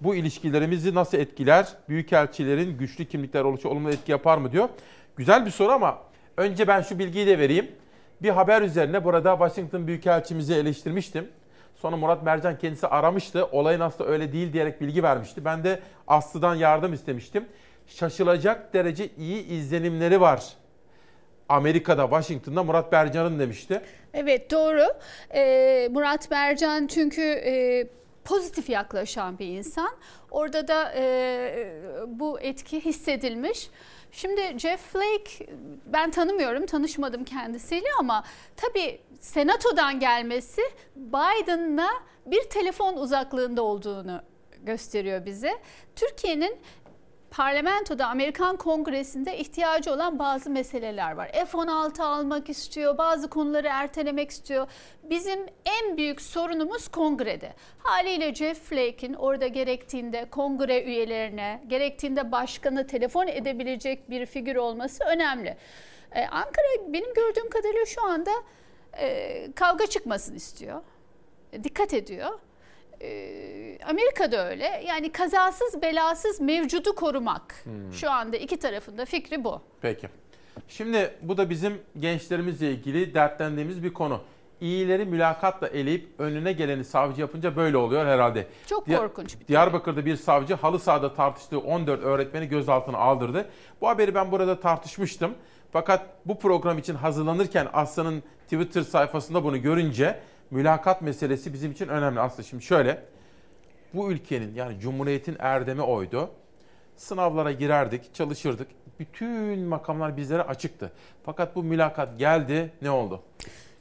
bu ilişkilerimizi nasıl etkiler? Büyükelçilerin güçlü kimlikler oluşu olumlu etki yapar mı diyor. Güzel bir soru ama önce ben şu bilgiyi de vereyim. Bir haber üzerine burada Washington Büyükelçimizi eleştirmiştim. Sonra Murat Mercan kendisi aramıştı. Olayın aslında öyle değil diyerek bilgi vermişti. Ben de Aslı'dan yardım istemiştim. Şaşılacak derece iyi izlenimleri var. Amerika'da, Washington'da Murat Mercan'ın demişti. Evet doğru. Ee, Murat Mercan çünkü e, pozitif yaklaşan bir insan. Orada da e, bu etki hissedilmiş. Şimdi Jeff Flake ben tanımıyorum, tanışmadım kendisiyle ama tabii senatodan gelmesi Biden'la bir telefon uzaklığında olduğunu gösteriyor bize. Türkiye'nin parlamentoda Amerikan Kongresi'nde ihtiyacı olan bazı meseleler var. F-16 almak istiyor, bazı konuları ertelemek istiyor. Bizim en büyük sorunumuz kongrede. Haliyle Jeff Flake'in orada gerektiğinde kongre üyelerine, gerektiğinde başkanı telefon edebilecek bir figür olması önemli. Ee, Ankara benim gördüğüm kadarıyla şu anda e, kavga çıkmasın istiyor. Dikkat ediyor. Ee, Amerika'da öyle. Yani kazasız belasız mevcudu korumak. Hmm. Şu anda iki tarafında fikri bu. Peki. Şimdi bu da bizim gençlerimizle ilgili dertlendiğimiz bir konu. İyileri mülakatla eleyip önüne geleni savcı yapınca böyle oluyor herhalde. Çok korkunç bir Diyarbakır'da bir savcı halı sahada tartıştığı 14 öğretmeni gözaltına aldırdı. Bu haberi ben burada tartışmıştım. Fakat bu program için hazırlanırken Aslı'nın Twitter sayfasında bunu görünce mülakat meselesi bizim için önemli. Aslı şimdi şöyle. Bu ülkenin yani Cumhuriyet'in erdemi oydu. Sınavlara girerdik, çalışırdık. Bütün makamlar bizlere açıktı. Fakat bu mülakat geldi, ne oldu?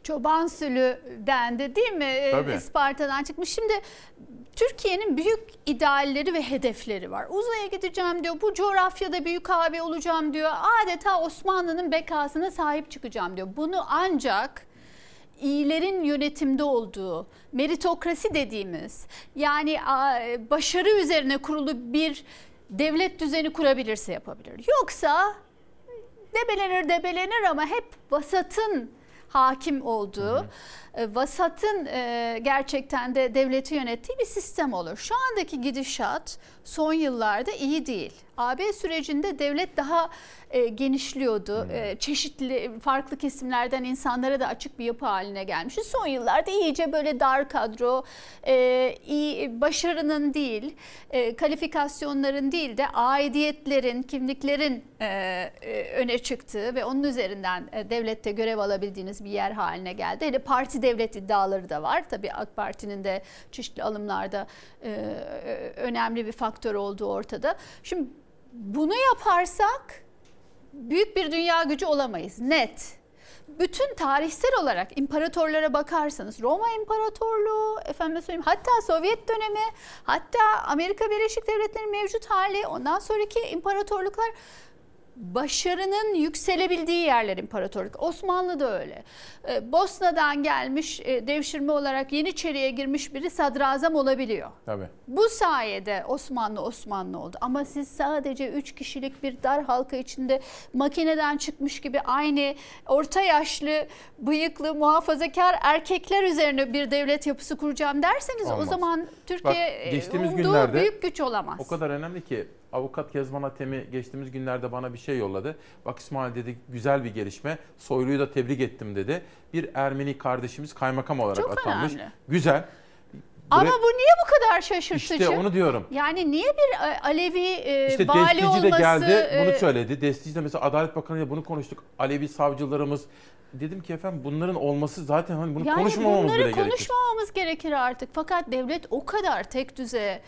Çoban sülü dendi değil mi? Ee, Tabii. Isparta'dan çıkmış. Şimdi Türkiye'nin büyük idealleri ve hedefleri var. Uzaya gideceğim diyor. Bu coğrafyada büyük abi olacağım diyor. Adeta Osmanlı'nın bekasına sahip çıkacağım diyor. Bunu ancak iyilerin yönetimde olduğu, meritokrasi dediğimiz yani başarı üzerine kurulu bir devlet düzeni kurabilirse yapabilir. Yoksa debelenir debelenir ama hep vasatın hakim olduğu, e, vasatın e, gerçekten de devleti yönettiği bir sistem olur. Şu andaki gidişat son yıllarda iyi değil. AB sürecinde devlet daha e, genişliyordu. E, çeşitli farklı kesimlerden insanlara da açık bir yapı haline gelmişti. Son yıllarda iyice böyle dar kadro, e, iyi başarının değil, e, kalifikasyonların değil de aidiyetlerin, kimliklerin e, e, öne çıktığı ve onun üzerinden e, devlette görev alabildiğiniz bir yer haline geldi. Hele parti devlet iddiaları da var. Tabii AK Parti'nin de çeşitli alımlarda e, e, önemli bir faktör olduğu ortada. Şimdi bunu yaparsak büyük bir dünya gücü olamayız net. Bütün tarihsel olarak imparatorlara bakarsanız Roma İmparatorluğu, efendim söyleyeyim hatta Sovyet dönemi, hatta Amerika Birleşik Devletleri'nin mevcut hali, ondan sonraki imparatorluklar başarının yükselebildiği yerler imparatorluk. Osmanlı da öyle. Ee, Bosna'dan gelmiş e, devşirme olarak Yeniçeri'ye girmiş biri sadrazam olabiliyor. Tabii. Bu sayede Osmanlı Osmanlı oldu. Ama siz sadece 3 kişilik bir dar halka içinde makineden çıkmış gibi aynı orta yaşlı, bıyıklı, muhafazakar erkekler üzerine bir devlet yapısı kuracağım derseniz Olmaz. o zaman Türkiye Bak, geçtiğimiz umduğu günlerde büyük güç olamaz. O kadar önemli ki avukat Kezban Atemi geçtiğimiz günlerde bana bir şey yolladı. Bak İsmail dedi güzel bir gelişme. Soylu'yu da tebrik ettim dedi. Bir Ermeni kardeşimiz kaymakam olarak Çok atanmış. önemli. Güzel. Ama Buraya- bu niye bu kadar şaşırtıcı? İşte onu diyorum. Yani niye bir e, Alevi e, İşte vali Destici olması... de geldi bunu e, söyledi. Destici de mesela Adalet Bakanı'yla bunu konuştuk. Alevi savcılarımız dedim ki efendim bunların olması zaten hani bunu yani konuşmamamız bunları bile gerekir. konuşmamamız gerekir artık. Fakat devlet o kadar tek düze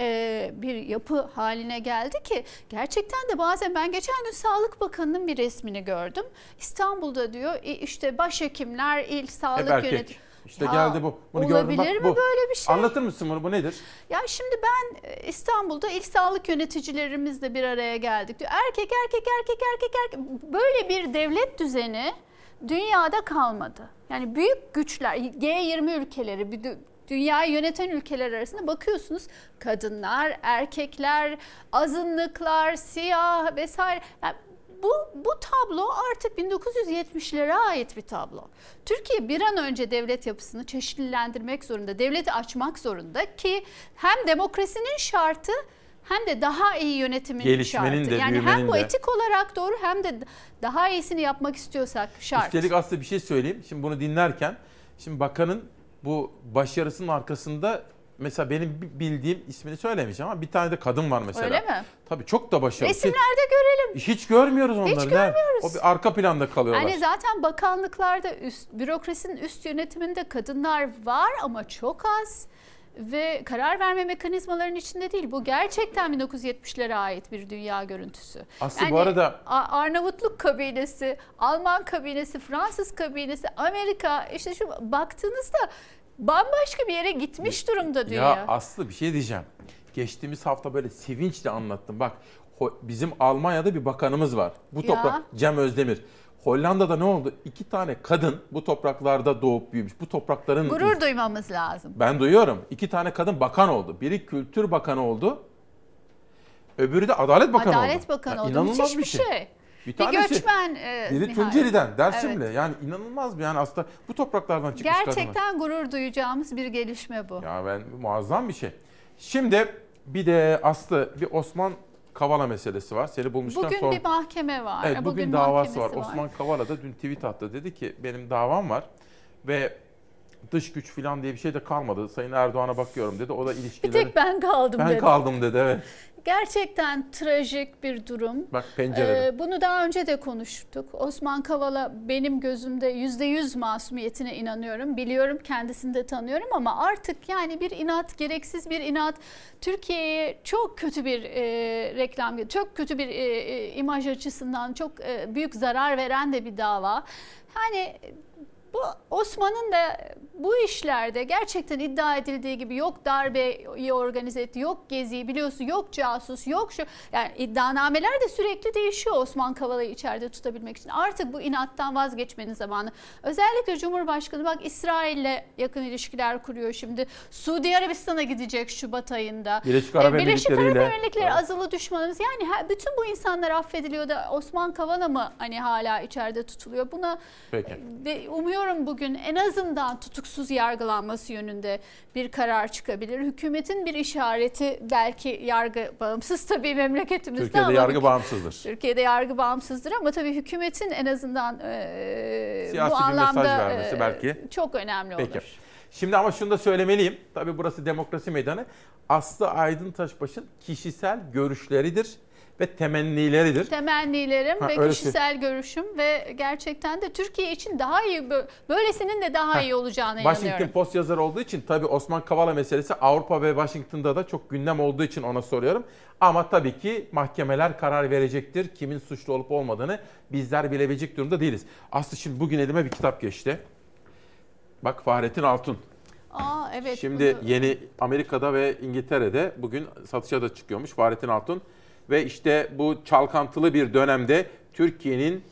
e, bir yapı haline geldi ki gerçekten de bazen ben geçen gün Sağlık Bakanı'nın bir resmini gördüm. İstanbul'da diyor e, işte başhekimler, il sağlık yönetimi. İşte Ya, geldi bu. Bunu olabilir gördüm. Bak, mi bu. böyle bir şey? Anlatır mısın bunu? Bu nedir? Ya şimdi ben e, İstanbul'da ilk sağlık yöneticilerimizle bir araya geldik diyor. Erkek erkek erkek erkek erkek böyle bir devlet düzeni dünyada kalmadı. Yani büyük güçler G20 ülkeleri dünyayı yöneten ülkeler arasında bakıyorsunuz kadınlar, erkekler, azınlıklar, siyah vesaire. Yani bu bu tablo artık 1970'lere ait bir tablo. Türkiye bir an önce devlet yapısını çeşitlilendirmek zorunda, devleti açmak zorunda ki hem demokrasinin şartı hem de daha iyi yönetimin Gelişmenin şartı. de, yani hem bu de. etik olarak doğru hem de daha iyisini yapmak istiyorsak şart. Üstelik aslında bir şey söyleyeyim. Şimdi bunu dinlerken şimdi bakanın bu başarısının arkasında mesela benim bi- bildiğim ismini söylemeyeceğim ama bir tane de kadın var mesela. Öyle mi? Tabii çok da başarılı. Resimlerde görelim. Hiç görmüyoruz onları. Hiç görmüyoruz. O bir arka planda kalıyorlar. Yani zaten bakanlıklarda üst, bürokrasinin üst yönetiminde kadınlar var ama çok az ve karar verme mekanizmalarının içinde değil. Bu gerçekten 1970'lere ait bir dünya görüntüsü. Aslında bu arada- Arnavutluk kabinesi, Alman kabinesi, Fransız kabinesi, Amerika işte şu baktığınızda bambaşka bir yere gitmiş durumda dünya. Ya Aslı bir şey diyeceğim. Geçtiğimiz hafta böyle sevinçle anlattım. Bak bizim Almanya'da bir bakanımız var. Bu toprak Cem Özdemir. Hollanda'da ne oldu? İki tane kadın bu topraklarda doğup büyümüş. Bu toprakların Gurur duymamız lazım. Ben duyuyorum. İki tane kadın bakan oldu. Biri kültür bakanı oldu. Öbürü de adalet bakanı oldu. Adalet Bakanı Ya oldu. inanılmaz Müthiş bir bir şey. şey. Bir Bir tanesi- göçmen e, Biri. Tunceli'den, Dersimli. Evet. Yani inanılmaz bir yani aslında bu topraklardan çıkmış kadınlar. Gerçekten gurur duyacağımız bir gelişme bu. Ya ben muazzam bir şey. Şimdi bir de Aslı bir Osman Kavala meselesi var. Seni bulmuşken Bugün sor. bir mahkeme var. Evet bugün, Bugün davası var. mahkemesi Osman Kavala da dün tweet attı. Dedi ki benim davam var ve dış güç falan diye bir şey de kalmadı. Sayın Erdoğan'a bakıyorum dedi. O da Bir ilişkileri... tek ben kaldım Ben dedi. kaldım dedi evet. Gerçekten trajik bir durum. Bak pencerede. Ee, bunu daha önce de konuştuk. Osman Kavala benim gözümde yüzde yüz masumiyetine inanıyorum. Biliyorum kendisini de tanıyorum ama artık yani bir inat, gereksiz bir inat Türkiye'ye çok kötü bir e, reklam, çok kötü bir e, e, imaj açısından çok e, büyük zarar veren de bir dava. Yani bu Osman'ın da bu işlerde gerçekten iddia edildiği gibi yok darbeyi organize etti, yok geziyi biliyorsun, yok casus, yok şu. Yani iddianameler de sürekli değişiyor Osman Kavala'yı içeride tutabilmek için. Artık bu inattan vazgeçmenin zamanı. Özellikle Cumhurbaşkanı bak İsrail'le yakın ilişkiler kuruyor şimdi. Suudi Arabistan'a gidecek Şubat ayında. Birleşik Arap Birleşik Arap Emirlikleri Evet. azılı düşmanımız. Yani bütün bu insanlar affediliyor da Osman Kavala mı hani hala içeride tutuluyor? Buna Peki. ve umuyorum bugün en azından tutuksuz yargılanması yönünde bir karar çıkabilir. Hükümetin bir işareti belki yargı bağımsız tabii memleketimizde Türkiye'de ama yargı bağımsızdır. Türkiye'de yargı bağımsızdır ama tabii hükümetin en azından e, Siyasi bu anlamda vermesi e, belki. çok önemli olur. Peki. Şimdi ama şunu da söylemeliyim. Tabii burası demokrasi meydanı. Aslı Aydın Taşbaş'ın kişisel görüşleridir ve temennileridir. Temennilerim Ha, ve öyle kişisel görüşüm ve gerçekten de Türkiye için daha iyi bö- böylesinin de daha Ha, iyi olacağına Washington inanıyorum. Post yazarı olduğu için tabii Osman Kavala meselesi Avrupa ve Washington'da da çok gündem olduğu için ona soruyorum. Ama tabii ki mahkemeler karar verecektir. Kimin suçlu olup olmadığını bizler bilebilecek durumda değiliz. Aslı şimdi bugün elime bir kitap geçti. Bak Fahrettin Altun. Aa evet. Şimdi bunu- yeni Amerika'da ve İngiltere'de bugün satışa da çıkıyormuş Fahrettin Altun. Ve işte bu çalkantılı bir dönemde Türkiye'nin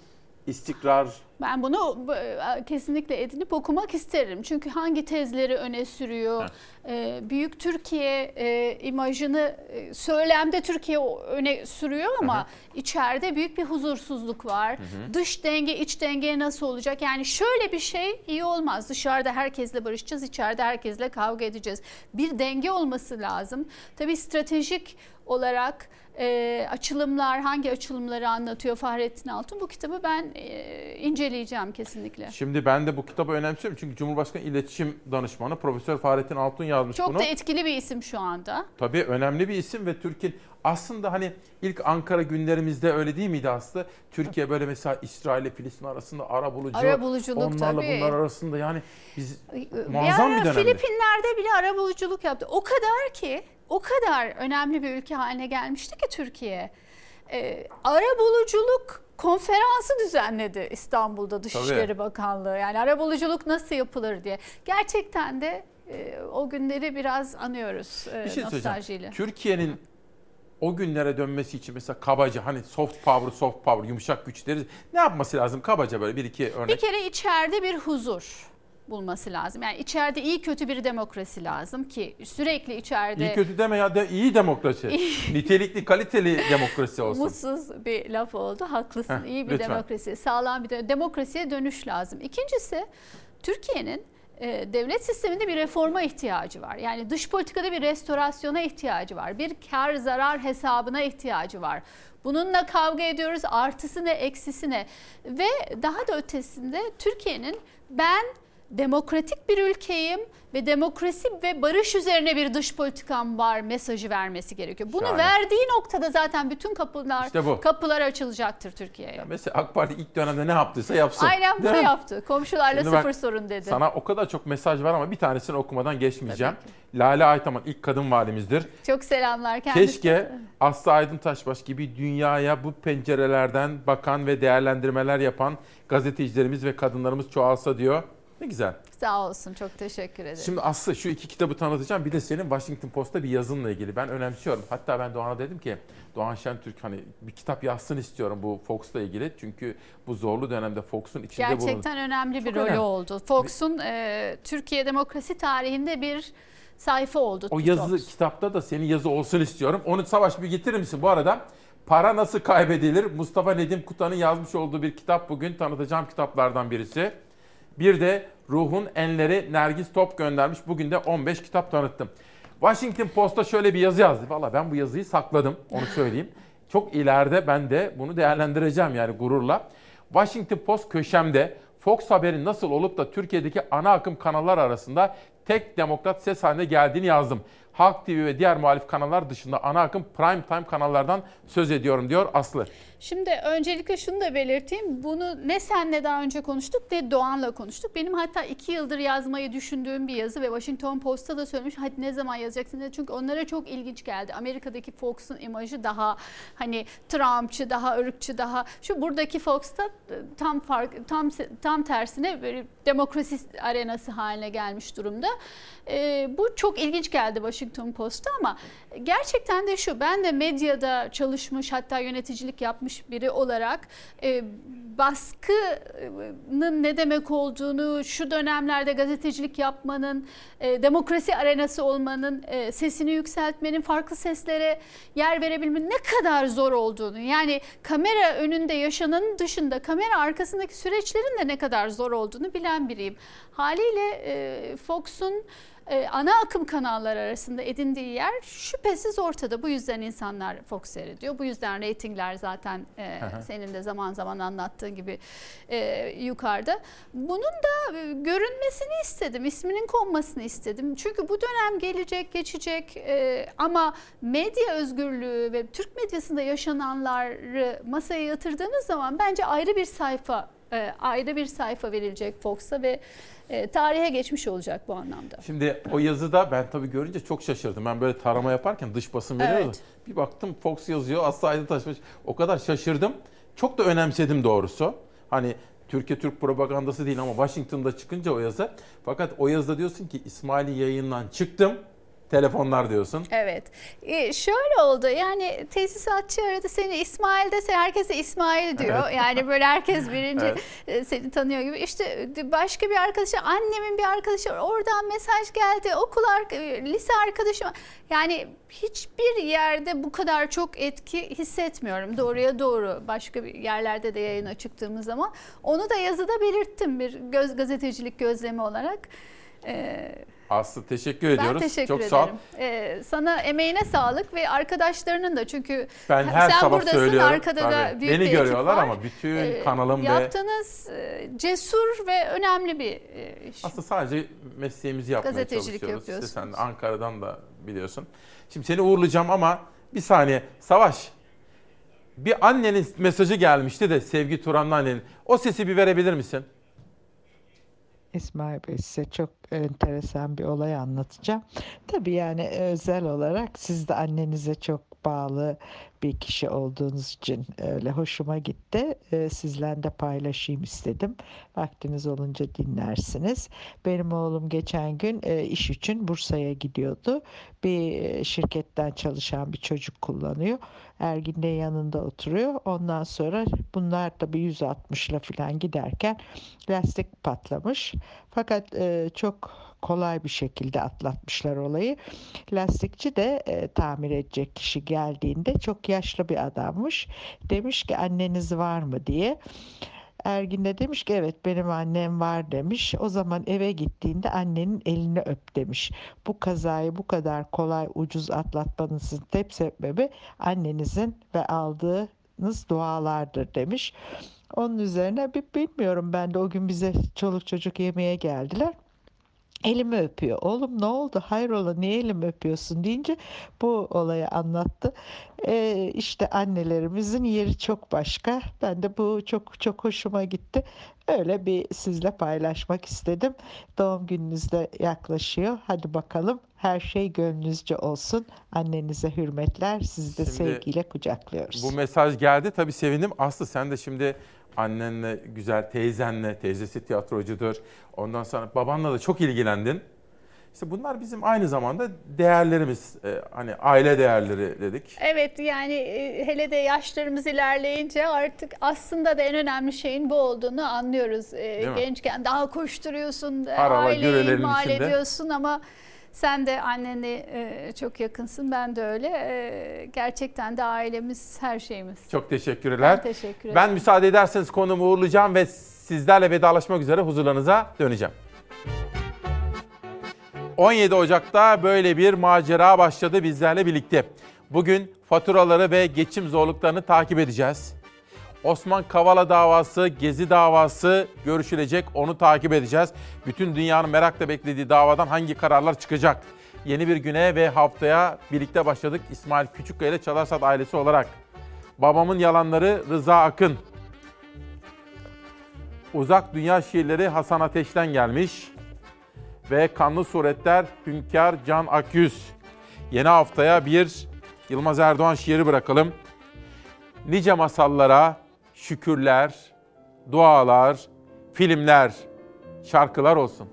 istikrar Ben bunu bu- e, kesinlikle edinip okumak isterim. Çünkü hangi tezleri öne sürüyor? Ee, Büyük Türkiye e, imajını e, söylemde Türkiye öne sürüyor ama içeride büyük bir huzursuzluk var. Dış denge, iç denge nasıl olacak? Yani şöyle bir şey iyi olmaz. Dışarıda herkesle barışacağız, içeride herkesle kavga edeceğiz. Bir denge olması lazım. Tabii stratejik olarak e, açılımlar, hangi açılımları anlatıyor Fahrettin Altun? Bu kitabı ben e, inceleyeceğim kesinlikle. Şimdi ben de bu kitabı önemsiyorum çünkü Cumhurbaşkanı İletişim Danışmanı Profesör Fahrettin Altun yazmış Çok bunu. da etkili bir isim şu anda. Tabii önemli bir isim ve Türkiye aslında hani ilk Ankara günlerimizde öyle değil miydi aslında? Türkiye böyle mesela İsrail ile Filistin arasında ara bulucu. Arabuluculuk onlarla tabii. bunlar arasında yani biz Bir muazzam ara bir dönemdi. Filipinler'de bile arabuluculuk yaptı. O kadar ki, o kadar önemli bir ülke haline gelmişti ki Türkiye. Ee, arabuluculuk konferansı düzenledi İstanbul'da Dışişleri Tabii. Bakanlığı. Yani arabuluculuk nasıl yapılır diye. Gerçekten de e, o günleri biraz anıyoruz e, Bir şey nostaljiyle. Türkiye'nin o günlere dönmesi için mesela kabaca hani soft power, soft power, yumuşak güç deriz. Ne yapması lazım kabaca böyle bir iki örnek? Bir kere içeride bir huzur. Bulması lazım. Yani içeride iyi kötü bir demokrasi lazım ki sürekli içeride İyi kötü deme ya de iyi demokrasi. Nitelikli kaliteli demokrasi olsun. mutsuz bir laf oldu. Haklısın. Heh, iyi bir lütfen. demokrasi, sağlam bir de- demokrasiye dönüş lazım. İkincisi Türkiye'nin e, devlet sisteminde bir reforma ihtiyacı var. Yani dış politikada bir restorasyona ihtiyacı var. Bir kar zarar hesabına ihtiyacı var. Bununla kavga ediyoruz. Artısı ne, eksisi ne? Ve daha da ötesinde Türkiye'nin ben demokratik bir ülkeyim ve demokrasi ve barış üzerine bir dış politikam var mesajı vermesi gerekiyor. Bunu Şahane. verdiği noktada zaten bütün kapılar İşte bu. kapılar açılacaktır Türkiye'ye. Mesela AK Parti ilk dönemde ne yaptıysa yapsın. Aynen bunu yaptı. Komşularla Şimdi bak, sıfır sorun dedi. Sana o kadar çok mesaj var ama bir tanesini okumadan geçmeyeceğim. Lale Aytaman ilk kadın valimizdir. Çok selamlar kendisine. Keşke Aslı Aydın Taşbaş gibi dünyaya bu pencerelerden bakan ve değerlendirmeler yapan gazetecilerimiz ve kadınlarımız çoğalsa diyor. Ne güzel. Sağ olsun çok teşekkür ederim. Şimdi Aslı şu iki kitabı tanıtacağım. Bir de senin Washington Post'ta bir yazınla ilgili. Ben önemsiyorum. Hatta ben Doğan'a dedim ki Doğan Şentürk hani bir kitap yazsın istiyorum bu Fox'la ilgili. Çünkü bu zorlu dönemde Fox'un içinde bulundu. Gerçekten önemli bir Çok rolü önemli. oldu. Fox'un e, Türkiye demokrasi tarihinde bir sayfa oldu. O Fox. yazı kitapta da senin yazı olsun istiyorum. Onu Savaş bir getirir misin? Bu arada Para Nasıl Kaybedilir? Mustafa Nedim Kutan'ın yazmış olduğu bir kitap bugün tanıtacağım kitaplardan birisi. Bir de Ruhun Enleri Nergis Top göndermiş. Bugün de 15 kitap tanıttım. Washington Post'ta şöyle bir yazı yazdı. Valla ben bu yazıyı sakladım onu söyleyeyim. Çok ileride ben de bunu değerlendireceğim yani gururla. Washington Post köşemde Fox Haber'in nasıl olup da Türkiye'deki ana akım kanallar arasında tek demokrat ses haline geldiğini yazdım. Halk TV ve diğer muhalif kanallar dışında ana akım prime time kanallardan söz ediyorum diyor Aslı. Şimdi öncelikle şunu da belirteyim. Bunu ne senle daha önce konuştuk ne Doğan'la konuştuk. Benim hatta iki yıldır yazmayı düşündüğüm bir yazı ve Washington Post'ta da söylemiş. Hadi ne zaman yazacaksın dedi. Çünkü onlara çok ilginç geldi. Amerika'daki Fox'un imajı daha hani Trumpçı, daha ırkçı, daha şu buradaki Fox'ta e, tam fark tam tam tersine böyle demokrasi arenası haline gelmiş durumda. Ee, bu çok ilginç geldi Washington Post'ta ama gerçekten de şu ben de medyada çalışmış hatta yöneticilik yapmış biri olarak e, baskının ne demek olduğunu şu dönemlerde gazetecilik yapmanın e, demokrasi arenası olmanın e, sesini yükseltmenin farklı seslere yer verebilmenin ne kadar zor olduğunu yani kamera önünde yaşananın dışında kamera arkasındaki süreçlerin de ne kadar zor olduğunu bilen biriyim. Haliyle e, Fox'un e, ana akım kanallar arasında edindiği yer şüphesiz ortada. Bu yüzden insanlar Fox seyrediyor. Bu yüzden reytingler zaten e, senin de zaman zaman anlattığın gibi e, yukarıda. Bunun da e, görünmesini istedim. isminin konmasını istedim. Çünkü bu dönem gelecek, geçecek e, ama medya özgürlüğü ve Türk medyasında yaşananları masaya yatırdığımız zaman bence ayrı bir sayfa e, ayrı bir sayfa verilecek Fox'a ve e, tarihe geçmiş olacak bu anlamda. Şimdi o yazıda ben tabii görünce çok şaşırdım. Ben böyle tarama yaparken dış basın veriyordu. Evet. Bir baktım Fox yazıyor, Aslı Aydın Taşbaş. O kadar şaşırdım. Çok da önemsedim doğrusu. Hani Türkiye Türk propagandası değil ama Washington'da çıkınca o yazı. Fakat o yazıda diyorsun ki İsmail'in yayından çıktım. Telefonlar diyorsun. Evet. Ee, şöyle oldu yani tesisatçı aradı seni İsmail dese herkese İsmail diyor. Evet. Yani böyle herkes birinci Evet. e, seni tanıyor gibi. İşte başka bir arkadaşı annemin bir arkadaşı oradan mesaj geldi. Okul ar- lise arkadaşım. Yani hiçbir yerde bu kadar çok etki hissetmiyorum. Doğruya doğru başka bir yerlerde de yayına çıktığımız zaman. Onu da yazıda belirttim bir göz gazetecilik gözlemi olarak. Ee, Aslı teşekkür ben ediyoruz. teşekkür Çok ederim. sağ ol. Ee, sana emeğine sağlık ve arkadaşlarının da çünkü Ben her sen sabah buradasın söylüyorum. arkada da Tabii. büyük Beni bir görüyorlar var. ama bütün Ee, kanalım ve Yaptığınız e, cesur ve önemli bir e, iş. aslında sadece mesleğimizi yapmaya Gazetecilik çalışıyoruz. İşte yapıyorsunuz. sen de Ankara'dan da biliyorsun. Şimdi seni uğurlayacağım ama bir saniye. Savaş. Bir annenin mesajı gelmişti de Sevgi Turan'ın annenin. O sesi bir verebilir misin? İsmail Bey size çok enteresan bir olay anlatacağım. Tabii yani özel olarak siz de annenize çok bağlı bir kişi olduğunuz için öyle hoşuma gitti. Ee, sizlerle de paylaşayım istedim. Vaktiniz olunca dinlersiniz. Benim oğlum geçen gün e, iş için Bursa'ya gidiyordu. Bir e, şirketten çalışan bir çocuk kullanıyor. Ergin de yanında oturuyor. Ondan sonra bunlar da bir 160 ile falan giderken lastik patlamış. Fakat e, çok kolay bir şekilde atlatmışlar olayı. Lastikçi de e, tamir edecek kişi geldiğinde çok yaşlı bir adammış. Demiş ki anneniz var mı diye. Ergin de demiş ki evet benim annem var demiş. O zaman eve gittiğinde annenin elini öp demiş. Bu kazayı bu kadar kolay ucuz atlatmanızın tek sebebi annenizin ve aldığınız dualardır demiş. Onun üzerine bir bilmiyorum ben de o gün bize çoluk çocuk yemeğe geldiler. Elimi öpüyor. Oğlum ne oldu? Hayrola niye elimi öpüyorsun deyince bu olayı anlattı. Ee, işte annelerimizin yeri çok başka. Ben de bu çok çok hoşuma gitti. Öyle bir sizle paylaşmak istedim. Doğum gününüz de yaklaşıyor. Hadi bakalım her şey gönlünüzce olsun. Annenize hürmetler. Sizi de Şimdi sevgiyle kucaklıyoruz. Bu mesaj geldi. Tabii sevindim. Aslı sen de şimdi annenle, güzel teyzenle, teyzesi tiyatrocudur. Ondan sonra babanla da çok ilgilendin. İşte bunlar bizim aynı zamanda değerlerimiz. Ee, hani aile değerleri dedik. Evet yani e, hele de yaşlarımız ilerleyince artık aslında da en önemli şeyin bu olduğunu anlıyoruz. E, Değil mi? Gençken daha koşturuyorsun, Harala aileyi ihmal içinde. ediyorsun ama sen de anneni e, çok yakınsın, ben de öyle. E, Gerçekten de ailemiz her şeyimiz. Çok teşekkürler. Ben teşekkür ederim. Ben müsaade ederseniz konumu uğurlayacağım ve sizlerle vedalaşmak üzere huzurlarınıza döneceğim. 17 Ocak'ta böyle bir macera başladı bizlerle birlikte. Bugün faturaları ve geçim zorluklarını takip edeceğiz. Osman Kavala davası, Gezi davası görüşülecek. Onu takip edeceğiz. Bütün dünyanın merakla beklediği davadan hangi kararlar çıkacak? Yeni bir güne ve haftaya birlikte başladık İsmail Küçükkaya ile Çalarsat ailesi olarak. Babamın yalanları Rıza Akın. Uzak Dünya şiirleri Hasan Ateş'ten gelmiş. Ve Kanlı Suretler Hünkar Can Akyüz. Yeni haftaya bir Yılmaz Erdoğan şiiri bırakalım. Nice masallara şükürler, dualar, filmler, şarkılar olsun.